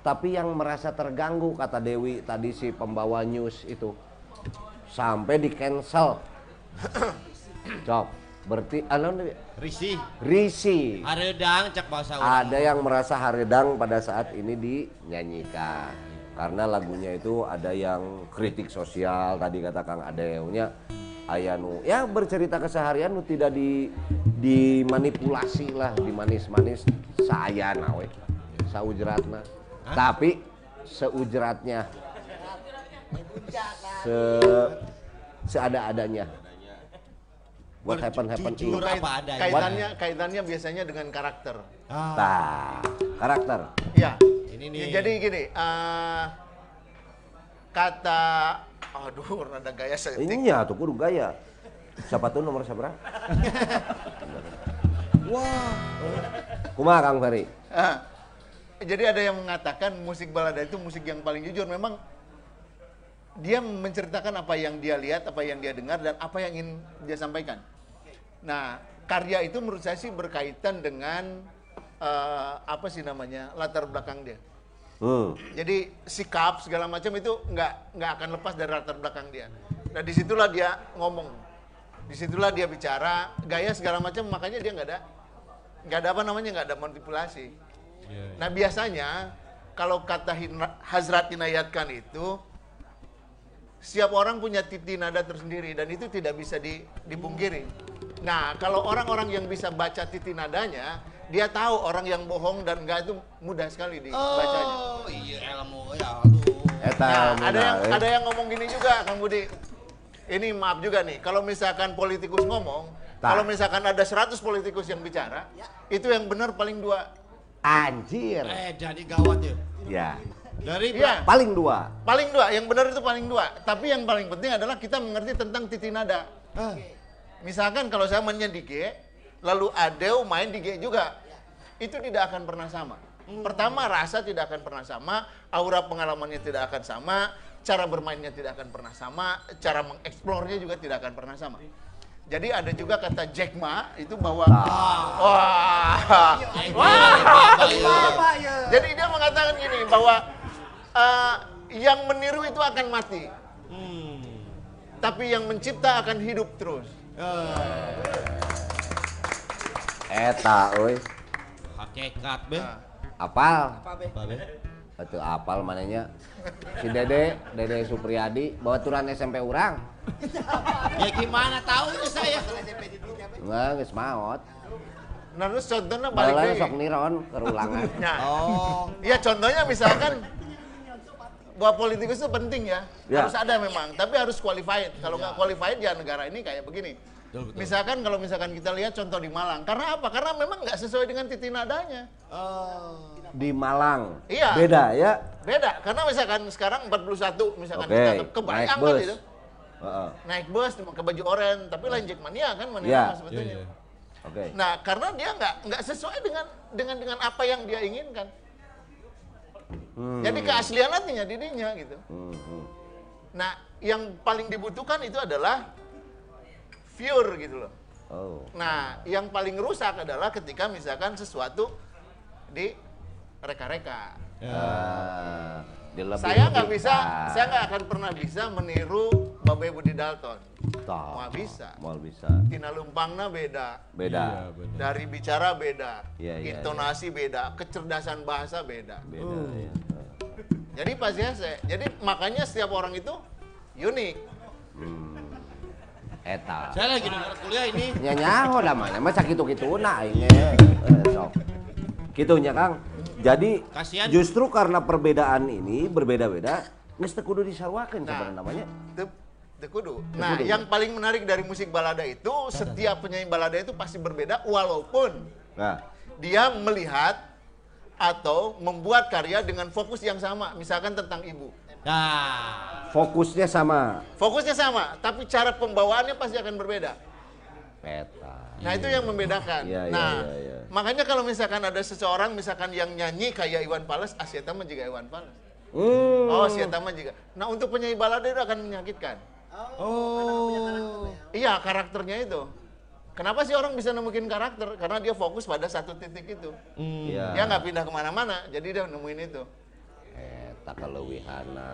tapi yang merasa terganggu kata Dewi tadi si pembawa news itu sampai di cancel. <coughs> Cok, berarti alon Risi. risi. Haredang cek bahasa orang. Ada yang merasa haredang pada saat ini dinyanyikan. Karena lagunya itu ada yang kritik sosial tadi kata Kang Adeunya aya nu ya bercerita keseharian nu tidak di dimanipulasi lah, dimanis-manis saya nawe saujratna. Tapi seujratnya se seada-adanya. What happen happen apa adanya. Kaitannya kaitannya biasanya dengan karakter. Tah, karakter. Ya. Ini nih. Ya, jadi gini, eh, kata aduh rada gaya setik. Iya tuh kudu gaya. Siapa tuh nomor seberapa? Wah. Kumaha Kang Ferry? Ah, jadi ada yang mengatakan musik balada itu musik yang paling jujur. Memang dia menceritakan apa yang dia lihat, apa yang dia dengar, dan apa yang ingin dia sampaikan. Nah, karya itu menurut saya sih berkaitan dengan eh, apa sih namanya latar belakang dia. Hmm. Jadi sikap segala macam itu nggak nggak akan lepas dari latar belakang dia. Nah di situlah dia ngomong, di situlah dia bicara, gaya segala macam makanya dia nggak ada nggak ada apa namanya nggak ada manipulasi. Nah biasanya kalau kata Hazrat Inayatkan itu setiap orang punya titi nada tersendiri dan itu tidak bisa di- dipungkiri. Nah kalau orang-orang yang bisa baca titi nadanya, dia tahu orang yang bohong dan enggak itu mudah sekali dibacanya. Oh iya ilmu ya aduh. Eta Nah, muda, ada yang eh. ada yang ngomong gini juga, Kang Budi. Ini maaf juga nih, kalau misalkan politikus ngomong, Nah. kalau misalkan ada 100 politikus yang bicara, itu yang benar paling dua. Anjir. Eh jadi gawat ya. Ya. Dari Iya, Paling dua. paling dua. Yang benar itu paling dua. Tapi yang paling penting adalah kita mengerti tentang titi nada. Misalkan kalau saya mainnya di G, lalu Adeu main di G juga, itu tidak akan pernah sama. Pertama rasa tidak akan pernah sama, aura pengalamannya tidak akan sama, cara bermainnya tidak akan pernah sama, cara mengeksplornya juga tidak akan pernah sama. Jadi ada juga kata Jack Ma itu bahwa wah, wah, jadi dia mengatakan gini bahwa eh, yang meniru itu akan mati, tapi yang mencipta akan hidup terus. Eta euy. hakikat be. Apal. Apa be? Atuh apal mananya. Si Dede, Dede Supriyadi bawa turan SMP urang. Ya gimana tahu ini saya. Enggak, geus maot. Nah terus contohnya balik lagi. sok niron kerulangan. Nah, <laughs> Oh. Iya contohnya misalkan bahwa politikus itu penting ya, Ya. harus ada memang, tapi harus qualified. Kalau nggak qualified ya negara ini kayak begini. Betul, betul. Misalkan kalau misalkan kita lihat contoh di Malang, karena apa? Karena memang nggak sesuai dengan titi nadanya. Di Malang. Iya. Beda ya. Beda, karena misalkan sekarang 41, misalkan Oke, kita kebayang kan itu. Heeh. Naik bus ke baju oranye, tapi lain Jackmania kan mana Iya. sebetulnya. Oke. Nah, karena dia nggak nggak sesuai dengan dengan dengan apa yang dia inginkan. Jadi keaslian hatinya dirinya gitu. Hmm, hmm. Nah, yang paling dibutuhkan itu adalah pure gitu loh. Oh. Nah, yang paling rusak adalah ketika misalkan sesuatu di reka-reka. Ah, dilebih- Saya nggak bisa, saya nggak akan pernah bisa meniru Babe Budi Dalton. Mau bisa. Mau bisa. Tina Lumpangna beda, Beda. dari bicara beda, Iya, iya, intonasi beda, kecerdasan bahasa beda. Beda ya. Jadi pas ya saya, jadi makanya setiap orang itu unik. Eta. Saya lagi dengar kuliah ini. Nya nyaho da mana mah sakitu-kituna aing ge. Eh, sok. Kitunya Kang. Jadi Kasihan. justru karena perbedaan ini berbeda-beda, geus teu kudu disarwakeun sebenarnya namanya. Teu teu kudu. Nah, kudu. yang paling menarik dari musik balada itu setiap penyanyi balada itu pasti berbeda walaupun Nah, dia melihat atau membuat karya dengan fokus yang sama, misalkan tentang ibu. Nah. fokusnya sama. Fokusnya sama, tapi cara pembawaannya pasti akan berbeda. Peta. Nah, itu yang membedakan. Iya, iya, nah, iya, iya. makanya kalau misalkan ada seseorang misalkan yang nyanyi kayak Iwan Fals, Asyata mah juga Iwan Fals. Hmm. Oh, Asyata mah juga. Nah, untuk penyanyi balada itu akan menyakitkan. Oh. Iya, karakternya itu. Kenapa sih orang bisa nemuin karakter? Karena dia fokus pada satu titik itu. Iya. Dia nggak pindah ke mana-mana, jadi dia nemuin itu. Tak kelewihana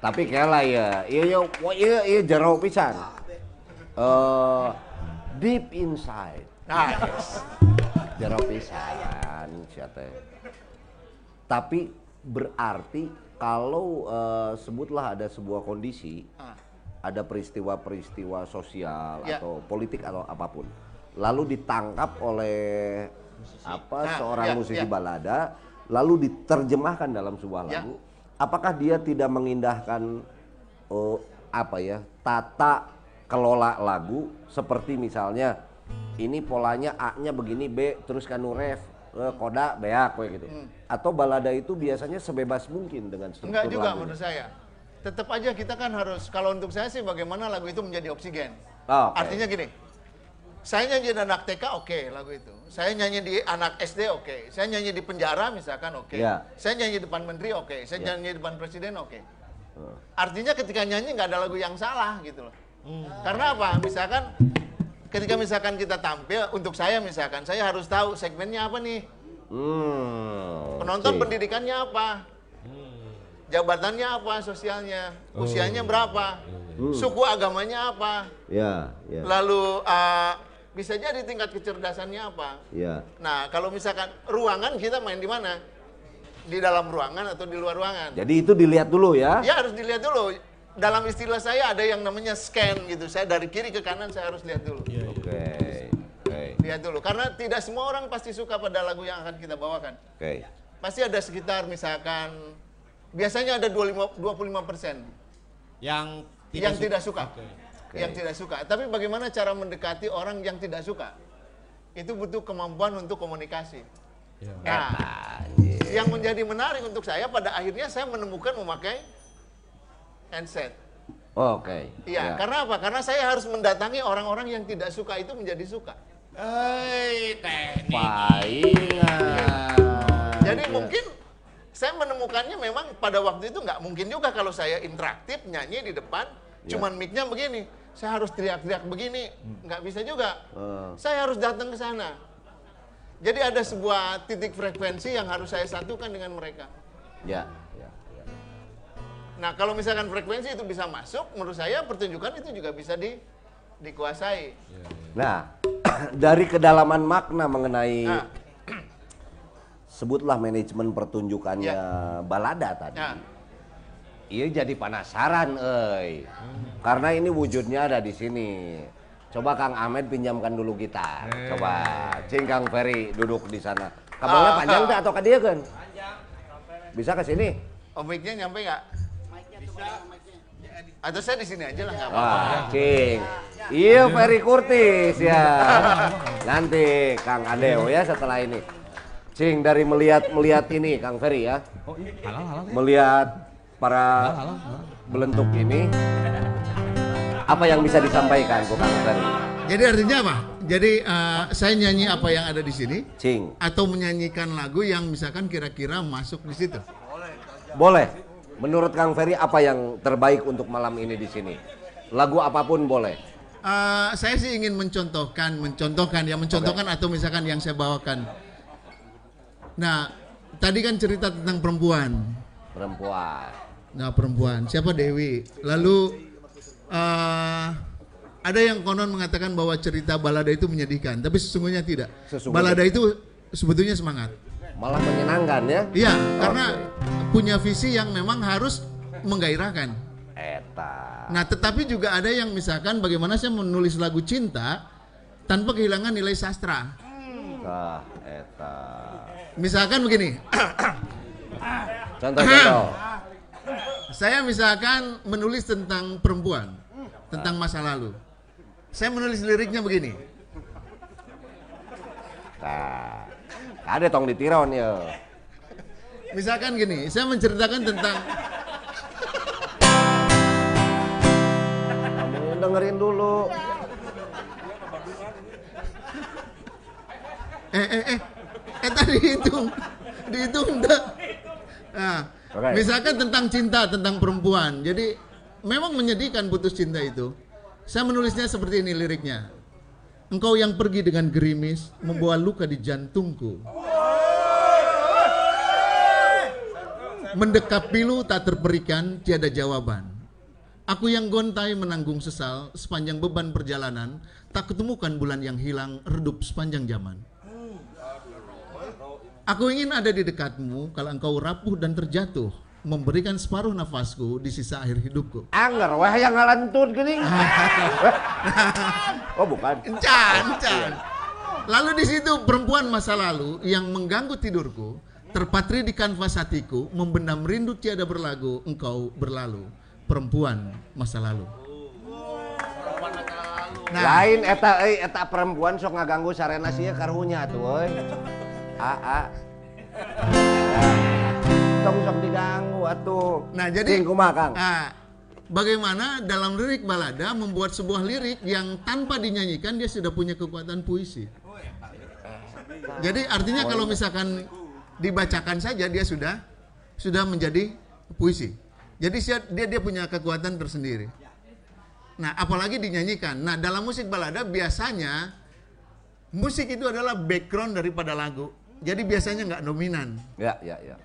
tapi kela ya iya iya wah, iya iya jero pisan Eh, deep inside Nah, yes. jero pisan sia teh. tapi berarti kalau eh, sebutlah ada sebuah kondisi Ah. ada peristiwa-peristiwa sosial Ya. atau politik atau apa pun lalu ditangkap oleh apa Nah, seorang ya, musisi ya. balada lalu diterjemahkan dalam sebuah Ya. lagu apakah dia tidak mengindahkan oh, apa ya tata kelola lagu seperti misalnya ini polanya A-nya begini B terus kanu ref eh, koda beak kayak gitu atau balada itu biasanya sebebas mungkin dengan struktur Hmm. Enggak juga lagunya. menurut saya. Tetap aja kita kan harus, kalau untuk saya sih bagaimana lagu itu menjadi oksigen. Oh, oke. Artinya gini, saya nyanyi di anak TK oke lagu itu. Saya nyanyi di anak SD oke. Saya nyanyi di penjara misalkan oke. Ya. Saya nyanyi di depan menteri oke. Saya Ya. nyanyi di depan presiden oke. Oh. Artinya ketika nyanyi nggak ada lagu yang salah gitu loh. Hmm. Karena apa? Misalkan ketika misalkan kita tampil untuk saya misalkan saya harus tahu segmennya apa nih. Hmm, Penonton oke. pendidikannya apa? Jabatannya apa sosialnya? Usianya berapa? Suku agamanya apa? Ya, ya, Lalu uh, bisa jadi tingkat kecerdasannya apa? ya. Nah, kalau misalkan ruangan kita main di mana? Di dalam ruangan atau di luar ruangan? Jadi itu dilihat dulu ya. Ya harus dilihat dulu. Dalam istilah saya ada yang namanya scan gitu. Saya dari kiri ke kanan saya harus lihat dulu. Oke, oke, Lihat dulu. Karena tidak semua orang pasti suka pada lagu yang akan kita bawakan. oke. Pasti ada sekitar misalkan biasanya ada 25 25 persen Yang yang su- tidak suka. Oke. Yang tidak suka. Tapi bagaimana cara mendekati orang yang tidak suka? Itu butuh kemampuan untuk komunikasi. Nah, yang menjadi menarik untuk saya pada akhirnya saya menemukan memakai handset. Oke. Iya, ya. karena apa? Karena saya harus mendatangi orang-orang yang tidak suka itu menjadi suka. Hei, teknik. Jadi Ya. mungkin saya menemukannya memang pada waktu itu nggak mungkin juga kalau saya interaktif nyanyi di depan, Ya. cuman mic-nya begini, saya harus teriak-teriak begini, nggak bisa juga. Eh, Saya harus datang ke sana. Jadi ada sebuah titik frekuensi yang harus saya satukan dengan mereka. ya, ya, ya. Nah kalau misalkan frekuensi itu bisa masuk, menurut saya pertunjukan itu juga bisa di, dikuasai. Nah, <clears throat> dari kedalaman makna mengenai Nah, <clears throat> sebutlah manajemen pertunjukannya balada tadi. nah, Iya jadi penasaran, euy. Karena ini wujudnya ada di sini. Coba Kang Ahmed pinjamkan dulu gitar. Coba, Cing Kang Ferry duduk di sana. Kabelnya Ah. panjang tak atau ke dia kan? Bisa ke sini? oh, mic-nya nyampe nggak? Atau saya di sini aja lah nggak apa-apa. Wah, Cing. Iya Ferry Kurtis ya. Nanti Kang Adeo ya setelah ini. Cing dari melihat melihat ini Kang Ferry ya. Oh iya, halal halal. Melihat para belentuk ini apa yang bisa disampaikan Kang? Jadi artinya apa? Jadi eh, saya nyanyi apa yang ada di sini Cing, atau menyanyikan lagu yang misalkan kira-kira masuk di situ. boleh. Menurut Kang Ferry apa yang terbaik untuk malam ini di sini? Lagu apa pun boleh. Eh, saya sih ingin mencontohkan, mencontohkan ya, mencontohkan atau misalkan yang saya bawakan. Nah, tadi kan cerita tentang perempuan. Perempuan. Nah, perempuan. Siapa Dewi? Lalu eh ada yang konon mengatakan bahwa cerita balada itu menyedihkan, tapi sesungguhnya tidak. Sesungguhnya. Balada itu sebetulnya semangat. Malah menyenangkan ya. Iya, karena punya visi yang memang harus menggairahkan. Eta. Nah, tetapi juga ada yang misalkan bagaimana saya menulis lagu cinta tanpa kehilangan nilai sastra. Nah, eta. Misalkan begini, Contoh-contoh. Saya misalkan menulis tentang perempuan, tentang masa lalu. Saya menulis liriknya begini. Nah, ada tong ditiron ya. Misalkan gini, saya menceritakan tentang Kamu dengerin dulu. eh eh eh eh tadi dihitung dihitung enggak nah Oke. misalkan tentang cinta tentang perempuan jadi memang menyedihkan putus cinta itu saya menulisnya seperti ini liriknya engkau yang pergi dengan gerimis membawa luka di jantungku Mendekap pilu tak terperikan, tiada jawaban. Aku yang gontai menanggung sesal sepanjang beban perjalanan, tak ketemukan bulan yang hilang redup sepanjang zaman. Aku ingin ada di dekatmu kalau engkau rapuh dan terjatuh, memberikan separuh nafasku di sisa akhir hidupku. Angger wah yang ngalantun geuning. <laughs> oh bukan. Encan, encan. Lalu di situ perempuan masa lalu yang mengganggu tidurku, terpatri di kanvas hatiku, membendam rindu tiada berlagu, engkau berlalu. Perempuan masa lalu. Nah. Lain eta euy eta perempuan sok ngaganggu sarena sia karunya tuh euy. Aa. Tong sok diganggu atuh. Nah, jadi kumaha, Kang? Ah, bagaimana dalam lirik balada membuat sebuah lirik yang tanpa dinyanyikan dia sudah punya kekuatan puisi. Jadi artinya kalau misalkan dibacakan saja dia sudah sudah menjadi puisi. Jadi dia dia punya kekuatan tersendiri. Nah, apalagi dinyanyikan. Nah, dalam musik balada biasanya musik itu adalah background daripada lagu. Jadi biasanya nggak dominan. Ya, ya, ya.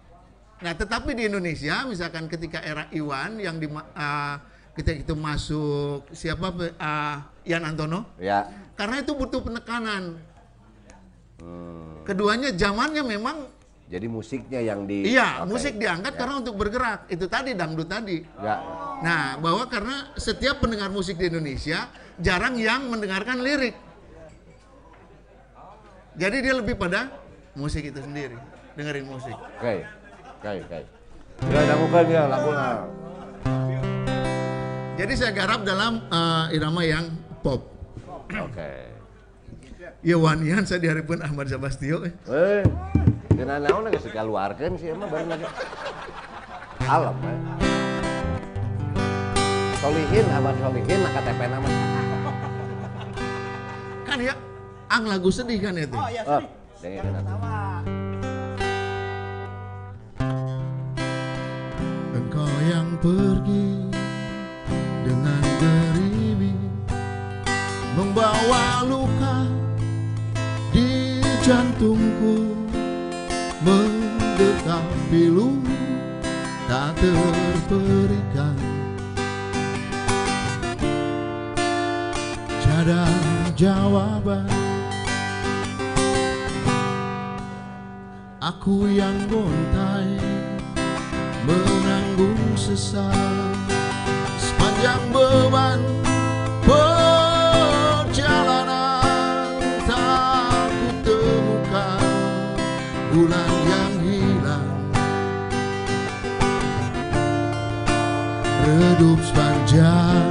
Nah, tetapi di Indonesia, misalkan ketika era Iwan yang di ah, ketika itu masuk siapa ah, Ian Antono, Ya. karena itu butuh penekanan. Hmm. Keduanya zamannya memang Jadi musiknya yang di iya Oke. musik diangkat Ya. karena untuk bergerak. Itu tadi dangdut tadi. Ya. Nah, bahwa karena setiap pendengar musik di Indonesia jarang yang mendengarkan lirik. Jadi dia lebih pada musik itu sendiri, dengerin musik. Oke. Oke, oke. Ya dangukeun ya laguna. Jadi saya garap dalam eh, irama yang pop. Oke. Ya wanian saya diharapkan Ahmad Sabastio. eh. Kena naon geus dikeluarkeun sih emang baru lagi. Alam eh. Solihin, Ahmad Solihin, nah KTP nama. Kan ya, ang lagu sedih kan itu. Oh, Engkau yang pergi dengan gerimis membawa luka di jantungku mendekap pilu tak terperikan. Tiada jawaban Aku yang gontai menanggung sesal sepanjang beban perjalanan. Tak kutemukan bulan yang hilang. Redup sepanjang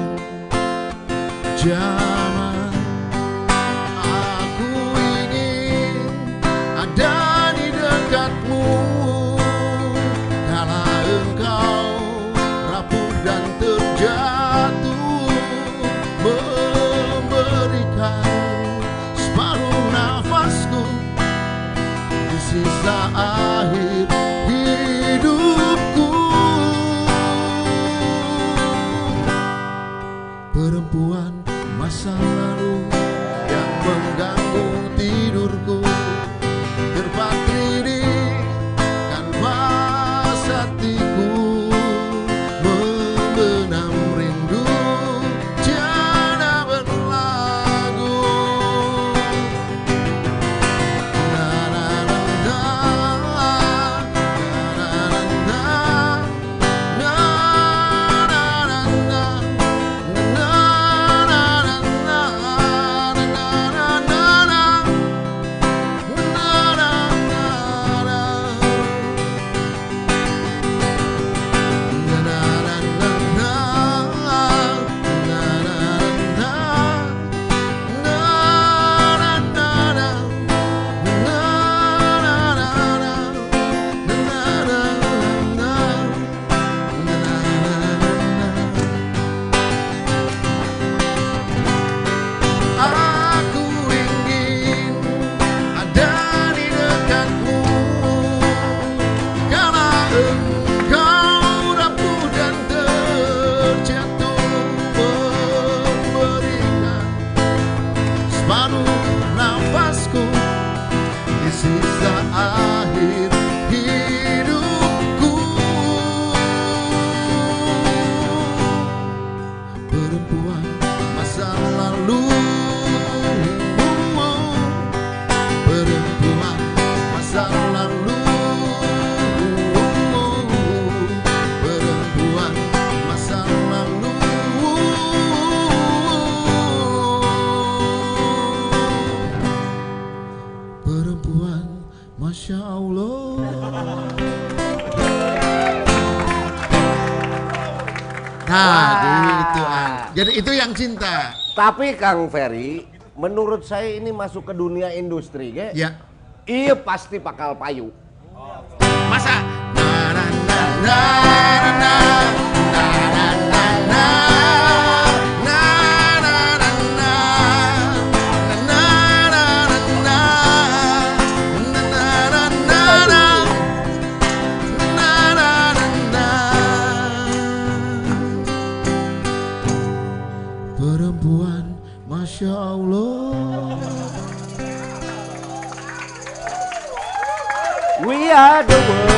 zaman Jadi itu yang cinta. Tapi Kang Ferry, menurut saya ini masuk ke dunia industri, ge. Ya. Iya pasti pakal payu. Masa? Na, na, na, na, na, na, na, God the world.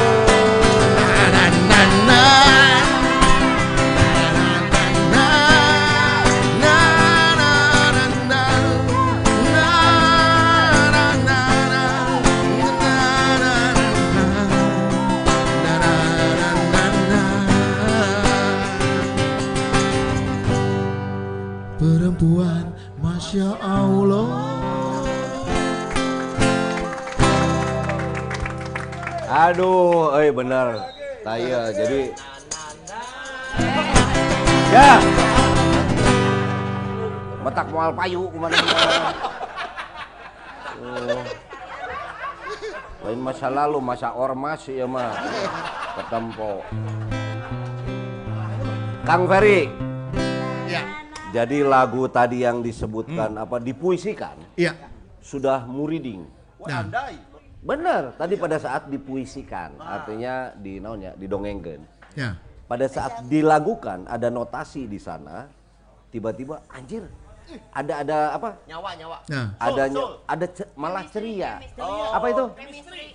Aduh, eh bener. Saya jadi Ya. Metak mual payu ke mana oh. Lain masa lalu, masa ormas ya mah. Ketempo. Kang Ferry, Ya, jadi lagu tadi yang disebutkan apa dipuisikan iya. sudah muriding. Nah, Bener, tadi pada saat dipuisikan, artinya di naonnya, didongengkeun. ya. Pada saat dilagukan ada notasi di sana, tiba-tiba anjir, ada ada apa? Nyawa, nyawa. Nah, Ada ny- ada ce- malah ceria. Apa itu?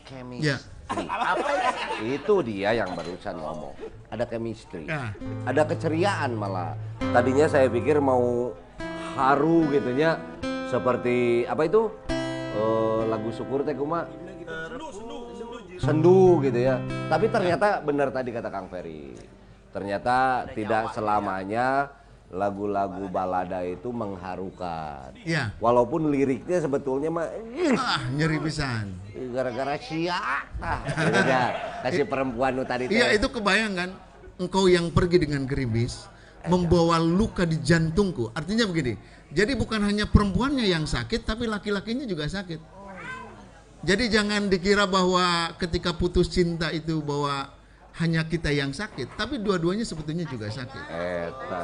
Chemistry. ya. Apa itu dia yang barusan ngomong. Ada chemistry. Ya. Ada keceriaan malah. Tadinya saya pikir mau haru gitu nya seperti apa itu? Eh, lagu syukur teh kumaha? Sendu gitu ya. Tapi ternyata benar tadi kata Kang Ferry. Ternyata tidak selamanya lagu-lagu balada itu mengharukan. Iya. Walaupun liriknya sebetulnya mah Ah, nyeri pisan. gara-gara sia tah. Gitu ya. Kasih perempuan nu tadi. Iya, itu kebayang kan? Engkau yang pergi dengan gerimis membawa luka di jantungku. Artinya begini. Jadi bukan hanya perempuannya yang sakit, tapi laki-lakinya juga sakit. Jadi jangan dikira bahwa ketika putus cinta itu bahwa hanya kita yang sakit, tapi dua-duanya sebetulnya juga sakit. Eta.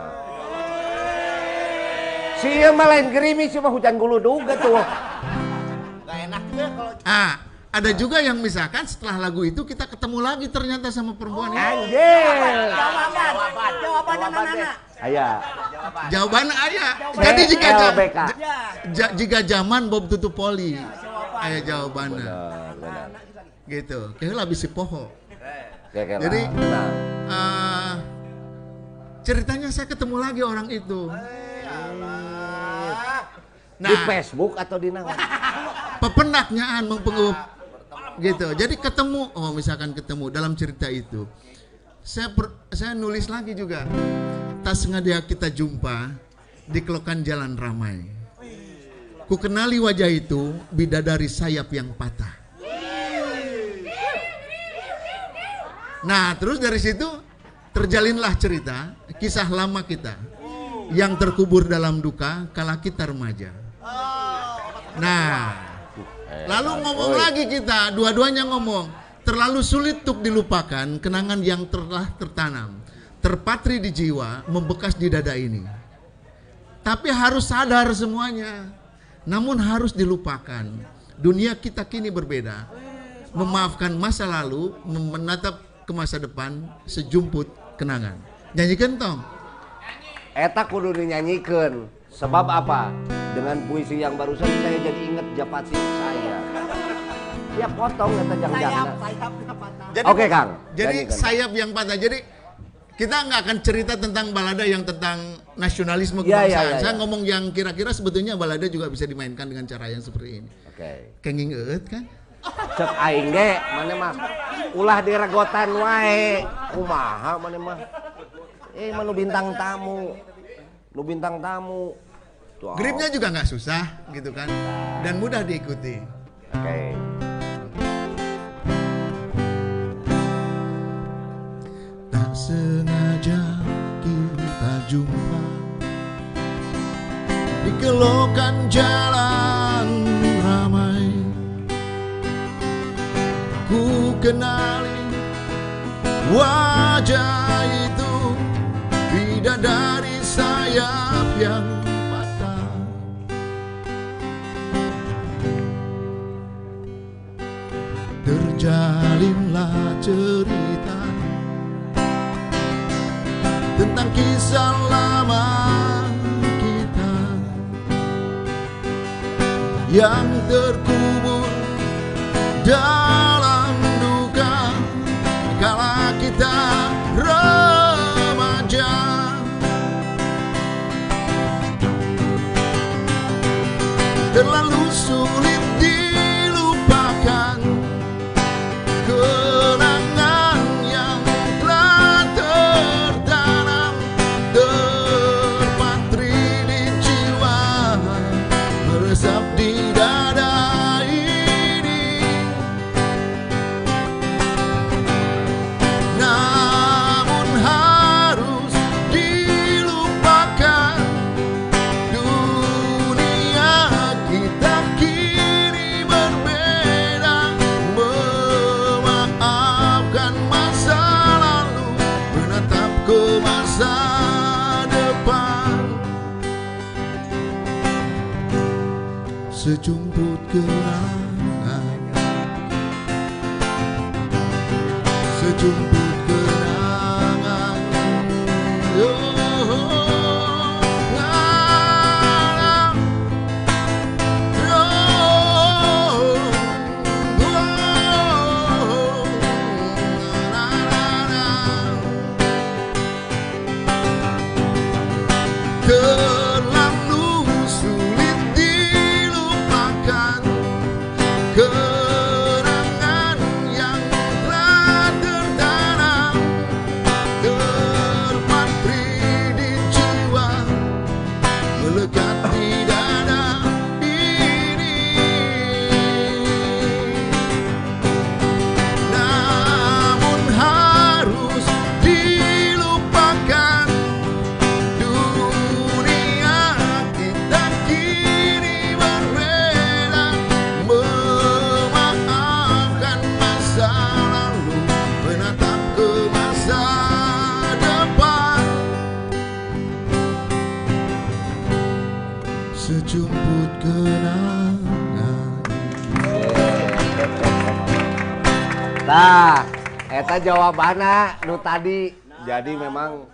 Sia mah lain gerimis mah hujan gulu duga tuh. Gak enak juga kalau Ah, ada juga yang misalkan setelah lagu itu kita ketemu lagi ternyata sama perempuan ini. Anjir. jawaban. Jawaban Nana. Aya. Jawaban ayah. Jadi jika ja- LBK. ja- jika zaman Bob tutup poli, ayah jawabannya. Benar, benar. Gitu. Kayak lah bisi poho. Jadi- Ah, ceritanya saya ketemu lagi orang itu. di Nah, Facebook atau di mana? <laughs> pepenaknyaan mempengaruhi gitu. Jadi ketemu, oh misalkan ketemu dalam cerita itu, saya per- saya nulis lagi juga. Tak sengaja kita jumpa di kelokan jalan ramai. Ku kenali wajah itu bidadari sayap yang patah. Nah, terus dari situ terjalinlah cerita kisah lama kita yang terkubur dalam duka kala kita remaja. Nah, lalu ngomong lagi kita, dua-duanya ngomong, terlalu sulit untuk dilupakan kenangan yang telah tertanam, terpatri di jiwa, membekas di dada ini. Tapi harus sadar semuanya, namun harus dilupakan. Dunia kita kini berbeda. Memaafkan masa lalu, menatap ke masa depan, sejumput kenangan. Nyanyikan tong. Eta kudu dinyanyikan. Sebab apa? Dengan puisi yang barusan saya jadi inget japati saya. Ya potong eta jang Jadi, Oke Kang. Jadi sayap yang patah. Jadi kita nggak akan cerita tentang balada yang tentang nasionalisme Iya, iya, kebangsaan. iya, Saya iya. ngomong yang kira-kira sebetulnya balada juga bisa dimainkan dengan cara yang seperti ini. Oke. Kenging eut kan? Cek aing ge mana mah ulah diregotan wae. Kumaha mana mah. Eh mah nu bintang tamu. Nu bintang tamu. Tuh. Gripnya juga nggak susah gitu kan, dan mudah diikuti. Oke. Tak sengaja jumpa di kelokan jalan ramai. Ku kenali wajah itu bidadari sayap yang patah. Terjalinlah cerita tentang kisah lama kita yang terkubur dalam duka. Kala kita remaja terlalu sulit dilupakan Nah, eta jawabannya nu tadi jadi memang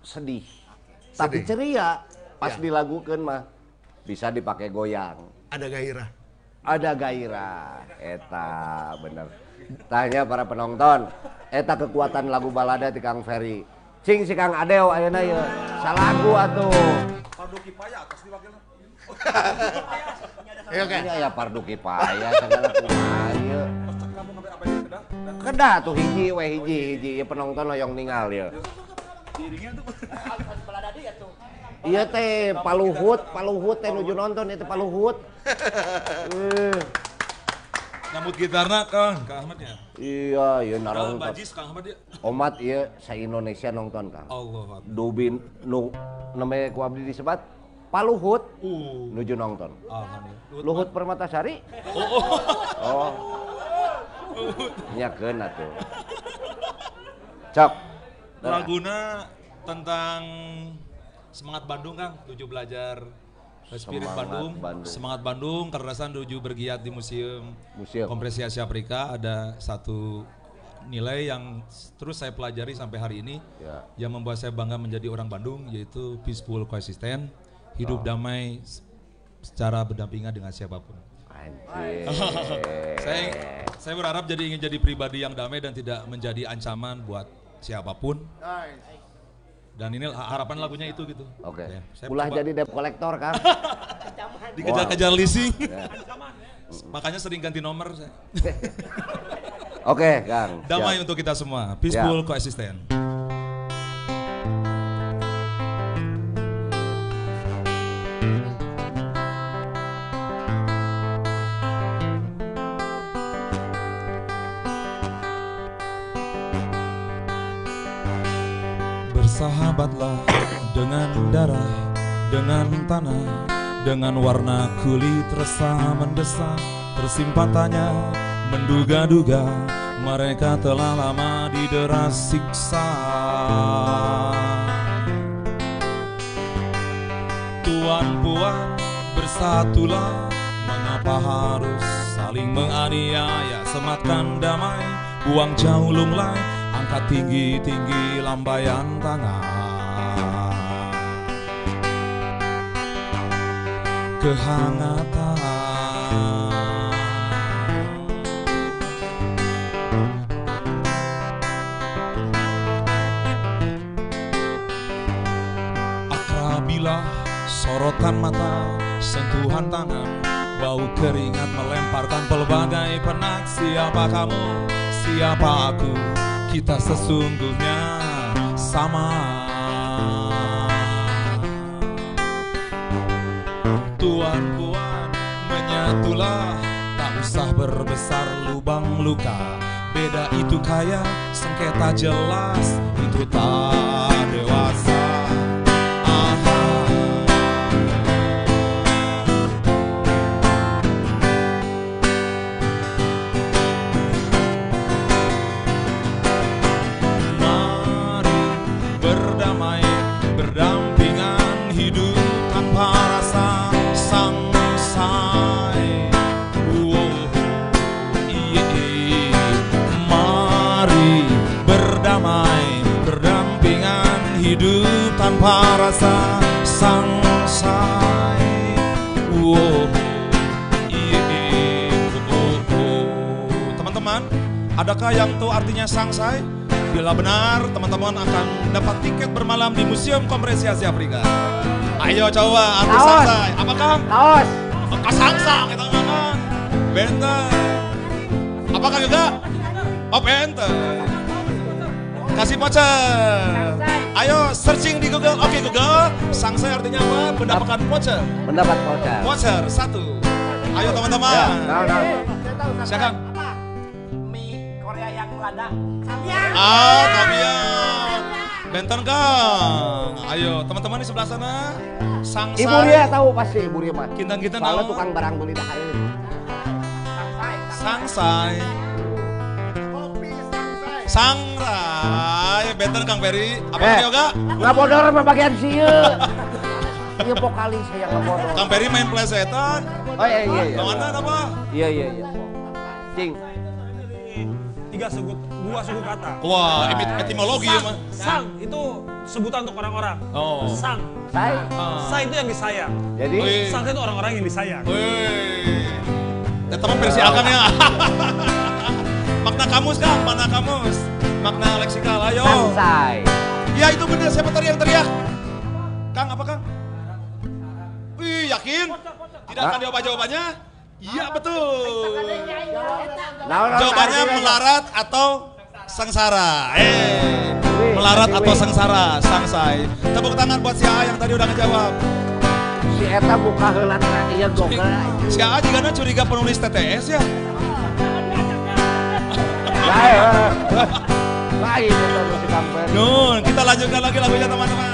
sedih. Tapi ceria pas Ya. dilagukan mah bisa dipakai goyang. ada gairah Ada gairah, eta bener. Tanya para penonton, eta kekuatan lagu balada di Kang Ferry. Cing si Kang Adeo ayeuna ye. Salagu atuh. ya kan Ini aya pardu kifayah segala kumaha ieu. Kedah tuh hiji we hiji hiji ieu penonton hoyong ninggal ya. Iya teh paluhut, paluhut teh nuju nonton itu paluhut. Eh, <laughs> Nyambut gitarna Kang, Kang Ahmad ya. iya, iya Kang narong Bajis Kang Ahmad ya. Omat iya sa Indonesia nonton Kang. Allah. Dubin nu namanya ku abdi disebat paluhut Uh. nuju nonton. Alhamdulillah. Luhut Permatasari. Oh. <laughs> Nyakeun atuh. Cok. Laguna tentang semangat Bandung Kang, tujuh belajar Spirit Semangat Bandung, Bandung. semangat Bandung, kecerdasan tujuh bergiat di museum, Museum. Kompresi Asia Afrika ada satu nilai yang terus saya pelajari sampai hari ini Ya. yang membuat saya bangga menjadi orang Bandung yaitu peaceful coexistence, hidup damai s- secara berdampingan dengan siapa pun. Anjir. saya saya berharap jadi ingin jadi pribadi yang damai dan tidak menjadi ancaman buat siapa pun. Dan ini harapan lagunya itu gitu. Oke. Ya, saya Ulah jadi debt collector kan? <laughs> dikejar-kejar leasing. Ya. <laughs> Makanya sering ganti nomor saya. <laughs> Oke, Kang. Damai siap. untuk kita semua. Peaceful coexistence. Tanah, dengan warna kulit resah mendesak, tersimpan tanya, menduga-duga mereka telah lama didera siksa. Tuan puan bersatulah, mengapa harus saling menganiaya? Sematkan damai, buang jauh lunglai, angkat tinggi-tinggi lambaian tangan. Kehangatan Akrabilah sorotan mata, sentuhan tangan, bau keringat melemparkan pelbagai penat. Siapa kamu, siapa aku, kita sesungguhnya sama. Tuan puan menyatulah, tak usah berbesar lubang luka. Beda itu kaya, sengketa jelas, itu tak dewasa. Adakah yang tahu artinya sangsai? Bila benar, teman-teman akan dapat tiket bermalam di Museum Kompresiasi Afrika. Ayo coba arti Kaos. sangsai. Apakah? Kaos. Kasangsang kita makan. Benter. Apakah juga? Oh benter. Kasih voucher. Ayo searching di Google. Oke Google. Sangsai artinya apa? Mendapatkan voucher. Mendapat voucher. Voucher satu. Ayo teman-teman. Ya. Silakan. Mie Korea yang Belanda. Ah, Tamiya. Benten Kang. Ayo teman-teman di sebelah sana. Sangsai. Ibu Ria tahu pasti Ibu Ria mah. Kintan-kintan Soalnya tahu. tukang barang beli dah hari ini. Sangsai. Sangrai. Benten Kang Peri. Apa Eh, yoga? Nggak bodor sama bagian sieu. Iya vokalis yang nggak bodor. Kang Peri main plesetan. Oh iya iya iya. Kang Andan apa? Iya iya iya. Cing. Tiga suku, dua suku kata. Wah, eti- etimologi ya mah. Sang itu sebutan untuk orang-orang. Oh. Sang. Say. Sang itu yang disayang. Jadi Wih. Sang itu orang-orang yang disayang. Wih. Ya versi akan ya. Makna kamus Kang, mana kamus? Makna leksikal, ayo. Sangsai. Ya itu bener, siapa tadi yang teriak? Kang, apa Kang? Wih, yakin? Tidak akan jawab jawabannya? Iya betul. Jawabannya melarat atau sengsara. Eh, melarat atau sengsara, sangsai. Tepuk tangan buat si A yang tadi udah ngejawab. Si Eta buka heula teh iya gogel. Si A juga curiga penulis TTS ya. Lain. Lain. Nun, kita lanjutkan lagi lagunya teman-teman.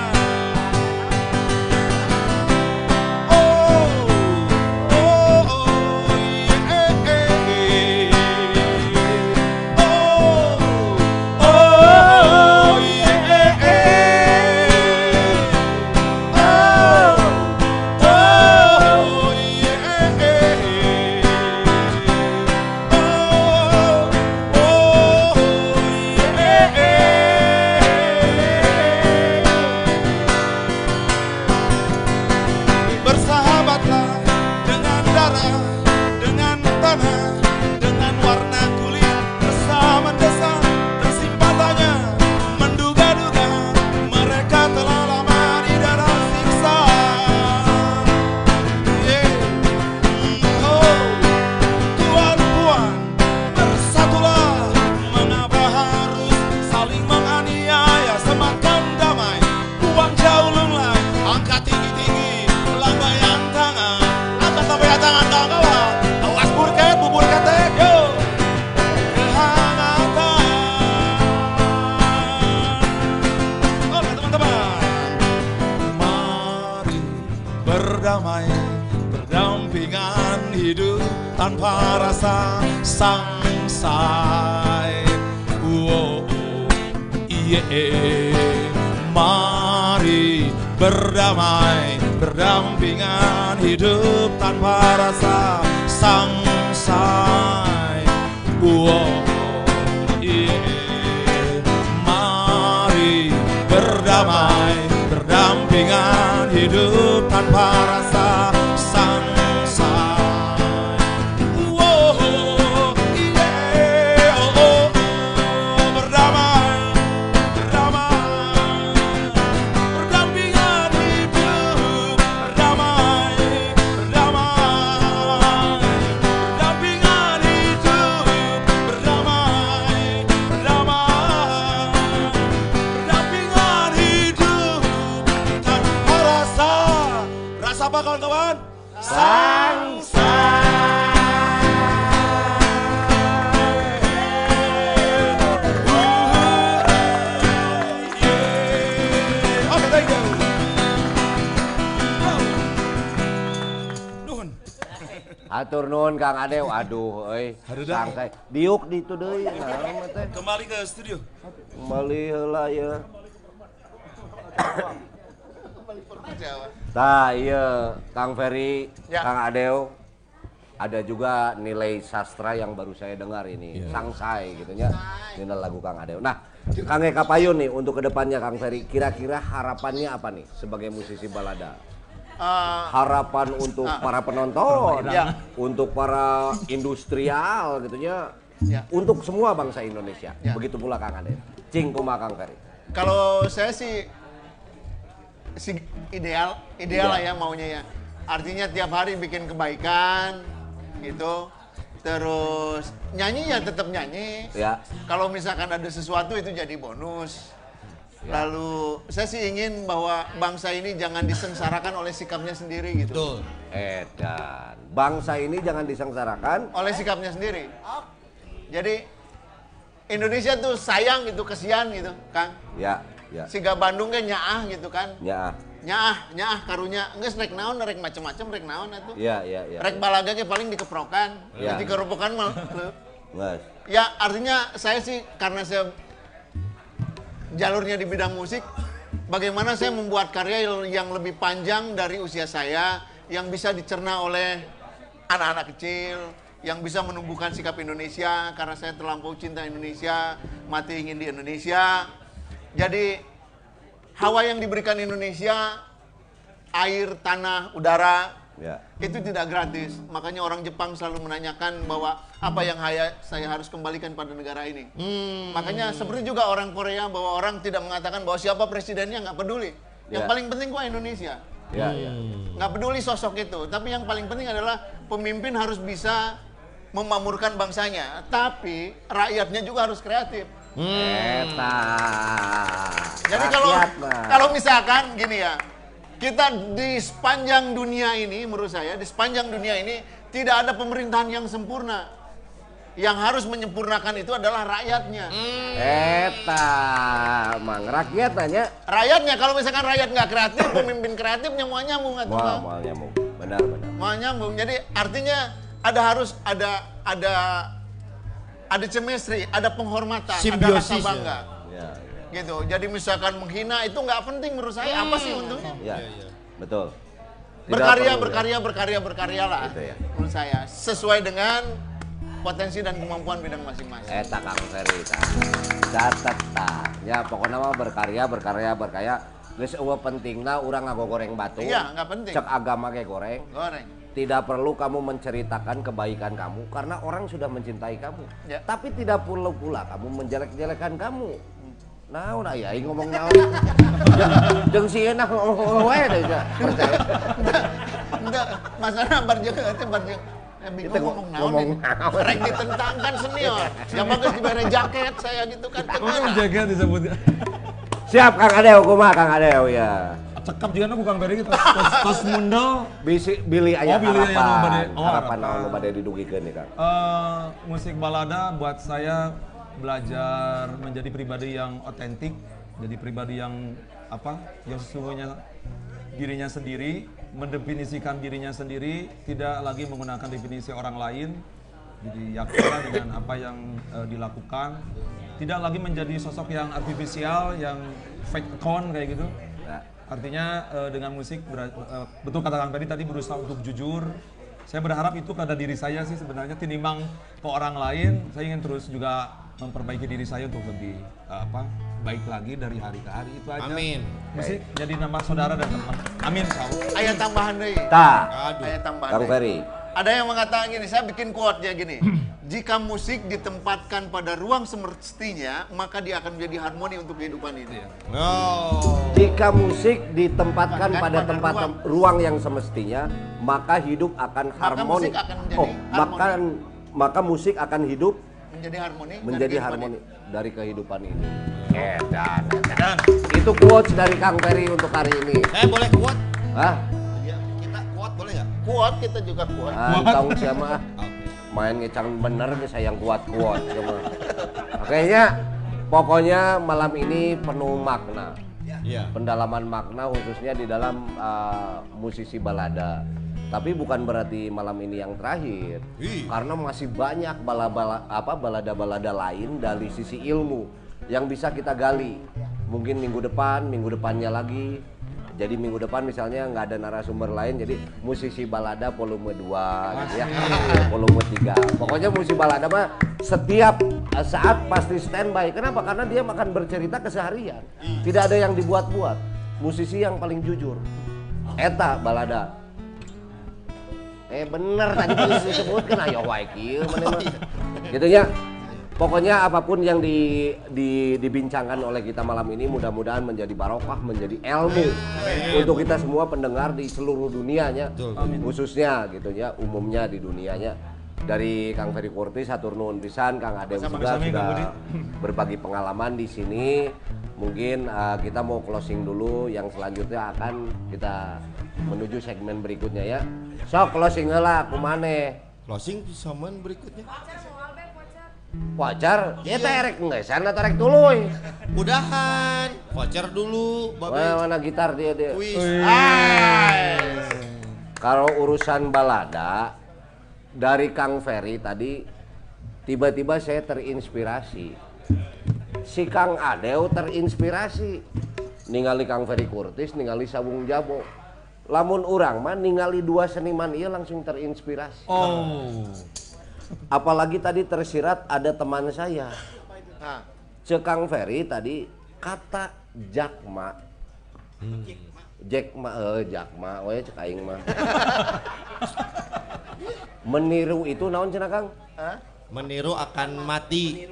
Iya Kang Ferry, Ya. Kang Adeo ada juga nilai sastra yang baru saya dengar ini, Sangsai gitu ya. Ini lagu Kang Adeo. Nah, Kang Eka Payun nih untuk ke depannya Kang Ferry, kira-kira harapannya apa nih sebagai musisi balada? Eh, Harapan untuk para penonton, Ya. untuk para industrial gitu ya, Ya. untuk semua bangsa Indonesia. Ya. Begitu pula Kang Adeo. Cing kumaha Kang Ferry. kalau saya sih si ideal ideal lah ya maunya ya artinya tiap hari bikin kebaikan gitu terus nyanyi ya tetap nyanyi Ya. kalau misalkan ada sesuatu itu jadi bonus Ya. lalu saya sih ingin bahwa bangsa ini jangan disengsarakan oleh sikapnya sendiri gitu Betul. Edan. Bangsa ini jangan disengsarakan. oleh sikapnya sendiri jadi Indonesia tuh sayang gitu kesian gitu Kang Ya, ya. Siga Bandung kan nyaah gitu kan Ya. nyaah nyaah karunya nggak rek naon rek macem-macem rek naon atuh Ya, ya, ya. rek balaga ge paling dikeprokan Ya. jadi keropokan mah. Nges. ya artinya saya sih karena saya jalurnya di bidang musik bagaimana saya membuat karya yang lebih panjang dari usia saya yang bisa dicerna oleh anak-anak kecil yang bisa menumbuhkan sikap Indonesia karena saya terlampau cinta Indonesia mati ingin di Indonesia jadi hawa yang diberikan Indonesia air tanah udara Ya. itu tidak gratis. Makanya orang Jepang selalu menanyakan bahwa apa yang haya- saya harus kembalikan pada negara ini. Makanya seperti juga orang Korea bahwa orang tidak mengatakan bahwa siapa presidennya nggak peduli. Yang Ya. paling penting kok Indonesia. Ya, ya. Nggak peduli sosok itu. Tapi yang paling penting adalah pemimpin harus bisa memamurkan bangsanya. Tapi rakyatnya juga harus kreatif. Eta. Jadi kalau kalau misalkan gini ya, kita di sepanjang dunia ini menurut saya di sepanjang dunia ini tidak ada pemerintahan yang sempurna. Yang harus menyempurnakan itu adalah rakyatnya. Eta, mang rakyat nanya. Rakyatnya kalau misalkan rakyat nggak kreatif, <coughs> pemimpin kreatifnya mau nyambung atau Wah, mau nyambung. Benar, benar. Mau nyambung. Jadi artinya ada harus ada ada ada chemistry, ada penghormatan, ada rasa Simbiosis ya. bangga. Ya, Gitu. Jadi misalkan menghina itu nggak penting menurut saya. Apa sih untungnya? ya. Betul. Tidak berkarya, perlu, berkarya, berkarya, berkarya lah. Gitu ya. Menurut saya sesuai dengan potensi dan kemampuan bidang masing-masing. Eta Kang Ferry tah. Catet tah. Ya pokoknya mah berkarya, berkarya, berkarya. Geus eueuh pentingna urang ngagogoreng batu. Iya, nggak penting. Cek agama ge goreng. Goreng. Tidak perlu kamu menceritakan kebaikan kamu karena orang sudah mencintai kamu. Ya. Tapi tidak perlu pula kamu menjelek-jelekan kamu. Naon aya aing ngomong naon. <laughs> Jeung si enak ngomong we deh. Percaya. Enggak, masalah barjeng itu barjeng. Eh, bingung Kita ngomong naon ngomong ini. Rek ditentangkan senior. Yang bagus diberi jaket saya gitu kan. Untung jaga disebut. Siap Kang Adeo kumaha Kang Adeo ya. Cekap juga aku Kang Ferry gitu. Tos, tos mundel. Bisi Billy aya Oh, Billy aya nu bade- harapan. oh, harapan harapan. naon nu bade didugikeun nih, Kang. Eh, musik balada buat saya belajar menjadi pribadi yang otentik, jadi pribadi yang apa? Yang sesungguhnya dirinya sendiri, mendefinisikan dirinya sendiri, tidak lagi menggunakan definisi orang lain. Jadi yakinlah dengan apa yang eh, dilakukan, tidak lagi menjadi sosok yang artifisial, yang fake account kayak gitu. Artinya eh, dengan musik eh, betul kata Kang Ferry tadi berusaha untuk jujur. Saya berharap itu pada diri saya sih sebenarnya tinimbang ke orang lain. Saya ingin terus juga memperbaiki diri saya untuk lebih eh, apa baik lagi dari hari ke hari itu aja. Amin. Musik jadi nambah saudara dan teman. Amin. Ayat tambahan deh. Tah. Ayat tambahan Kang. Ferry. Ada yang mengatakan gini, saya bikin quote-nya gini. <clears throat> Jika musik ditempatkan pada ruang semestinya, maka dia akan menjadi harmoni untuk kehidupan ini. Oh. Jika musik ditempatkan pada pada tempat ruang. ruang yang semestinya, maka hidup akan Maka harmoni. musik akan menjadi oh, harmoni. maka maka musik akan hidup Menjadi harmoni. dari menjadi kehidupan harmoni ini. dari kehidupan ini. Edan, edan. Itu quotes dari Kang Ferry untuk hari ini. Eh boleh kuat? Hah? Kuat kita juga kuat. Ah, tahu siapa? <laughs> Main ngecang bener nih sayang kuat-kuat sama. Kayaknya pokoknya malam ini penuh makna. Iya. Pendalaman makna khususnya di dalam uh, musisi balada. Tapi bukan berarti malam ini yang terakhir. Ih. Karena masih banyak bala-bala apa balada-balada lain dari sisi ilmu yang bisa kita gali. Mungkin minggu depan, minggu depannya lagi. Jadi minggu depan misalnya nggak ada narasumber lain, jadi musisi balada volume 2 gitu ya, <laughs> volume 3. Pokoknya musisi balada mah setiap saat pasti standby. Kenapa? Karena dia akan bercerita keseharian. Tidak ada yang dibuat-buat. Musisi yang paling jujur. Eta balada. Eh bener tadi disebutkan ayo wae kieu mana mah. Gitu ya. Pokoknya apa pun yang di, di, dibincangkan oleh kita malam ini mudah-mudahan menjadi barokah, menjadi ilmu untuk kita semua pendengar di seluruh dunianya, khususnya gitu ya, umumnya di dunianya. Dari Kang Ferry Kurtis, Hatur Nuhun pisan, Kang Adem juga Kang sudah berbagi pengalaman di sini. Mungkin uh, kita mau closing dulu, yang selanjutnya akan kita menuju segmen berikutnya ya. Sok closing heula kumane. Closing sama berikutnya. Wajar, ya teh erek ngeusan atau erek tuluy. Udahan. Voucher dulu, Mana, Babe. mana gitar dia dia. Wis. Kalau urusan balada dari Kang Ferry tadi tiba-tiba saya terinspirasi. Si Kang Adeu terinspirasi. Ningali Kang Ferry Kurtis, ningali Sabung Jabo. Lamun urang mah ningali dua seniman iya langsung terinspirasi. Oh. Apalagi tadi tersirat ada teman saya. Nah, Cek Kang Ferry tadi kata Jakma. Jakma, eh Jakma, cek aing mah. Meniru itu naon cenah Kang? Hah? Meniru akan mati.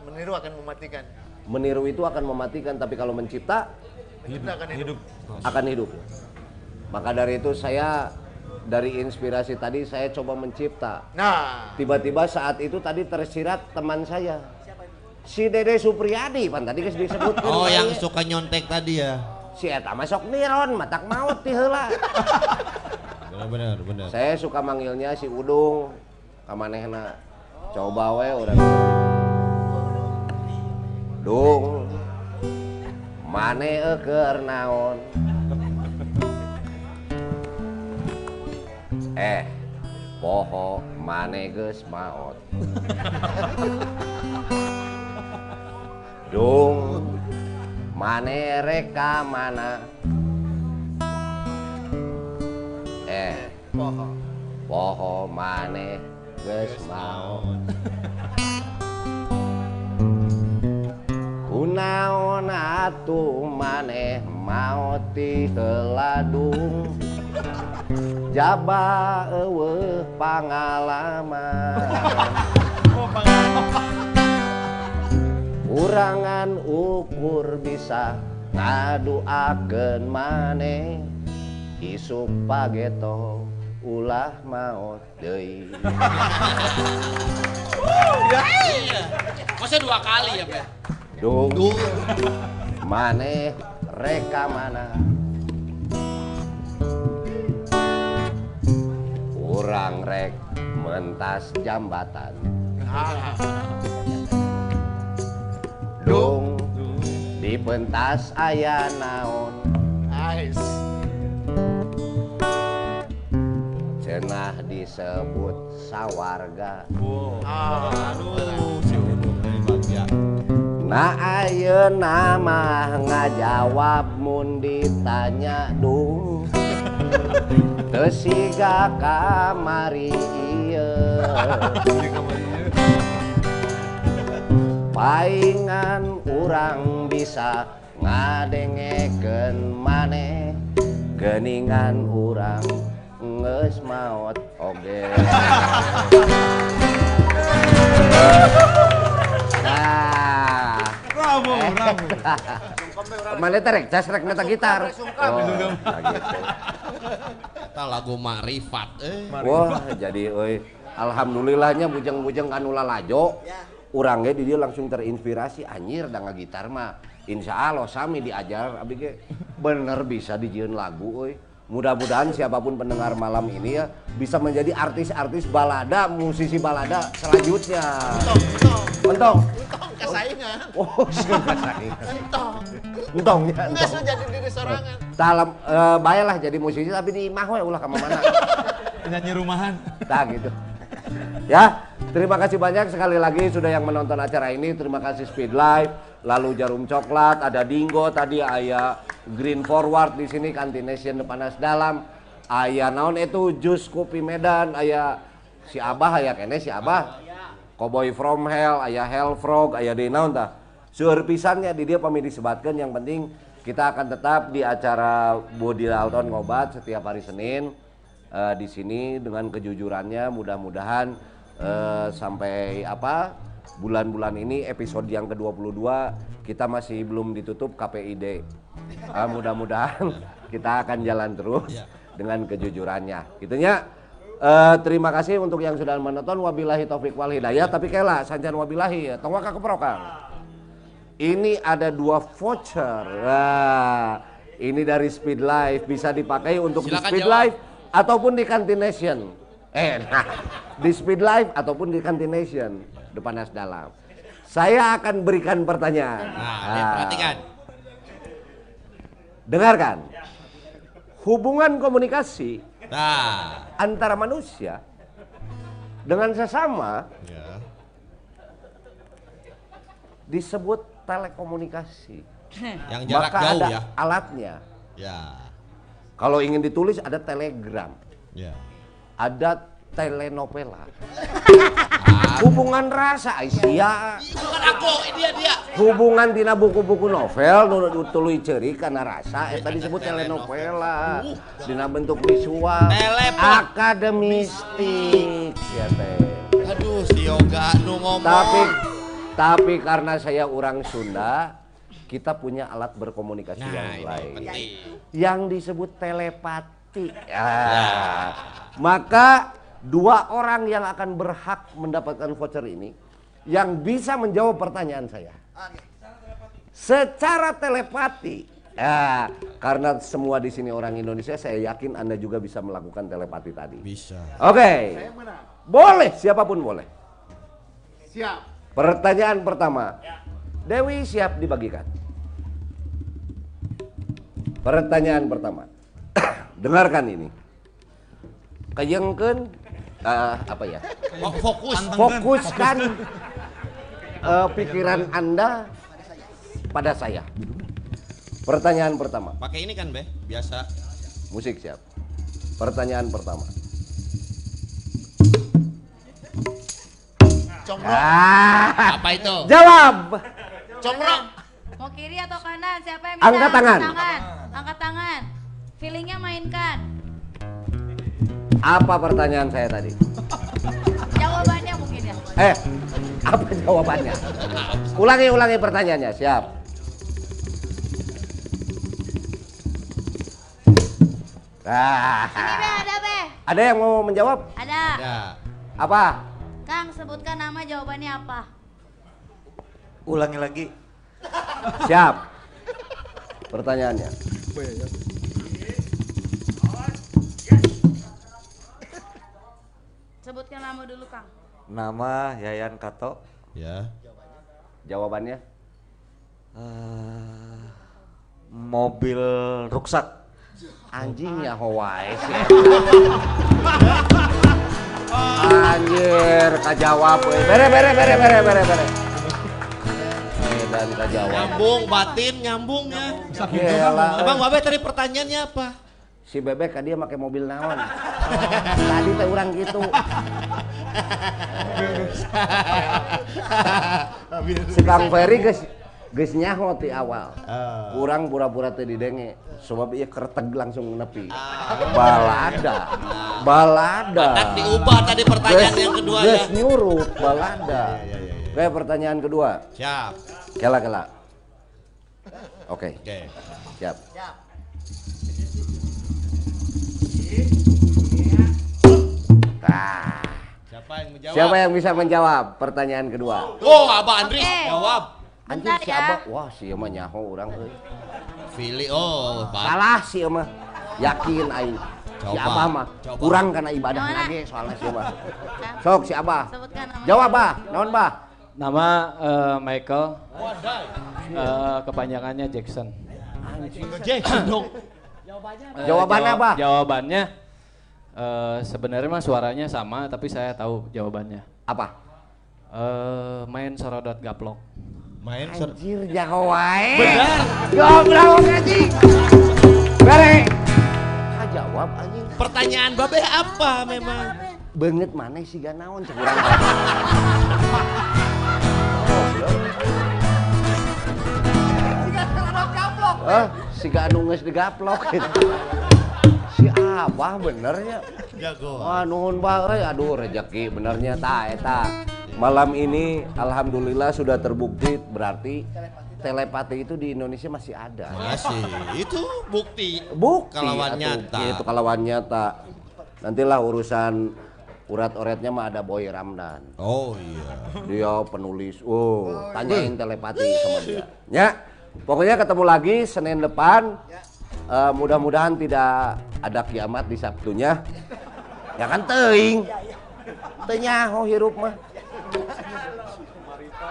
meniru akan mematikan. Meniru itu akan mematikan, tapi kalau mencipta akan hidup. akan hidup. Maka dari itu saya dari inspirasi tadi saya coba mencipta. Nah, Tiba-tiba saat itu tadi tersirat teman saya. Si Dede Supriyadi, pan tadi geus disebutkeun. Oh, yang bae. suka nyontek tadi ya. si eta mah sok niron, matak maut ti heula. <laughs> Benar benar benar. Saya suka manggilnya si Udung kamanehna. Coba we urang. Dung. Mane keur naon? Eh, poho mane geus maot. Dung. Mane reka mana? Eh, poho. poho mane geus maot. Kunaon atuh maneh maot ti heladung Jaba eueuh pangalaman. Urangan ukur bisa ngaduakeun maneh Isuk pageto ulah maot deui. Masa dua kali ya, Be? Dung maneh reka mana Urang rek mentas jambatan <laughs> Dung di pentas aya naon Nice. cenah disebut sawarga. Nah ayeuna mah ngajawab mun ditanya dung Teu siga kamari ieu Paingan urang bisa ngadengeken maneh. Geningan urang geus maot oge. Nah Bravo, bravo. <laughs> Mana teh rek cas rek neta gitar. Oh, nah gitu. Eta lagu Marifat eh. Wah, jadi euy. Alhamdulillahnya bujeng-bujeng anu lalajo. Urang ge di dieu langsung terinspirasi anjir da ngagitar mah. Insya Allah sami diajar abi ge bener bisa dijieun lagu euy. Mudah-mudahan siapa pun pendengar malam ini ya bisa menjadi artis-artis balada, musisi balada selanjutnya. Entong. Kasaingan. Oh, kasaingan. Entong. Entongnya, Nggak entong. jadi diri sorangan. Dalam eh baiklah jadi musisi tapi di imah we ulah ka mana. Penyanyi rumahan. Nah gitu. Ya, terima kasih banyak sekali lagi sudah yang menonton acara ini. Terima kasih Speed Live, lalu Jarum Coklat, ada Dingo tadi, ayah Green Forward di sini, Kantination Panas Dalam, ayah naon itu Jus Kopi Medan, ayah si Abah, ayah kene si Abah, Cowboy From Hell, ayah Hell Frog, ayah di naon tah. Seueur pisannya di dia pamit disebatkan yang penting kita akan tetap di acara Budi Dalton ngobat setiap hari Senin eh, di sini dengan kejujurannya. Mudah-mudahan eh, sampai apa bulan-bulan ini episode yang ke-22 kita masih belum ditutup KPID. Ah, mudah-mudahan <laughs> kita akan jalan terus dengan kejujurannya. Gitunya eh, terima kasih untuk yang sudah menonton wabillahi taufik wal hidayah tapi kela sanjan wabillahi ya tong waka keprokan. Ini ada dua voucher. Nah, ini dari Speed Life bisa dipakai untuk di Silakan Speed jawab. Life ataupun di Cantination. Eh, nah, <laughs> di Speed Life ataupun di Cantination depan Nas Dalam. Saya akan berikan pertanyaan. Nah, Ah. nih, perhatikan. Dengarkan. Hubungan komunikasi Nah, antara manusia dengan sesama ya. disebut telekomunikasi. Yang jarak Maka jauh ada ya. alatnya. Ya. Kalau ingin ditulis ada telegram, Ya. ada telenovela. <laughs> Hubungan rasa Aisyah. Bukan aku, dia dia. Hubungan tina buku-buku novel nu tuluy ceuri kana rasa eta disebut telenovela. Dina bentuk visual. Telepon. Akademistik ya teh. Aduh, si Yoga nu ngomong. Tapi tapi karena saya orang Sunda, kita punya alat berkomunikasi Nah, yang lain. penting. Yang disebut telepati. Ya. Maka dua orang yang akan berhak mendapatkan voucher ini yang bisa menjawab pertanyaan saya. Secara telepati. Ya, karena semua di sini orang Indonesia, saya yakin Anda juga bisa melakukan telepati tadi. Bisa. Oke. Boleh, siapa pun boleh. Siap. Pertanyaan pertama. Dewi siap dibagikan. Pertanyaan pertama. <coughs> Dengarkan ini. Kayengkeun eh, apa ya? Oh, fokus. Fokuskan eh, pikiran Anda pada saya. Pertanyaan pertama. Pakai ini kan, Be? Biasa. Musik siap. Pertanyaan pertama. Comrok. Ah, Apa itu? jawab. Comrok. Mau kiri atau kanan? Siapa yang minta? Angkat tangan. Angkat tangan. Feelingnya mainkan. Apa pertanyaan saya tadi? Jawabannya mungkin ya. Eh, apa jawabannya? Ulangi, ulangi pertanyaannya. Siap. Ah, Ini be ada be. ada yang mau menjawab? Ada. Ya. Apa? Kang sebutkan nama jawabannya apa? Ulangi lagi. Siap. Pertanyaannya. Sebutkan nama dulu Kang. Nama Yayan Kato. Ya. Jawabannya? Eh, mobil ruksak. Anjing ya Hawaii sih. Anjir, kajawab we. Bere bere bere bere bere bere. Eh, dan kajawab. Nyambung batin nyambungnya. Gila. Abang Babe tadi pertanyaannya apa? Si bebek kan dia pakai mobil naon. Tadi teh urang gitu. Si Kang Ferry geus geus nyaho ti awal. Kurang pura-pura teh didenge. Sebab ieu kerteg langsung nepi. Balada. Balada. Batak diubah tadi pertanyaan yang kedua geus ya. nyuruh balada. Oke, pertanyaan kedua. Siap. Kela kela. Oke. Oke. Siap. Ah. Siapa yang menjawab? Siapa yang bisa menjawab pertanyaan kedua? Oh, Abah Andri jawab. Anjir si ya. Abah, wah si mah nyaho urang euy. Fili oh, Pak. Salah si mah. Yakin aing. Si. Abah mah kurang kana ibadah lagi soalnya si Abah. Sok si Abah. Jawab Bah, naon Bah? Nama eh, Michael. Eh, kepanjangannya Jackson. Jackson dong. Eh, Jawabannya jawab- apa? Jawabannya eh, sebenarnya mah suaranya sama tapi saya tahu jawabannya. Apa? Eh, main sorodot gaplok. Main ser Anjir jago wae. Benar. Goblok anjing. Bere. Ka jawab anjing. Pertanyaan Babe apa memang? Beungeut maneh si ganaon cek urang. Ah, si anu geus digaplok gitu. <laughs> Si Abah benernya. Jago. Wah, nuhun Bah euy, aduh rezeki benernya ta eta. Malam ini alhamdulillah sudah terbukti berarti telepati itu di Indonesia masih ada. Masih. Itu bukti. Bukti Kalawan nyata. Itu kalawan nyata. Nantilah urusan urat-uratnya mah ada Boy Ramdan. Oh iya. Dia penulis. Oh, tanyain telepati sama dia. Ya. Pokoknya ketemu lagi Senin depan. Eh, mudah-mudahan tidak ada kiamat di Sabtunya. Ya kan teuing. Teu nyaho hirup mah.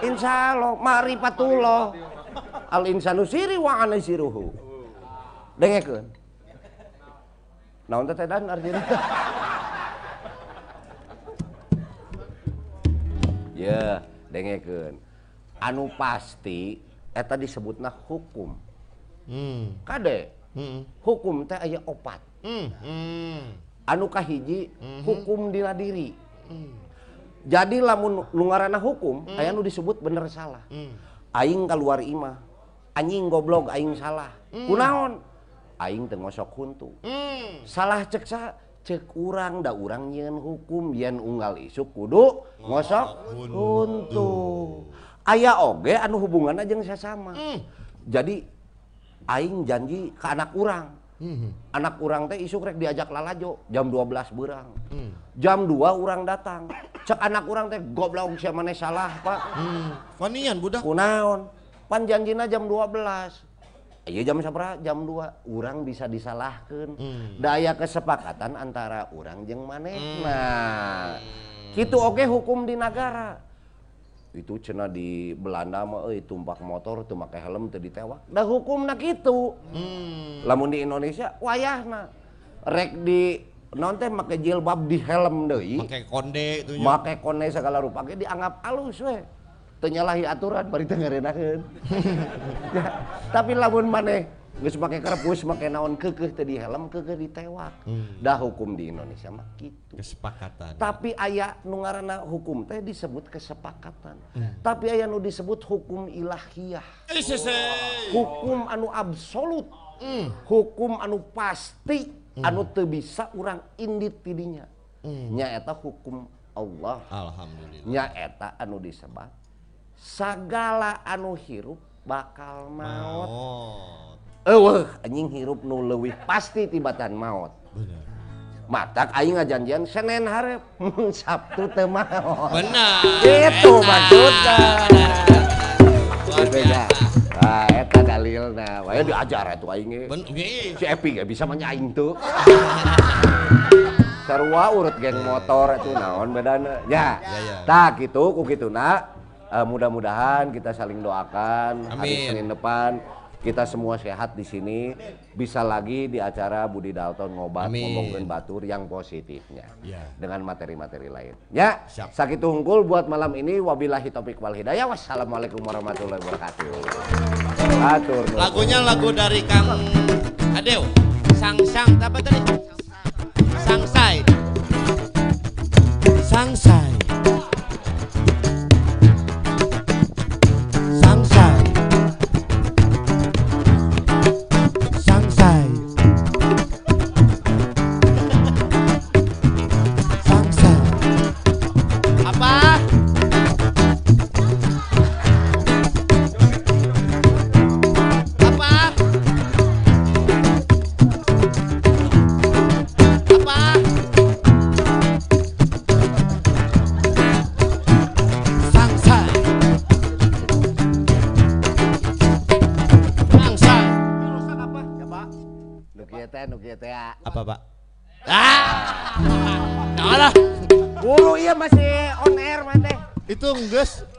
Insya Allah, ma'rifatullah. Al insanu siri wa ana siruhu. Dengekeun. Naon teh dan artinya? Ya, dengekeun. Anu pasti eta disebutna hukum. Hmm. Kade, Hmm. hukum teh aya opat. Hmm. Hmm. Anu kahiji hukum dina diri. Jadi lamun nu ngaranna hukum, aya nu disebut bener salah. Aing keluar imah, anjing goblok aing salah. Kunaon? Aing teu ngosok huntu. Hmm. Salah cek sa cek urang da urang nyeun hukum yen unggal isuk kudu ngosok huntu. Aya oge anu hubunganna jeung sasama. Jadi aing janji ke anak urang. Anak urang teh isuk rek diajak lalajo jam 12 beurang. Jam 2 urang datang. Cek anak urang teh goblok sia maneh salah, Pak. Wanian budak. Kunaon? Pan janjina jam 12. Iya jam sabaraha? Jam 2. Urang bisa disalahkeun. Daya kesepakatan antara urang jeung manehna. Kitu oge hukum di negara. Itu cenah di Belanda mah euy tumpak motor teu make helm teu ditewak. Da hukumna kitu. Lamun di Indonesia wayahna. Rek di naon teh make jilbab di helm deui. Pakai konde itu. Make kone segala rupa ge dianggap alus we. Teu nyalahi aturan bari teu ngarenakeun. <laughs> Ya, Tapi lamun maneh geus make kerpus make naon keukeuh teu di helm keukeuh ditewak. Da hukum di Indonesia mah kitu. Kesepakatan. Tapi aya nu ngaranna hukum teh disebut kesepakatan. Tapi aya nu disebut hukum ilahiyah. Sese. Hukum anu absolut. Hukum anu pasti anu teu bisa urang indit tidinya. Nyaeta hukum Allah. Alhamdulillah. Nyaeta anu disebat sagala anu hirup bakal maut. Oh. Eueuh anjing hirup nu leuwih pasti tibatan maut. Matak aing ngajanjian Senin hareup, <laughs> Sabtu teu maot. Benar. Itu maksudna. Beda. Nah, eta dalilna. Wae diajar atuh aing. Si Epi gak bisa menyaing tuh. <laughs> Sarua urut geng motor itu naon bedana. Ya. Ya, ya. Tah gitu ku kituna eh, mudah-mudahan kita saling doakan hari Amin. Senin depan kita semua sehat di sini bisa lagi di acara Budi Dalton ngobat ngomongin batur yang positifnya Ya. dengan materi-materi lain. Ya, Siap. sakitu unggul buat malam ini wabillahi taufik wal hidayah. Wassalamualaikum warahmatullahi wabarakatuh. Atur. Lagunya lagu dari Kang Adeo. Sang sang apa tadi? Sangsai. Sangsai. Sangsai. Itu